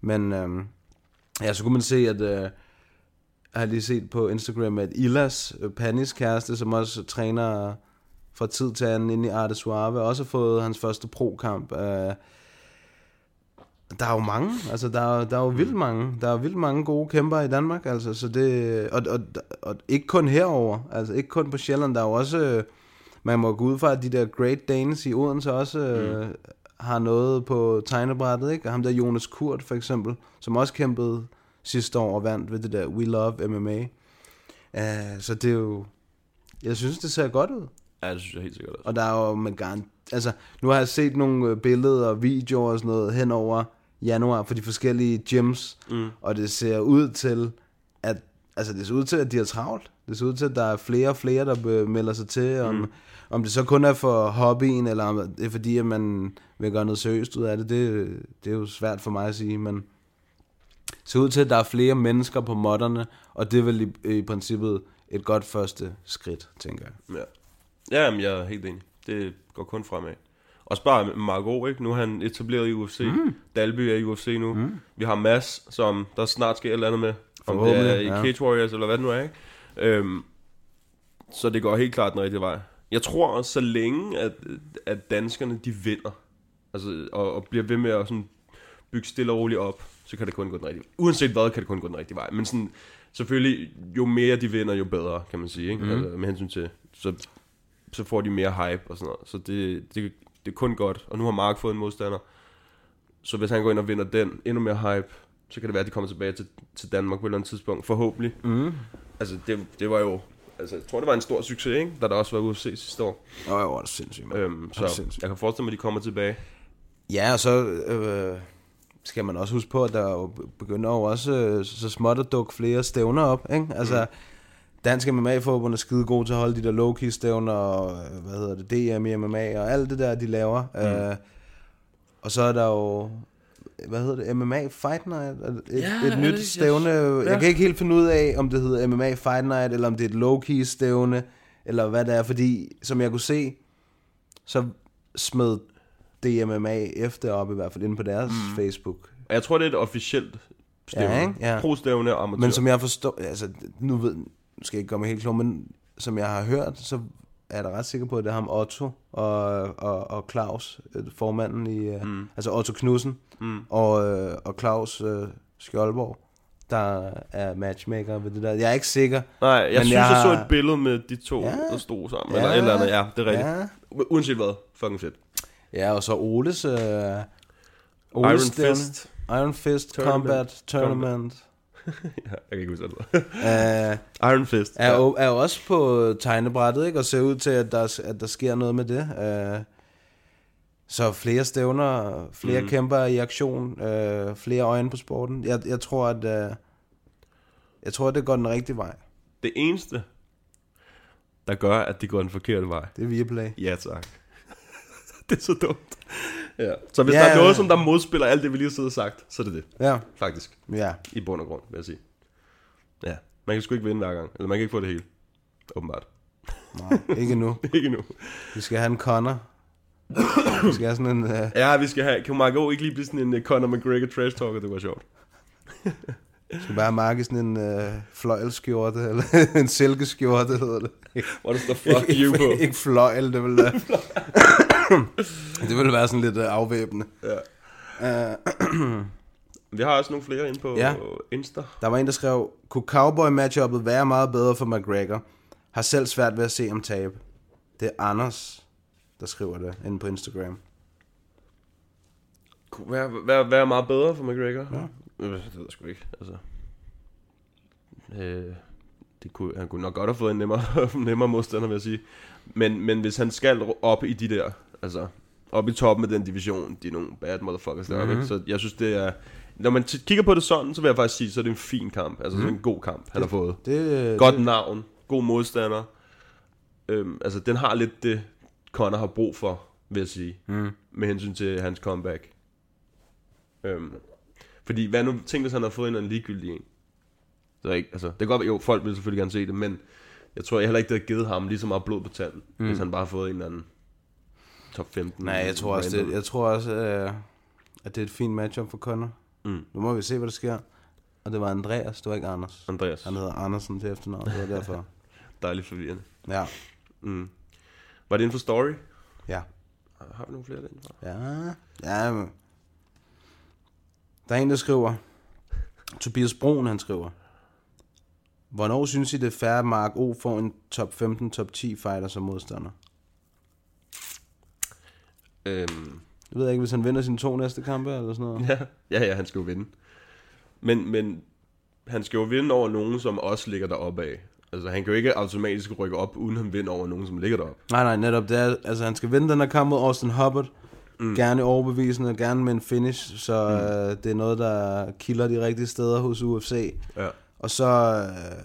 Men øhm, ja, så kunne man se, at øh, jeg har lige set på Instagram, at Ilas, øh, Panis kæreste, som også træner fra tid til anden ind i Arte Suave. Også har fået hans første pro-kamp. Uh, der er jo mange, altså der er, der er jo vildt mange, der er vildt mange gode kæmper i Danmark, altså, så det, og, og, og ikke kun herover, altså ikke kun på Sjælland, der er jo også, øh, man må gå ud fra, at de der Great Danes i Odense også mm. har noget på tegnebrættet, ikke? Og ham der Jonas Kurt for eksempel, som også kæmpede sidste år og vandt ved det der We Love MMA. Uh, så det er jo, jeg synes, det ser godt ud. Ja, det synes jeg helt sikkert også. Og der er jo med garant... Altså, nu har jeg set nogle øh, billeder og videoer og sådan noget hen over januar for de forskellige gyms, Mm. og det ser ud til, at altså det ser ud til, at de har travlt. Det ser ud til, at der er flere og flere, der melder sig til, om, Mm. om det så kun er for hobbyen, eller om det er fordi, at man vil gøre noget seriøst ud af det, det, det er jo svært for mig at sige, men det ser ud til, at der er flere mennesker på modderne, og det er vel i, i princippet et godt første skridt, tænker jeg. Ja. Ja, men jeg er helt enig. Det går kun fremad. Også bare med Margot, ikke? Nu er han etableret i UFC. Mm. Dalby er i UFC nu. Mm. Vi har Mads, som der snart sker et eller andet med. Om det er i ja. Cage Warriors, eller hvad det nu er, ikke? Øhm, så det går helt klart den rigtige vej. Jeg tror også, så længe, at, at danskerne, de vinder, altså, og, og bliver ved med at sådan bygge stille og roligt op, så kan det kun gå den rigtige vej. Uanset hvad, kan det kun gå den rigtige vej. Men sådan, selvfølgelig, jo mere de vinder, jo bedre, kan man sige, ikke? Mm. Altså, med hensyn til, så, så får de mere hype og sådan noget. Så det, det, det er kun godt. Og nu har Mark fået en modstander. Så hvis han går ind og vinder den, endnu mere hype, så kan det være, at de kommer tilbage til, til Danmark på et eller andet tidspunkt. Forhåbentlig. Mm. Altså, det, det var jo... Altså, jeg tror, det var en stor succes, ikke? Da der også var UFC sidste år. Åh, oh, det er sindssygt. mand. Øhm, Det er så sindssygt. jeg kan forestille mig, at de kommer tilbage. Ja, og så øh, skal man også huske på, at der jo begynder jo også øh, så småt at dukke flere stævner op. Ikke? Altså, Dansk MMA-forbund er skide god til at holde de der low-key stævner, og øh, hvad hedder det, DM i MMA, og alt det der, de laver. Mm. Øh, og så er der jo, hvad hedder det, MMA Fight Night? Et, Ja, et nyt det- stævne. ja. Jeg kan ikke helt finde ud af, om det hedder MMA Fight Night, eller om det er et low-key stævne, eller hvad det er, fordi som jeg kunne se, så smed DMMA efter op i hvert fald inde på deres mm. Facebook. Og Jeg tror, det er et officielt stævne. Ja, ikke? Ja. Pro-stævne og amatør. Men som jeg forstår, altså nu ved, nu skal jeg ikke komme helt klog, men som jeg har hørt, så er jeg da ret sikker på, at det er ham Otto og, og, og Claus, øh, formanden i, mm. altså Otto Knudsen, Mm. og, øh, og Claus øh, Skjoldborg, der er matchmaker ved det der. Jeg er ikke sikker. Nej, jeg men synes, jeg, har- så et billede med de to, Ja. der stod sammen. Ja. Eller et eller andet, ja, det er rigtigt. Ja. Uanset hvad, fucking fedt. Ja, og så Oles... Øh, Iron stævne. Fist. Iron Fist Tournament. Combat Tournament. ja, jeg kan ikke huske det. Uh, Iron Fist. Er, jo, er jo også på tegnebrættet, ikke? Og ser ud til, at der, at der sker noget med det. Uh, så flere stævner, flere Mm. kæmper i aktion, uh, flere øjne på sporten. Jeg, jeg tror, at uh, jeg tror, at det går den rigtige vej. Det eneste, der gør, at det går den forkerte vej. Det er Viaplay. Ja, tak. det er så dumt. Ja. Så hvis Ja, der er ja. noget, som der modspiller alt det, vi lige har sagt, så er det det. Ja. Faktisk. Ja. I bund og grund, vil jeg sige. Ja. Man kan sgu ikke vinde hver gang. Eller man kan ikke få det hele. Åbenbart. Nej, ikke nu. ikke nu. Vi skal have en Connor. Vi skal have sådan en... Uh, Ja, vi skal have... Kan Margot ikke lige blive sådan en uh, Conor McGregor trash talker? Det var sjovt. skal bare markere sådan en uh, fløjelskjorte, eller en silkeskjorte, hedder det. Hvor der står fuck you på. Ikke fløjel, det vil uh, det ville være sådan lidt uh, afvæbnende. Ja. Uh, Vi har også nogle flere inde på Ja. Insta. Der var en, der skrev, kunne cowboy-matchuppet være meget bedre for McGregor? Har selv svært ved at se ham tabe. Det er Anders, der skriver det inde på Instagram. Kunne være, være, være meget bedre for McGregor? Ja. Det ved jeg sgu ikke, altså. Øh, det kunne, han kunne nok godt have fået en nemmere, nemmere modstander, vil jeg sige. Men, men hvis han skal op i de der, altså op i toppen af den division, de er nogle bad motherfuckers deroppe, Mhm. ikke? Så jeg synes, det er... Når man t- kigger på det sådan, så vil jeg faktisk sige, så er det en fin kamp. Altså Mhm. mm. en god kamp, han Det- har fået. det- Godt det- navn, god modstander. Øhm, altså, den har lidt det, Conor har brug for, vil jeg sige. Mm. Med hensyn til hans comeback. Øhm, fordi hvad nu, tænk hvis han har fået en eller anden ligegyldig en. Så ikke, altså, det kan godt være, jo, folk vil selvfølgelig gerne se det, men jeg tror heller ikke, det har givet ham lige så meget blod på tanden, Mm. mm. hvis han bare har fået en eller anden top 15. Nej, jeg tror også, det, jeg tror også øh, at det er et fint matchup for Conor. Mm. Nu må vi se, hvad der sker. Og det var Andreas, det var ikke Anders. Andreas. Han hedder Andersen til efternavn, det var derfor. Dejligt forvirrende. Ja. Mm. Var det inden for story? Ja. Har vi nogle flere derinde? Ja, ja. men- Der er en, der skriver, Tobias Brun, han skriver, Hvornår synes I, det er fair, at Mark O får en top 15, top 10 fighter som modstander? Øhm, Jeg ved ikke, hvis han vinder sine to næste kampe, eller sådan noget. Ja, ja, ja, han skal jo vinde. Men, men han skal jo vinde over nogen, som også ligger deroppe af. Altså, han kan jo ikke automatisk rykke op, uden han vinder over nogen, som ligger deroppe. Nej, nej, netop. Det er, altså, han skal vinde den her kamp mod Austin Hubbard. Mm. Gerne overbevisende, gerne med en finish. Så mm. øh, det er noget, der kilder de rigtige steder hos UFC. Ja. Og så øh,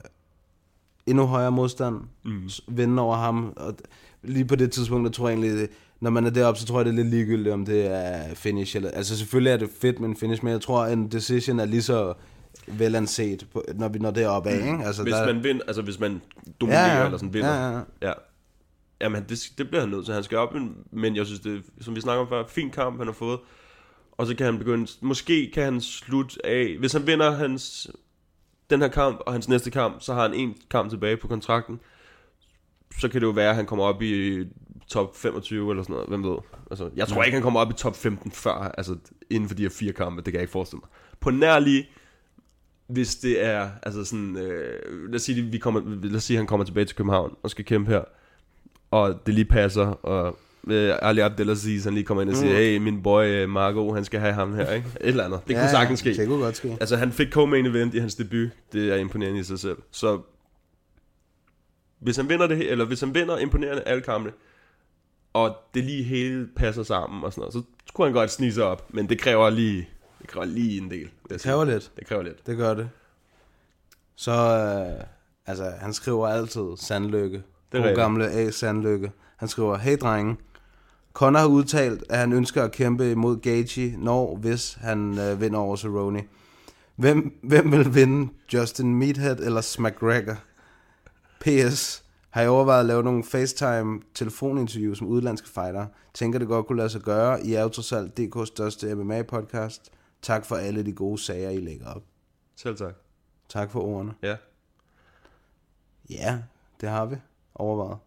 endnu højere modstand. Mm. Vinde over ham. Og lige på det tidspunkt, der tror jeg egentlig, når man er deroppe, så tror jeg, det er lidt ligegyldigt, om det er finish. Eller, altså selvfølgelig er det fedt med en finish, men jeg tror, en decision er lige så velanset, på, når vi når deroppe af. Ikke? Altså, hvis der, man vinder, altså hvis man dominerer, Ja, ja. eller sådan vinder. Ja, ja, ja. ja. Jamen, det, det bliver han nødt til. Han skal op, men- jeg synes, det som vi snakker om før, fin kamp, han har fået. Og så kan han begynde, måske kan han slutte af, hvis han vinder hans, den her kamp, og hans næste kamp, så har han en kamp tilbage på kontrakten. Så kan det jo være, at han kommer op i top 25 eller sådan noget, hvem ved. Altså, jeg tror ikke, han kommer op i top 15 før, altså inden for de her fire kampe, det kan jeg ikke forestille mig. På nær lige, hvis det er, altså sådan, øh, lad os sige, vi kommer, lad os sige, han kommer tilbage til København og skal kæmpe her, og det lige passer, og øh, Ali Abdelaziz, han lige kommer ind og siger, Mm. hey, min boy øh, Marco, han skal have ham her, ikke? Et eller andet. Det Ja, kunne sagtens ske. det kunne godt ske. Altså, han fik co-main event i hans debut. Det er imponerende i sig selv. Så hvis han vinder det, eller hvis han vinder imponerende alle kampene, og det lige hele passer sammen og sådan noget, så kunne han godt snige sig op, men det kræver lige, det kræver lige en del. Det kræver lidt. Det kræver lidt. Det gør det. Så, øh, altså, han skriver altid Sandlykke. Det er gamle A. Sandlykke. Han skriver, hey drenge, Conor har udtalt, at han ønsker at kæmpe imod Gaethje, når hvis han øh, vinder over Cerrone. Hvem, hvem vil vinde? Justin Meathead eller McGregor? P.S. Har I overvejet at lave nogle FaceTime telefoninterviews med udlandske fighter? Tænker det godt kunne lade sig gøre. I er jo trods alt DK's største MMA-podcast. Tak for alle de gode sager, I lægger op. Selv tak. Tak for ordene. Ja. Ja, det har vi overvejet.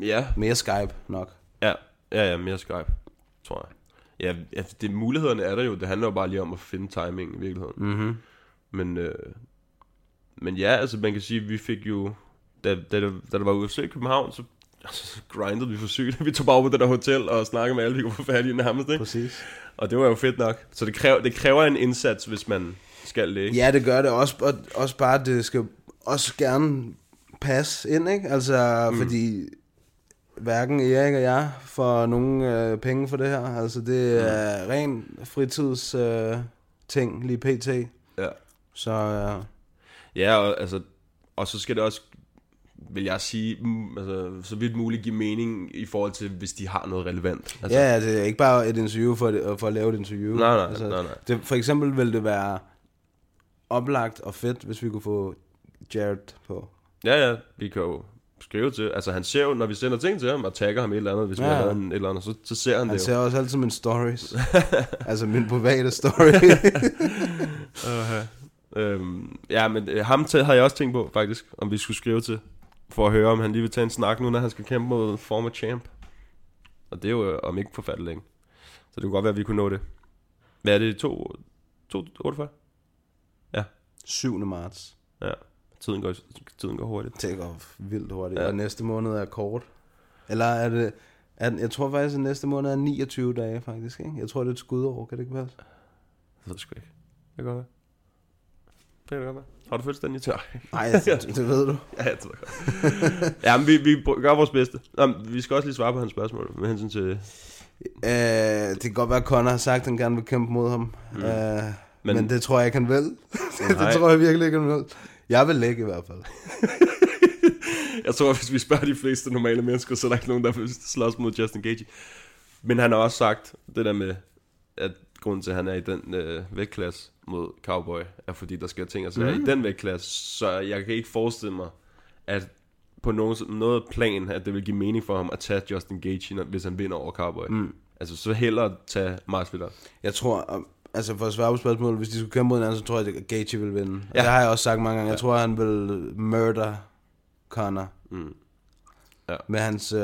Ja. Mere Skype nok. Ja, ja, ja, mere Skype, tror jeg. Ja, ja det, mulighederne er der jo. Det handler jo bare lige om at finde timing i virkeligheden. Mhm. Men, øh, men ja, altså man kan sige, vi fik jo, da, da, da, da der var UFC i København, så, altså, så grindede vi for sygt. Vi tog bare på det der hotel og snakkede med alle, vi kunne få fat i nærmest, ikke? Præcis. Og det var jo fedt nok. Så det kræver, det kræver en indsats, hvis man skal det, ikke? Ja, det gør det også, og også bare, det skal også gerne passe ind, ikke? Altså, mm. fordi hverken Erik og jeg får nogen øh, penge for det her. Altså, det er mm. ren fritids øh, ting, lige pt. Ja. Så, øh, Ja, og, altså, og så skal det også, vil jeg sige, mm, altså, så vidt muligt give mening i forhold til, hvis de har noget relevant. Altså, ja, det er ikke bare et interview for, det, for at lave et interview. Nej, nej, altså, nej, nej. Det, for eksempel ville det være oplagt og fedt, hvis vi kunne få Jared på. Ja, ja, vi kan jo skrive til, altså han ser jo, når vi sender ting til ham, og tagger ham et eller andet, hvis ja. vi har en, et eller andet, så, så ser han, Han det ser jo. også altid mine stories. altså min private story. uh-huh. øhm, ja, men øh, ham til, har jeg også tænkt på, faktisk, om vi skulle skrive til, for at høre, om han lige vil tage en snak nu, når han skal kæmpe mod former champ. Og det er jo øh, om ikke forfærdeligt længe. Så det kunne godt være, at vi kunne nå det. Hvad er det? 2, 2, 48? Ja. 7. marts. Ja. Tiden går, tiden går hurtigt. Det går vildt hurtigt. Ja. Ja. Og næste måned er kort. Eller er det... Er, jeg tror faktisk, at næste måned er 29 dage, faktisk. Ikke? Jeg tror, det er et skudår. Kan det ikke passe? Jeg ved sgu ikke. Det kan godt være. Det kan det godt være. Har du fødselsdag i tør? Nej, det, det ved du. ja, jeg godt. ja, men vi, vi gør vores bedste. Nå, vi skal også lige svare på hans spørgsmål med hensyn til... Øh, det kan godt være, at Conor har sagt, at han gerne vil kæmpe mod ham. Mm. Øh, men, Men- det tror jeg ikke, han vil. det Nej. tror jeg virkelig ikke, han vil. Jeg vil lægge i hvert fald. Jeg tror, hvis vi spørger de fleste normale mennesker, så er der ikke nogen, der vil slås mod Justin Gaethje. Men han har også sagt det der med, at grunden til, at han er i den øh, vægtklasse mod Cowboy, er fordi, der sker ting og sager Mhm. i den vægtklasse. Så jeg kan ikke forestille mig, at på nogen, noget plan, at det vil give mening for ham at tage Justin Gaethje, når- hvis han vinder over Cowboy. Mm. Altså, så hellere tage Masvidal. Jeg tror, altså for at svare på spørgsmålet, hvis de skulle kæmpe mod hinanden, så tror jeg, at Gaethje vil vinde. Ja. Ja. Det har jeg også sagt mange gange. Jeg tror, han vil murder Conor. Mm. Ja. Med hans, øh,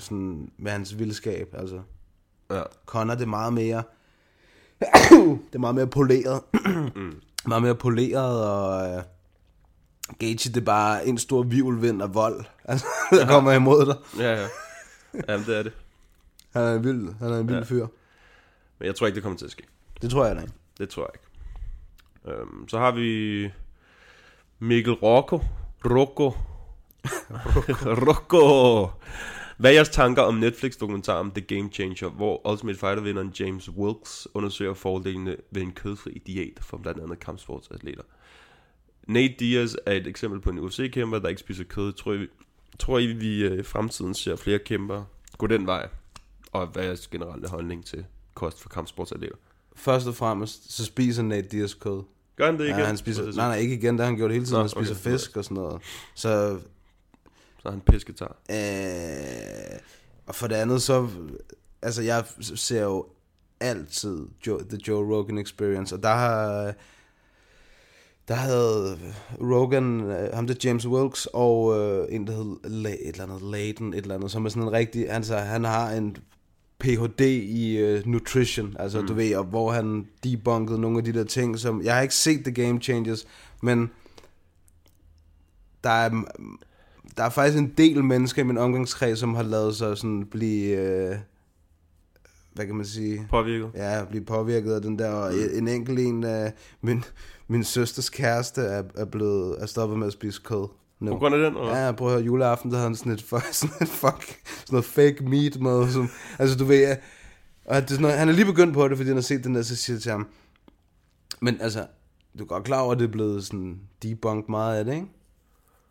sådan, med hans vildskab, altså. Ja. Connor, det er meget mere... det er meget mere poleret. Mm. Meget mere poleret, og... Øh, Gage, det er bare en stor vivlvind af vold, altså, der kommer imod dig. Ja, ja. Jamen, det er det. Han er en vild, han er en vild Ja. fyr. Men jeg tror ikke, det kommer til at ske. Det tror jeg da ikke. Det tror jeg ikke. Øhm, så har vi Mikkel Rocco. Rocco. Rocco. Hvad er jeres tanker om Netflix-dokumentaren The Game Changer, hvor Ultimate Fighter-vinderen James Wilkes undersøger fordelene ved en kødfri diæt for blandt andet kampsportsatleter? Nate Diaz er et eksempel på en UFC-kæmper, der ikke spiser kød. Tror I, tror I vi øh, i fremtiden ser flere kæmper gå den vej? Og hvad er jeres generelle holdning til kost for kampsportsatleter? Først og fremmest, så spiser Nate Diaz kød. Gør han det Ja, igen? han spiser, er nej, nej, ikke igen, det har han gjort hele tiden. Nå, han spiser okay. fisk og sådan noget. Så, Så er han pisketar. øh, og for det andet, så... Altså, jeg ser jo altid Joe, The Joe Rogan Experience, og der har... Der havde Rogan, øh, ham der James Wilkes, og øh, en, der hed La, et eller andet Layden, et eller andet, som er sådan en rigtig, altså, han har en Ph.D. i øh, nutrition, altså mm. du ved, og hvor han debunkede nogle af de der ting, som, jeg har ikke set The Game Changers, men der er, der er faktisk en del mennesker i min omgangskreds, som har lavet sig sådan blive, øh, hvad kan man sige? Påvirket. Ja, blive påvirket af den der, og en enkelt en af min, min søsters kæreste er, er blevet, er stoppet med at spise kød. Nu. På grund af den, eller? Ja, prøv at høre, juleaften, der havde han sådan et, fuck, sådan et fuck, sådan noget fake meat med, som, altså du ved, ja, og det er sådan noget, han er lige begyndt på det, fordi han har set den der, så siger jeg til ham, men altså, du er godt klar over, at det er blevet sådan debunked meget af det, ikke?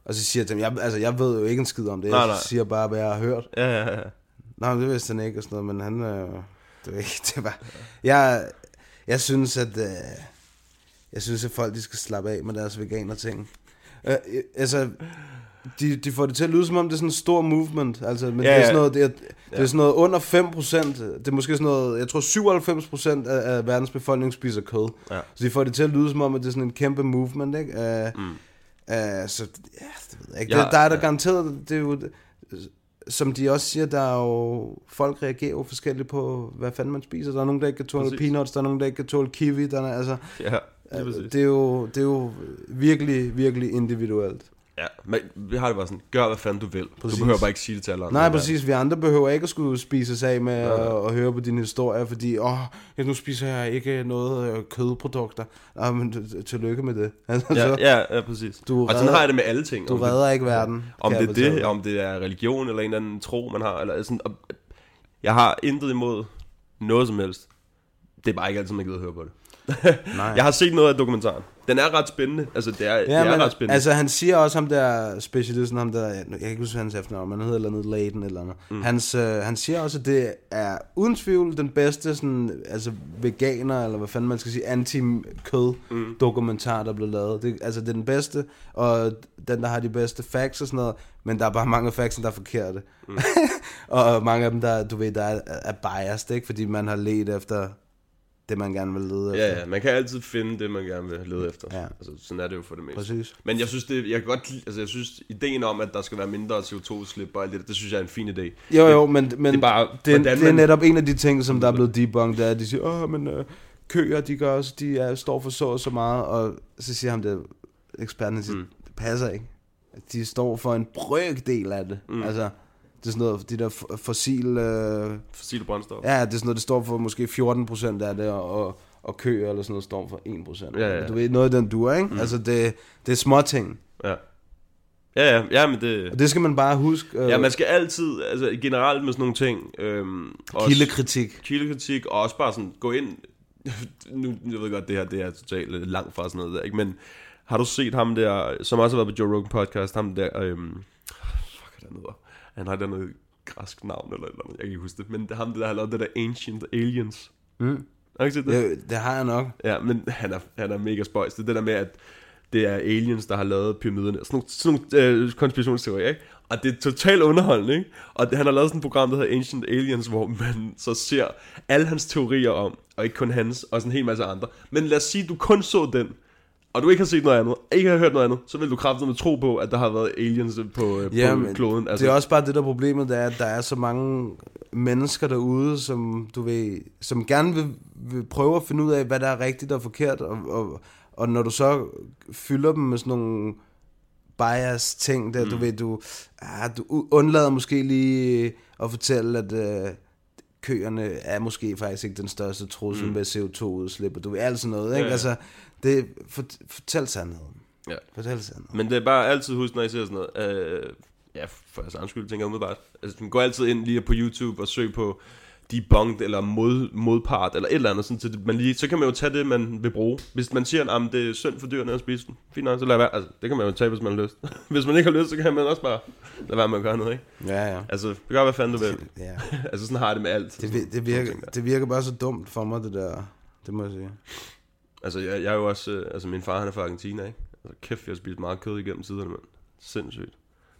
Og så siger jeg til ham, jeg, altså jeg ved jo ikke en skid om det, Nej, jeg nej. siger bare, hvad jeg har hørt. Ja, ja, ja. Nej, det vidste han ikke og sådan noget, men han, øh, det var ikke, det var, jeg, jeg synes, at, øh, jeg synes, at folk, de skal slappe af med deres veganer ting. Øh, øh, altså, de, de får det til at lyde, som om det er sådan en stor movement, altså, men Ja, det er sådan noget, det er, det er sådan noget under 5%, det er måske sådan noget, jeg tror 97% af, af verdens befolkning spiser kød. Ja. Så de får det til at lyde, som om, at det er sådan en kæmpe movement, ikke? Uh, Mm. Uh, så, ja, det ved jeg ikke. Ja, det, der er der ja. garanteret, det er jo, som de også siger, der er jo, folk reagerer jo forskelligt på, hvad fanden man spiser. Der er nogen, der ikke kan tåle Præcis. peanuts, der er nogen, der ikke kan tåle kiwi, der er, altså, Ja, lige øh, præcis. det, er jo, det er jo virkelig, virkelig individuelt. Ja, men vi har det bare sådan, gør hvad fanden du vil. Præcis. Du behøver bare ikke sige det til alle andre. Nej, præcis. Vi andre behøver ikke at skulle spise sig af med nej. at, at høre på dine historier, fordi, åh, ja, nu spiser jeg ikke noget øh, kødprodukter. Nej, men tillykke med det. Altså, Ja, så- ja, ja, præcis. Du og sådan redder- har jeg det med alle ting. Du Om det- redder ikke verden. Om det er det, om det er religion eller en eller anden tro, man har. Eller sådan, jeg har intet imod noget som helst. Det er bare ikke altid, man gider at høre på det. Nej. jeg har set noget af dokumentaren. Den er ret spændende. Altså, det er, Ja, det er men, ret spændende. altså han siger også ham der specialisten, ham der, jeg kan ikke huske hans efternavn, men han hedder et eller andet Layden eller andet. Mm. Hans, øh, han siger også, at det er uden tvivl den bedste sådan, altså veganer, eller hvad fanden man skal sige, anti-kød Mm. dokumentar, der er blevet lavet. Det, altså det er den bedste, og den, der har de bedste facts og sådan noget, men der er bare mange af factsene, der er forkerte. Mm. og mange af dem, der, du ved, der er, er biased, ikke? Fordi man har let efter det, man gerne vil lede efter. Ja, ja, man kan altid finde det, man gerne vil lede efter. Ja. Altså, sådan er det jo for det meste. Præcis. Men jeg synes, det, jeg kan godt, altså, jeg synes, ideen om, at der skal være mindre CO2-slip og alt det, det synes jeg er en fin idé. Jo, jo, men, men det er, bare, det, hvordan det er netop en af de ting, som der er blevet debunked, det er, at de siger, åh, men øh, køer, de gør også, de er, står for så og så meget, og så siger ham det, eksperten siger, Mm. det passer ikke. De står for en brøkdel af det. Mm. Altså, det er sådan noget, de der f- fossil... Øh, Fossile brændstof. Ja, det er sådan noget, det står for måske 14% af det, og, og, køer eller sådan noget står for 1%. Ja, ja. Du ved, noget af den duer, ikke? Mm. Altså, det, det er små ting. Ja. Ja, ja, ja, men det... Og det skal man bare huske. Øh, Ja, man skal altid, altså generelt med sådan nogle ting... Øhm, også- Kildekritik. Kildekritik, og også bare sådan gå ind... nu, jeg ved godt, det her det er totalt øh, langt fra sådan noget der, ikke? Men har du set ham der, som også har været på Joe Rogan podcast, ham der... Øhm, fuck, hvad han hedder? Han har et eller andet græsk navn eller et eller andet, jeg kan ikke huske det. Men det er ham, der har lavet det der Ancient Aliens. Mm. Har ikke set det? Ja, det har jeg nok. Ja, men han er, han er mega spøjs. Det er det der med, at det er aliens, der har lavet pyramiderne. Sådan nogle, sådan nogle øh, konspirationsteorier, ikke? Og det er totalt underholdende, ikke? Og han har lavet sådan et program, der hedder Ancient Aliens, hvor man så ser alle hans teorier om, og ikke kun hans, og sådan en hel masse andre. Men lad os sige, du kun så den, og du ikke har set noget andet, ikke har hørt noget andet, så vil du kraftigt med tro på, at der har været aliens på, øh, Ja, på men kloden. Altså. Det er også bare det der problemet, det er, at der er så mange mennesker derude, som du ved, som gerne vil, vil prøve at finde ud af, hvad der er rigtigt og forkert, og, og, og når du så fylder dem med sådan nogle bias ting, der mm. du ved, du, ah, du undlader måske lige at fortælle, at øh, køerne er måske faktisk ikke den største trussel Mm. mm. med CO2-udslip, og du ved, alt sådan noget, ikke? Ja, ja. Altså, det, for, fortæl sandheden. Ja. Fortæl sandheden. Men det er bare altid husk, når I ser sådan noget. Øh, ja, for jeres egen skyld, tænker jeg umiddelbart. Altså, man går altid ind lige på YouTube og søg på debunked eller mod, modpart eller et eller andet, sådan, så, man lige, så kan man jo tage det, man vil bruge. Hvis man siger, at det er synd for dyrene at spise den, fint nok, så lad være. Altså, det kan man jo tage, hvis man har lyst. hvis man ikke har lyst, så kan man også bare lade være med at gøre noget, ikke? Ja, ja. Altså, det gør, hvad fanden du vil. Ja. altså, sådan har jeg det med alt. Det, det, virker, det virker bare så dumt for mig, det der. Det må jeg sige. Altså, jeg, jeg er jo også... Øh, altså, min far, han er fra Argentina, ikke? Altså, kæft, jeg har spist meget kød igennem tiderne, mand. Sindssygt.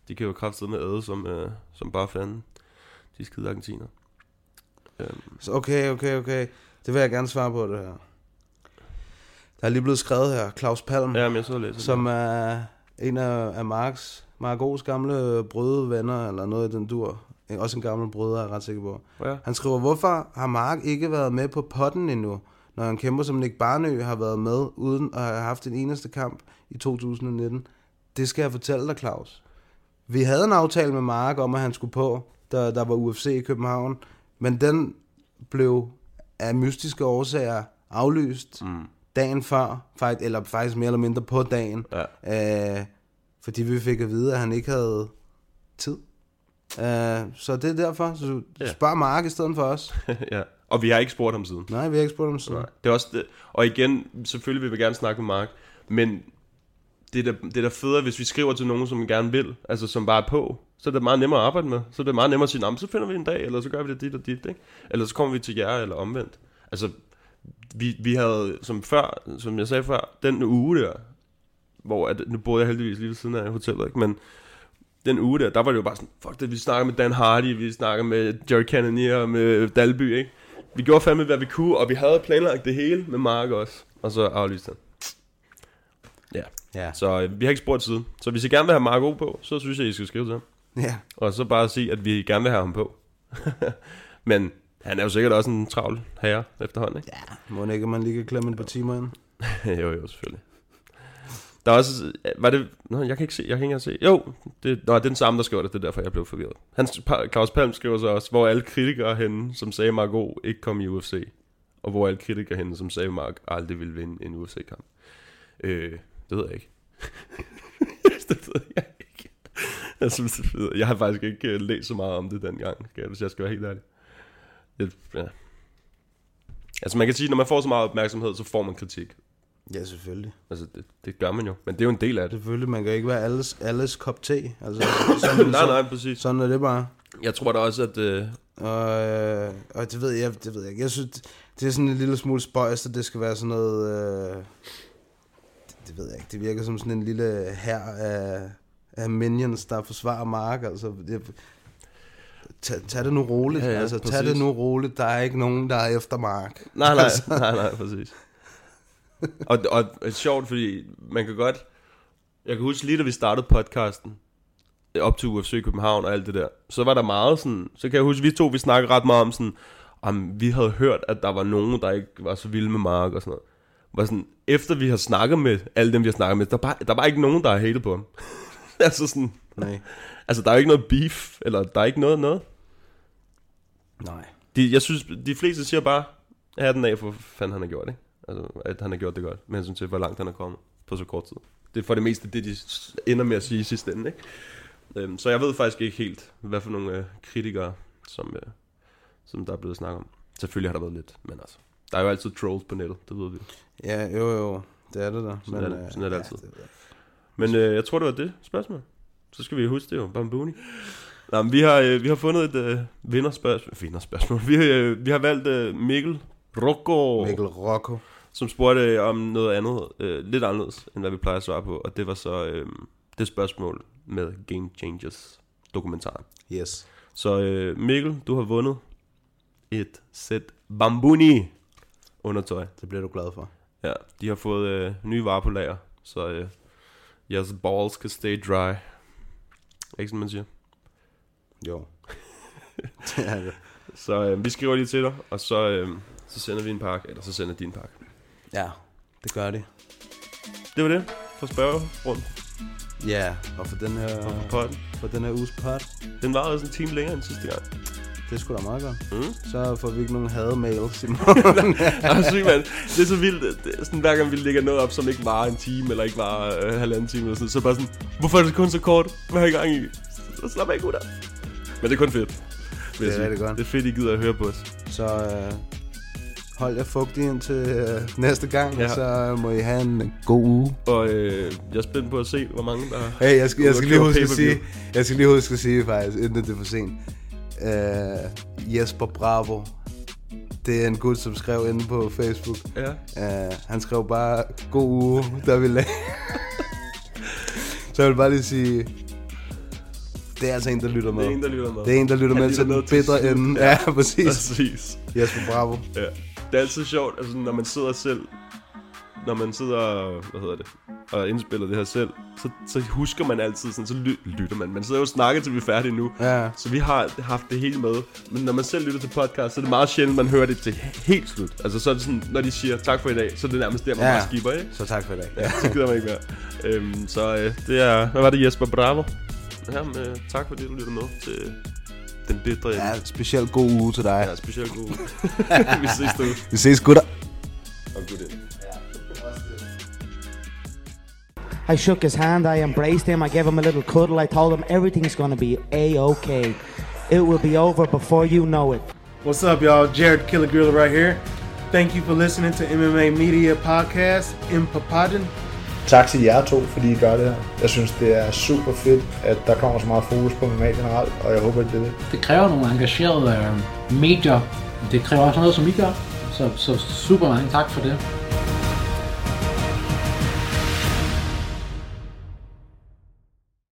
De kan jo kraftedeme med æde som, øh, som bare fanden. De skide argentiner. Øhm, Så okay, okay, okay. Det vil jeg gerne svare på, det her. Der er lige blevet skrevet her, Claus Palm. Ja, men jeg så læser Som er en af, af Marks, Margos gamle brødvenner, eller noget i den dur. Også en gammel brødre, er jeg ret sikker på. Ja. Han skriver, hvorfor har Mark ikke været med på potten endnu, når han kæmper som Nick Barnø har været med, uden at have haft en eneste kamp i 2019? Det skal jeg fortælle dig, Claus. Vi havde en aftale med Mark om, at han skulle på, da der var UFC i København, men den blev af mystiske årsager aflyst mm. dagen før, faktisk, eller faktisk mere eller mindre på dagen, ja. øh, fordi vi fik at vide, at han ikke havde tid. Øh, så det er derfor, så spørg Mark i stedet for os. ja. Og vi har ikke spurgt ham siden. Nej, vi har ikke spurgt ham siden. Nej. Det er også det. Og igen, selvfølgelig vil vi gerne snakke med Mark, men det er, da, det er da federe, hvis vi skriver til nogen, som gerne vil, altså som bare er på, så er det meget nemmere at arbejde med. Så er det meget nemmere at sige, "Nå, men så finder vi en dag, eller så gør vi det dit og dit, ikke? Eller så kommer vi til jer, eller omvendt. Altså, vi, vi havde, som før, som jeg sagde før, den uge der, hvor, at, nu boede jeg heldigvis lige ved siden af hotellet, ikke? men den uge der, der var det jo bare sådan, fuck det, vi snakker med Dan Hardy, vi snakker med Jerry Cannonier med Dalby, ikke? Vi gjorde fandme, hvad vi kunne, og vi havde planlagt det hele med Mark også, og så aflyste han. Ja. Ja. Så øh, vi har ikke spurgt siden. Så hvis I gerne vil have Marco på, så synes jeg, I skal skrive til ham. Ja. Og så bare sige, at vi gerne vil have ham på. Men han er jo sikkert også en travl herre efterhånden, ikke? Ja. Må ikke, man lige kan klemme et par timer ind? jo, jo, selvfølgelig. Der er også, øh, var det, nå, jeg kan ikke se, jeg kan ikke engang se, jo, det, nå, det er den samme, der skriver det, det er derfor, jeg blev forvirret. Hans, Claus Palm skriver så også, hvor alle kritikere henne, som sagde, Margot ikke kom i UFC, og hvor alle kritikere henne, som sagde, Mark aldrig ville vinde en UFC-kamp. Øh, det ved jeg ikke. det ved jeg ikke. Altså, jeg, synes, det ved- jeg har faktisk ikke øh, læst så meget om det dengang, skal jeg, hvis jeg skal være helt ærlig. Jeg, ja. Altså man kan sige, når man får så meget opmærksomhed, så får man kritik. Ja, selvfølgelig. Altså det, det gør man jo, men det er jo en del af det. Selvfølgelig, man kan ikke være alles, alles kop te. Altså, Nej, nej, præcis. Sådan er det bare. Jeg tror da også, at... Øh... Og, øh, og det ved jeg, det ved jeg ikke. Jeg synes, det er sådan en lille smule spøjst, at det skal være sådan noget... Øh, det, det ved jeg ikke. Det virker som sådan en lille her af, af minions, der forsvarer Mark. Altså, det, tag, tag det nu roligt. Ja, Ja, altså, tag præcis. det nu roligt. Der er ikke nogen, der er efter Mark. Nej, nej, altså. nej, nej, præcis. og, og det er sjovt, fordi man kan godt... Jeg kan huske lige, da vi startede podcasten, op til UFC København og alt det der, så var der meget sådan... Så kan jeg huske, vi to, vi snakkede ret meget om sådan... Om vi havde hørt, at der var nogen, der ikke var så vilde med Mark og sådan noget. Var sådan, efter vi har snakket med alle dem, vi har snakket med, der, er bare, der var ikke nogen, der har hatet på ham. altså sådan... Nej. Altså, der er jo ikke noget beef, eller der er ikke noget noget. Nej. De, jeg synes, de fleste siger bare, her den af, for fanden han har gjort, ikke? Altså, at han har gjort det godt, med hensyn til, hvor langt han er kommet på så kort tid. Det er for det meste det, de ender med at sige i sidste ende, ikke? Øhm, så jeg ved faktisk ikke helt, hvad for nogle øh, kritikere, som, øh, som der er blevet snakket om. Selvfølgelig har der været lidt, men altså, der er jo altid trolls på nettet, det ved vi. Ja, jo, jo. Det er det der. Sådan, er, det, øh, sådan er det ja, altid. Men øh, jeg tror, det var det spørgsmål. Så skal vi huske det jo, Bambuni. Nå, men vi har, øh, vi har fundet et øh, vinderspørgsmål. Vinderspørgsmål. Vi, øh, vi har valgt øh, Mikkel Rocco. Mikkel Rocco. Som spurgte øh, om noget andet, øh, lidt anderledes, end hvad vi plejer at svare på. Og det var så øh, det spørgsmål med Game Changers dokumentaren. Yes. Så øh, Mikkel, du har vundet et sæt Bambuni undertøj. Det bliver du glad for. Ja, de har fået øh, nye varer på lager. så øh, jeres balls kan stay dry. Ikke sådan, man siger? Jo. det er det. Så øh, vi skriver lige til dig, og så, øh, så sender vi en pakke, eller så sender de en pakke. Ja, det gør de. Det var det for spørgerundt. Ja, og for den her, Og for podden. for den her uges pot. Den var også en time længere end sidste gang. Det sgu da meget godt. Mm. Så får vi ikke nogen hademails i morgen. Mand. Det er så vildt. Det er sådan, hver gang vi lægger noget op, som ikke var en time, eller ikke var øh, halvanden time, eller sådan, så det bare sådan, hvorfor er det kun så kort? Hvad har I gang i? Så slap af, gutter. Men det er kun fedt. Det er rigtig godt. Det er fedt, I gider at høre på os. Så øh, hold jer fugtig indtil øh, næste gang, Ja. ja. så må I have en god uge. Og øh, jeg er spændt på at se, hvor mange der Hey, jeg skal, jeg skal lige huske at sige, jeg skal lige huske at sige faktisk, inden det er for sent. Uh, Jesper Bravo, det er en gut, som skrev inde på Facebook. Ja. Uh, han skrev bare, god uge, der vi lagde. Så jeg vil bare lige sige, det er altså en, der lytter med. Det er en, der lytter med. Det er en, der lytter Han med lytter til den bedre ende. Ja, præcis. Præcis. Jesper Bravo. Ja. Det er altid sjovt, altså når man sidder selv, når man sidder, hvad hedder det, og indspiller det her selv, så, så husker man altid sådan, så ly- lytter man. Man sidder jo og snakker, til vi er færdige nu. Ja. Så vi har haft det hele med. Men når man selv lytter til podcast, så er det meget sjældent, man hører det til helt slut. Altså så er det sådan, når de siger tak for i dag, så er det nærmest der, man Ja. bare skipper, ikke? Så tak for i dag. Ja, så gider man ikke mere. Øhm, så øh, det er, hvad var det, Jesper Bravo? Jamen, øh, tak fordi du lytter med til den bedre ende. Ja, specielt god uge til dig. Ja, specielt god uge. vi ses derude. Vi ses, gutter. Og good ind. I shook his hand, I embraced him, I gave him a little cuddle, I told him everything's gonna be a-okay. It will be over before you know it. What's up, y'all? Jared Killer Gorilla right here. Thank you for listening to MMA Media Podcast, Impapadden. Tak til jer to, fordi I gør det her. Jeg synes, det er super fedt, at der kommer så meget fokus på MMA generelt, og jeg håber, at det er det. Det kræver nogle engagerede øh, medier. Det kræver også noget, som I gør. Så, så super mange tak for det.